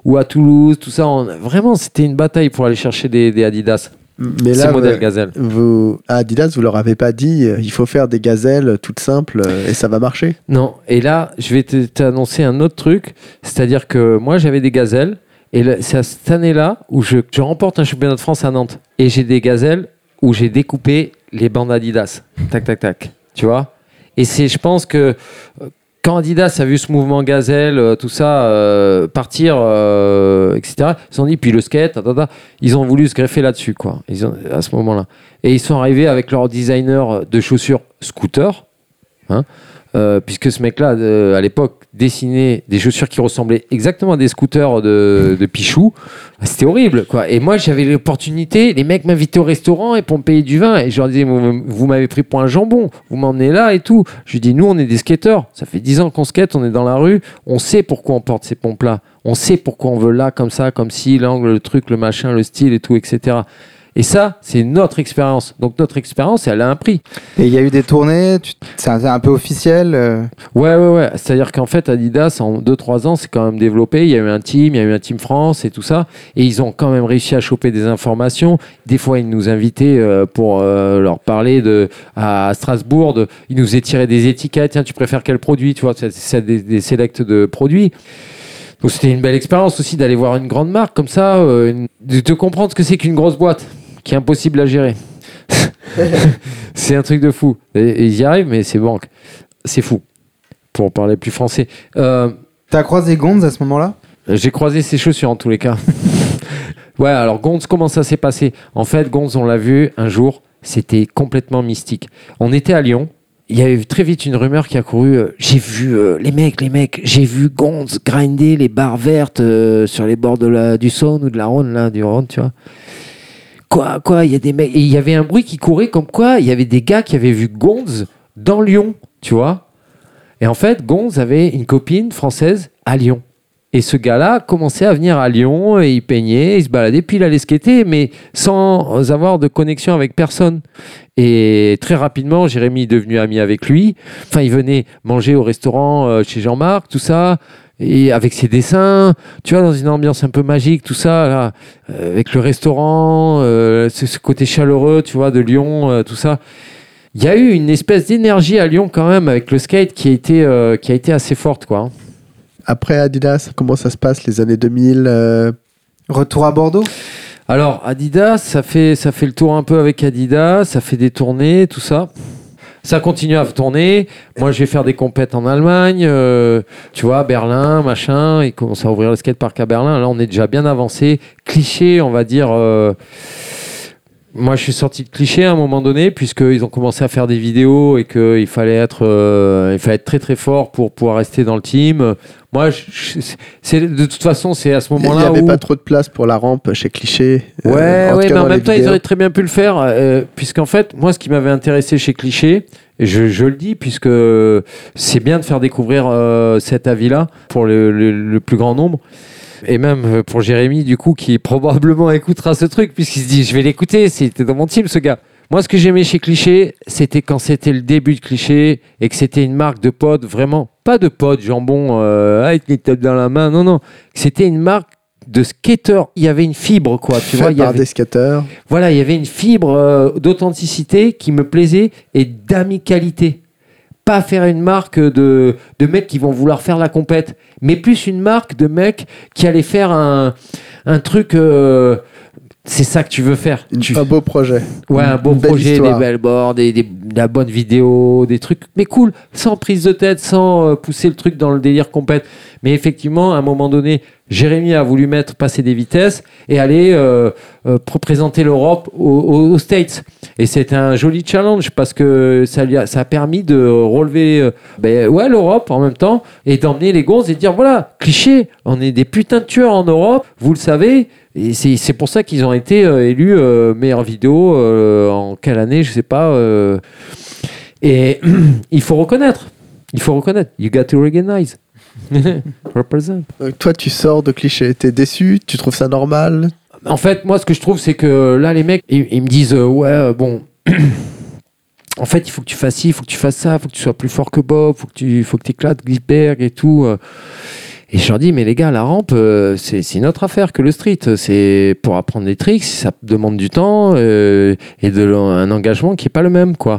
Ou à Toulouse, tout ça. On- vraiment, c'était une bataille pour aller chercher des, des Adidas. Mais là, modèles vous, gazelles. vous- à Adidas, vous leur avez pas dit euh, il faut faire des gazelles toutes simples euh, et ça va marcher Non, et là, je vais t'annoncer un autre truc. C'est-à-dire que moi, j'avais des gazelles. Et c'est à cette année-là où je, je remporte un championnat de France à Nantes. Et j'ai des gazelles où j'ai découpé les bandes Adidas. Tac, tac, tac. Tu vois? Et c'est, je pense que Adidas a vu ce mouvement gazelle, euh, tout ça, euh, partir, euh, etc., ils se sont dit, puis le skate, ils ont voulu se greffer là-dessus, quoi, à ce moment-là. Et ils sont arrivés avec leur designer de chaussures scooter, hein, euh, puisque ce mec-là, euh, à l'époque, dessinait des chaussures qui ressemblaient exactement à des scooters de, Pichou. Ah, C'était horrible, quoi. Et moi, j'avais l'opportunité, les mecs m'invitaient au restaurant et pour me payer du vin. Et je leur disais, vous, vous m'avez pris pour un jambon, vous m'emmenez là et tout. Je lui dis, nous, on est des skateurs. Ça fait 10 ans qu'on skate, on est dans la rue. On sait pourquoi on porte ces pompes-là. On sait pourquoi on veut là, comme ça, comme si, l'angle, le truc, le machin, le style et tout, etc. Et ça, c'est notre expérience. Donc notre expérience, elle a un prix. Et il y a eu des tournées, tu- c'est un, peu officiel. euh, Ouais, ouais, ouais. C'est-à-dire qu'en fait, Adidas, en 2-3 ans, c'est quand même développé. Il y a eu un team, il y a eu un team France et tout ça. Et ils ont quand même réussi à choper des informations. Des fois, ils nous invitaient euh, pour euh, leur parler de, à Strasbourg. De, ils nous étiraient des étiquettes. Tiens, tu préfères quel produit Tu vois, c'est- des, des sélects de produits. Donc c'était une belle expérience aussi d'aller voir une grande marque comme ça, euh, une- de comprendre ce que c'est qu'une grosse boîte, qui est impossible à gérer. [LAUGHS] c'est un truc de fou. Et, et ils y arrivent, mais c'est banque. C'est fou. Pour parler plus français. Euh, T'as croisé Gonz à ce moment-là? J'ai croisé ses chaussures en tous les cas. [LAUGHS] ouais, alors Gonz, comment ça s'est passé? En fait, Gonz, on l'a vu un jour, c'était complètement mystique. On était à Lyon, il y a eu très vite une rumeur qui a couru. euh, j'ai vu euh, les mecs, les mecs, j'ai vu Gonz grinder les barres vertes euh, sur les bords de la, du Saône ou de la Rhône, là, du Rhône, tu vois. Quoi, quoi, il y a des mecs. Il y avait un bruit qui courait comme quoi il y avait des gars qui avaient vu Gonz dans Lyon, tu vois. Et en fait, Gonz avait une copine française à Lyon. Et ce gars-là commençait à venir à Lyon et il peignait, il se baladait, puis il allait skater, mais sans avoir de connexion avec personne. Et très rapidement, Jérémy est devenu ami avec lui. Enfin, il venait manger au restaurant euh, chez Jean-Marc, tout ça, et avec ses dessins, tu vois, dans une ambiance un peu magique, tout ça, là, euh, avec le restaurant, euh, ce, ce côté chaleureux, tu vois, de Lyon, euh, tout ça. Il y a eu une espèce d'énergie à Lyon quand même avec le skate qui a été, euh, qui a été assez forte, quoi. hein. Après Adidas, comment ça se passe les années 2000 euh, Retour à Bordeaux? Alors, Adidas, ça fait, ça fait le tour un peu avec Adidas, ça fait des tournées, tout ça. Ça continue à tourner. Moi, je vais faire des compètes en Allemagne, euh, tu vois, Berlin, machin. Ils commencent à ouvrir le skatepark à Berlin. Là, on est déjà bien avancé. Cliché, on va dire. euh, moi, je suis sorti de cliché à un moment donné, puisqu'ils ont commencé à faire des vidéos et qu'il fallait être, euh, il fallait être très très fort pour pouvoir rester dans le team. Moi, je- de toute façon, c'est à ce Il n'y moment-là avait où pas trop de place pour la rampe chez Cliché. euh, Ouais, en mais en même temps, ils auraient très bien pu le faire, euh, puisqu'en fait, moi, ce qui m'avait intéressé chez Cliché, et je, je le dis, puisque c'est bien de faire découvrir cet avis-là pour le, le- le plus grand nombre, et même euh, pour Jérémy, du coup, qui probablement écoutera ce truc, puisqu'il se dit, je vais l'écouter, c'était dans mon team, ce gars. Moi, ce que j'aimais chez Cliché, c'était quand c'était le début de Cliché et que c'était une marque de pod, vraiment, pas de pod, jambon, euh, avec les tape dans la main, non, non. C'était une marque de skater. Il y avait une fibre, quoi. Tu vois, il y avait des skateurs. voilà, il y avait une fibre euh, d'authenticité qui me plaisait et d'amicalité. Pas faire une marque de, de mecs qui vont vouloir faire la compète, mais plus une marque de mecs qui allaient faire un, truc. euh, c'est ça que tu veux faire. Tu- Un beau projet. Ouais, un beau projet, des belles boards, des, des- de la bonne vidéo, des trucs, mais cool, sans prise de tête, sans euh, pousser le truc dans le délire compète. Mais effectivement, à un moment donné, Jérémy a voulu mettre passer des vitesses et aller euh, euh, pr- présenter l'Europe aux, States. Et c'était un joli challenge parce que ça, lui a, ça a permis de relever euh, ben, ouais, l'Europe en même temps et d'emmener les gonzes et de dire voilà, cliché, on est des putains de tueurs en Europe, vous le savez. Et c'est c'est pour ça qu'ils ont été euh, élus euh, meilleure vidéo euh, en quelle année, je sais pas. euh. Et [CLEARS THROAT] il faut reconnaître. Il faut reconnaître. You got to recognize. [LAUGHS] Represent. Donc, toi, tu sors de Cliché. T'es déçu? Tu trouves ça normal? En fait, moi, ce que je trouve, c'est que là, les mecs, ils, ils me disent euh, Ouais, euh, bon. [CLEARS THROAT] en fait, il faut que tu fasses ci, il faut que tu fasses ça, il faut que tu sois plus fort que Bob, faut que tu faut que éclates Gliberg et tout. euh. Et je leur dis Mais les gars, la rampe, euh, c'est autre affaire que le street. C'est pour apprendre des tricks, ça demande du temps euh, et de, un engagement qui est pas le même, quoi.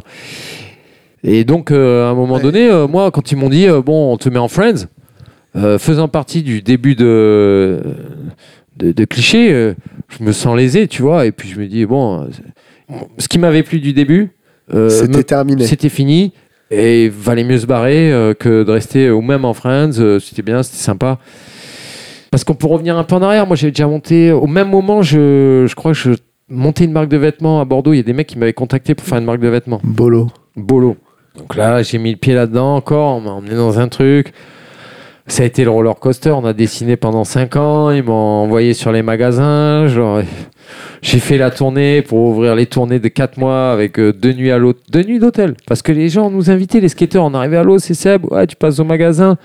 Et donc, euh, à un moment Ouais. donné, euh, moi, quand ils m'ont dit Bon, on te met en Friends, faisant partie du début de, de, de cliché, je me sens lésé, tu vois. Et puis je me dis, bon, ce qui m'avait plu du début, C'était terminé. c'était fini. Et valait mieux se barrer euh, que de rester, ou même en Friends, euh, c'était bien, c'était sympa. Parce qu'on peut revenir un peu en arrière. Moi, j'avais déjà monté, au même moment, je, je crois que je montais une marque de vêtements à Bordeaux. Il y a des mecs qui m'avaient contacté pour faire une marque de vêtements. Bolo. Bolo. Donc là, j'ai mis le pied là-dedans encore, on m'a emmené dans un truc. Ça a été le roller coaster, on a dessiné pendant 5 ans, ils m'ont envoyé sur les magasins, j'ai fait la tournée pour ouvrir les tournées de 4 mois avec euh, deux nuits à l'hôtel, deux nuits d'hôtel. Parce que les gens nous invitaient, les skateurs, on arrivait à l'eau, c'est Seb, ouais, tu passes au magasin.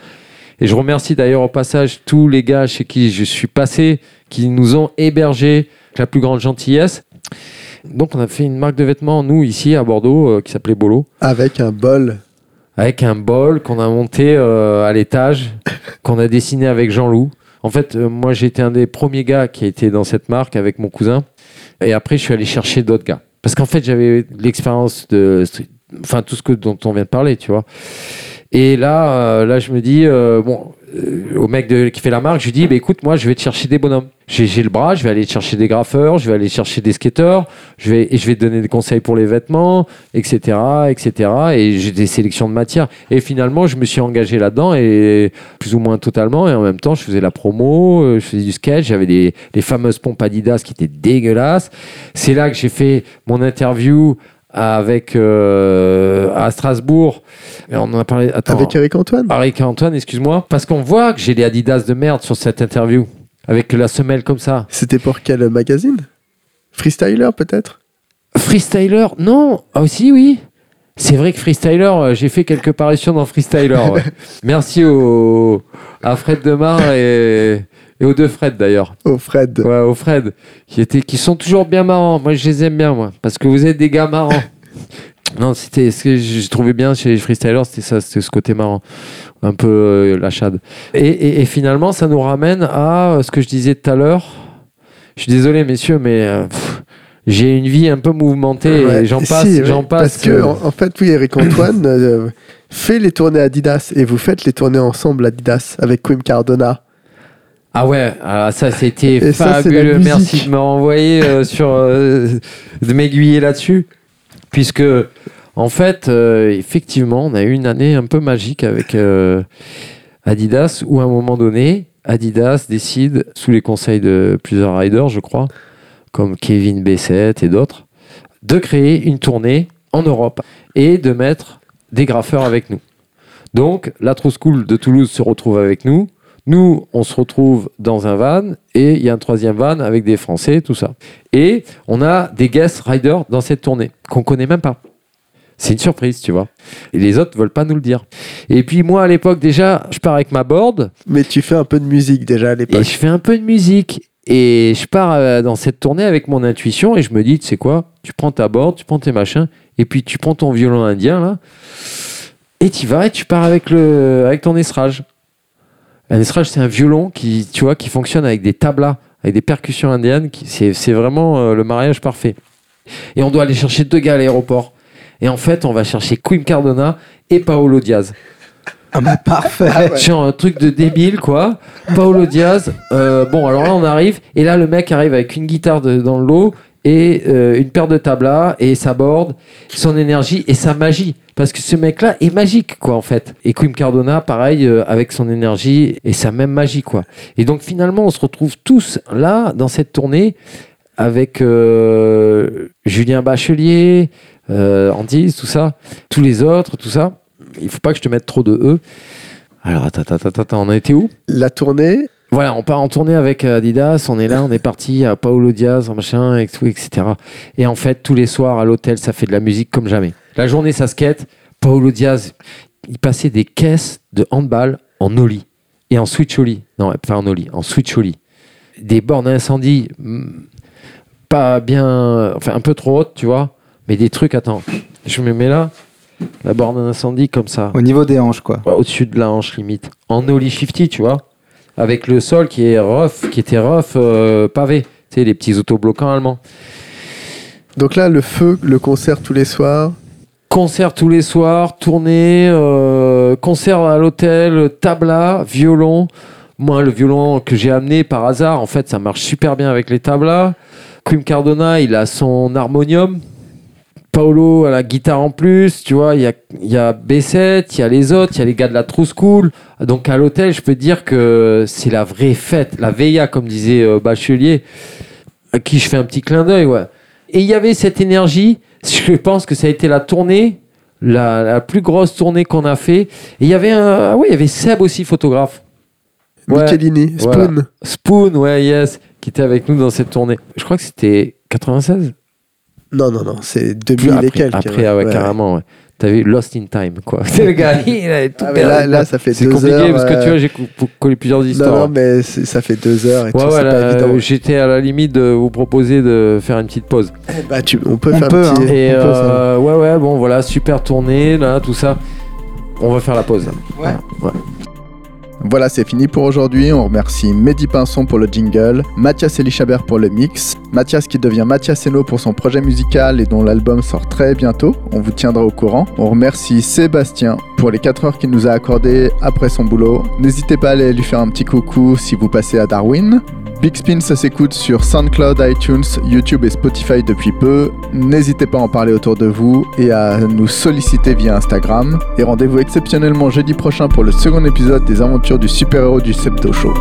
Et je remercie d'ailleurs au passage tous les gars chez qui je suis passé, qui nous ont hébergés la plus grande gentillesse. Donc on a fait une marque de vêtements, nous, ici à Bordeaux, euh, qui s'appelait Bolo Avec un bol. Avec un bol qu'on a monté euh, à l'étage, [LAUGHS] qu'on a dessiné avec Jean-Loup. En fait, euh, moi, j'ai été un des premiers gars qui a été dans cette marque avec mon cousin. Et après, je suis allé chercher d'autres gars. Parce qu'en fait, j'avais l'expérience de... Enfin, tout ce que, dont on vient de parler, tu vois. Et là, euh, là, je me dis, euh, bon, euh, au mec qui fait la marque, je lui dis, bah, écoute, moi, je vais te chercher des bonhommes. J'ai le bras, je vais aller chercher des graffeurs, je vais aller chercher des skateurs, je vais, et je vais te donner des conseils pour les vêtements, etc., etc. Et j'ai des sélections de matières. Et finalement, je me suis engagé là-dedans, et plus ou moins totalement. Et en même temps, je faisais la promo, je faisais du sketch, j'avais les fameuses pompes Adidas qui étaient dégueulasses. C'est là que j'ai fait mon interview avec euh, à Strasbourg. On en a parlé. Attends, Avec Eric Antoine Eric Antoine, excuse-moi, parce qu'on voit que j'ai les Adidas de merde sur cette interview, avec la semelle comme ça. C'était pour quel magazine? Freestyler peut-être? Freestyler, non, ah aussi oui. C'est vrai que Freestyler, euh, j'ai fait quelques apparitions dans Freestyler. ouais. [LAUGHS] Merci au, à Fred Demar et, et aux deux Fred d'ailleurs. Oh Fred. Ouais, aux Fred, qui, étaient, qui sont toujours bien marrants. Moi, je les aime bien, moi, parce que vous êtes des gars marrants. [LAUGHS] non, c'était ce que j'ai trouvé bien chez les Freestylers, c'était ça, c'était ce côté marrant. Un peu euh, la chade. Et, et- et finalement, ça nous ramène à euh, ce que je disais tout à l'heure. Je suis désolé, messieurs, mais euh, pff, j'ai une vie un peu mouvementée Ouais, et j'en si, passe, ouais, j'en passe. Parce que, euh, en, en fait, oui, Eric Antoine euh, fait les tournées Adidas et vous faites les tournées ensemble Adidas avec Quim Cardona. Ah ouais, ah, ça c'était Et ça, c'est la fabuleux. musique. Merci de me renvoyer euh, sur, euh, de m'aiguiller là-dessus, puisque en fait, euh, effectivement, on a eu une année un peu magique avec euh, Adidas, où à un moment donné, Adidas décide, sous les conseils de plusieurs riders, je crois, comme Kevin Bessette et d'autres, de créer une tournée en Europe et de mettre des graffeurs avec nous. Donc, la True School de Toulouse se retrouve avec nous. Nous, on se retrouve dans un van et il y a un troisième van avec des Français, tout ça. Et on a des guest riders dans cette tournée qu'on connaît même pas. C'est une surprise, tu vois. Et les autres veulent pas nous le dire. Et puis moi, à l'époque, déjà, je pars avec ma board Mais tu fais un peu de musique déjà à et l'époque. je fais un peu de musique. Et je pars euh, dans cette tournée avec mon intuition et je me dis, tu sais quoi, tu prends ta board, tu prends tes machins, et puis tu prends ton violon indien, là, et tu vas et tu pars avec, le, avec ton estrage. Un estrage, c'est un violon qui, tu vois, qui fonctionne avec des tablas, avec des percussions indiennes. C'est c'est vraiment euh, le mariage parfait. Et on doit aller chercher deux gars à l'aéroport. Et en fait, on va chercher Quim Cardona et Paolo Diaz. Ah bah parfait. Sur un truc de débile, quoi. Paolo Diaz. euh, bon, alors là, on arrive. Et là, le mec arrive avec une guitare de- dans le lot et euh, une paire de tablas et sa board, son énergie et sa magie. Parce que ce mec-là est magique, quoi, en fait. Et Quim Cardona, pareil, euh, avec son énergie et sa même magie, quoi. Et donc, finalement, on se retrouve tous là, dans cette tournée, avec euh, Julien Bachelier, euh, Andy, tout ça, tous les autres, tout ça. Il faut pas que je te mette trop de E. Alors, attends, attends, attends, on a été où? La tournée, Voilà, on part en tournée avec Adidas, on est là, on est parti à Paolo Diaz, en machin, et tout, etc. Et en fait, tous les soirs à l'hôtel, ça fait de la musique comme jamais. La journée, ça skate. Paolo Diaz, il passait des caisses de handball en ollie et en switch ollie. Non, pas en ollie, en switch ollie. Des bornes à incendie, hmm, pas bien, enfin un peu trop hautes, tu vois, mais des trucs, attends, je me mets là, la borne à incendie comme ça. Au niveau des hanches, quoi. Ouais, au-dessus de la hanche limite. En ollie shifty, tu vois. Avec le sol qui est rough, qui était rough euh, pavé. Tu sais, les petits autobloquants allemands. donc là, le feu, le concert tous les soirs. Concert tous les soirs, tournée, euh, concert à l'hôtel, tabla, violon. Moi, le violon que j'ai amené par hasard, en fait, ça marche super bien avec les tablas. Quim Cardona, il a son harmonium. Paolo a la guitare en plus, tu vois, il y a, y a B7, il y a les autres, il y a les gars de la True School. Donc à l'hôtel, je peux dire que c'est la vraie fête, la veilla, comme disait euh, Bachelier, à qui je fais un petit clin d'œil, ouais. Et il y avait cette énergie, je pense que ça a été la tournée, la, la plus grosse tournée qu'on a fait. Et il y avait un, ah ouais, il y avait Seb aussi, photographe. Ouais. Michelini, Voilà. Spoon. Spoon, ouais, yes, qui était avec nous dans cette tournée. Je crois que c'était 96 Non, non, non, c'est 2000 Plus et après, quelques. après, ah ouais, carrément, ouais. T'as vu Lost in Time, quoi. C'est le gars, [LAUGHS] il a tout Ah, mais là, perdu. là, ça fait C'est deux compliqué heures. parce que euh, tu vois, j'ai collé plusieurs Non, histoires. non, mais c'est- ça fait deux heures et Ouais, tout, ouais, c'est là, pas évident. j'étais à la limite de vous proposer de faire une petite pause. Bah, tu, on peut On faire peut, un petit. hein. Et on peut, euh, ouais, ouais, bon, voilà, super tournée, là, tout ça. On va faire la pause. Ouais. ouais. Voilà, c'est fini pour aujourd'hui. On remercie Mehdi Pinson pour le jingle, Mathias Elichabert pour le mix, Mathias qui devient Mathias Eno pour son projet musical et dont l'album sort très bientôt. On vous tiendra au courant. On remercie Sébastien pour les 4 heures qu'il nous a accordées après son boulot. N'hésitez pas à aller lui faire un petit coucou si vous passez à Darwin. Big Spin, ça s'écoute sur SoundCloud, iTunes, YouTube et Spotify depuis peu. N'hésitez pas à en parler autour de vous et à nous solliciter via Instagram. Et rendez-vous exceptionnellement jeudi prochain pour le second épisode des aventures du super-héros du Septo Show.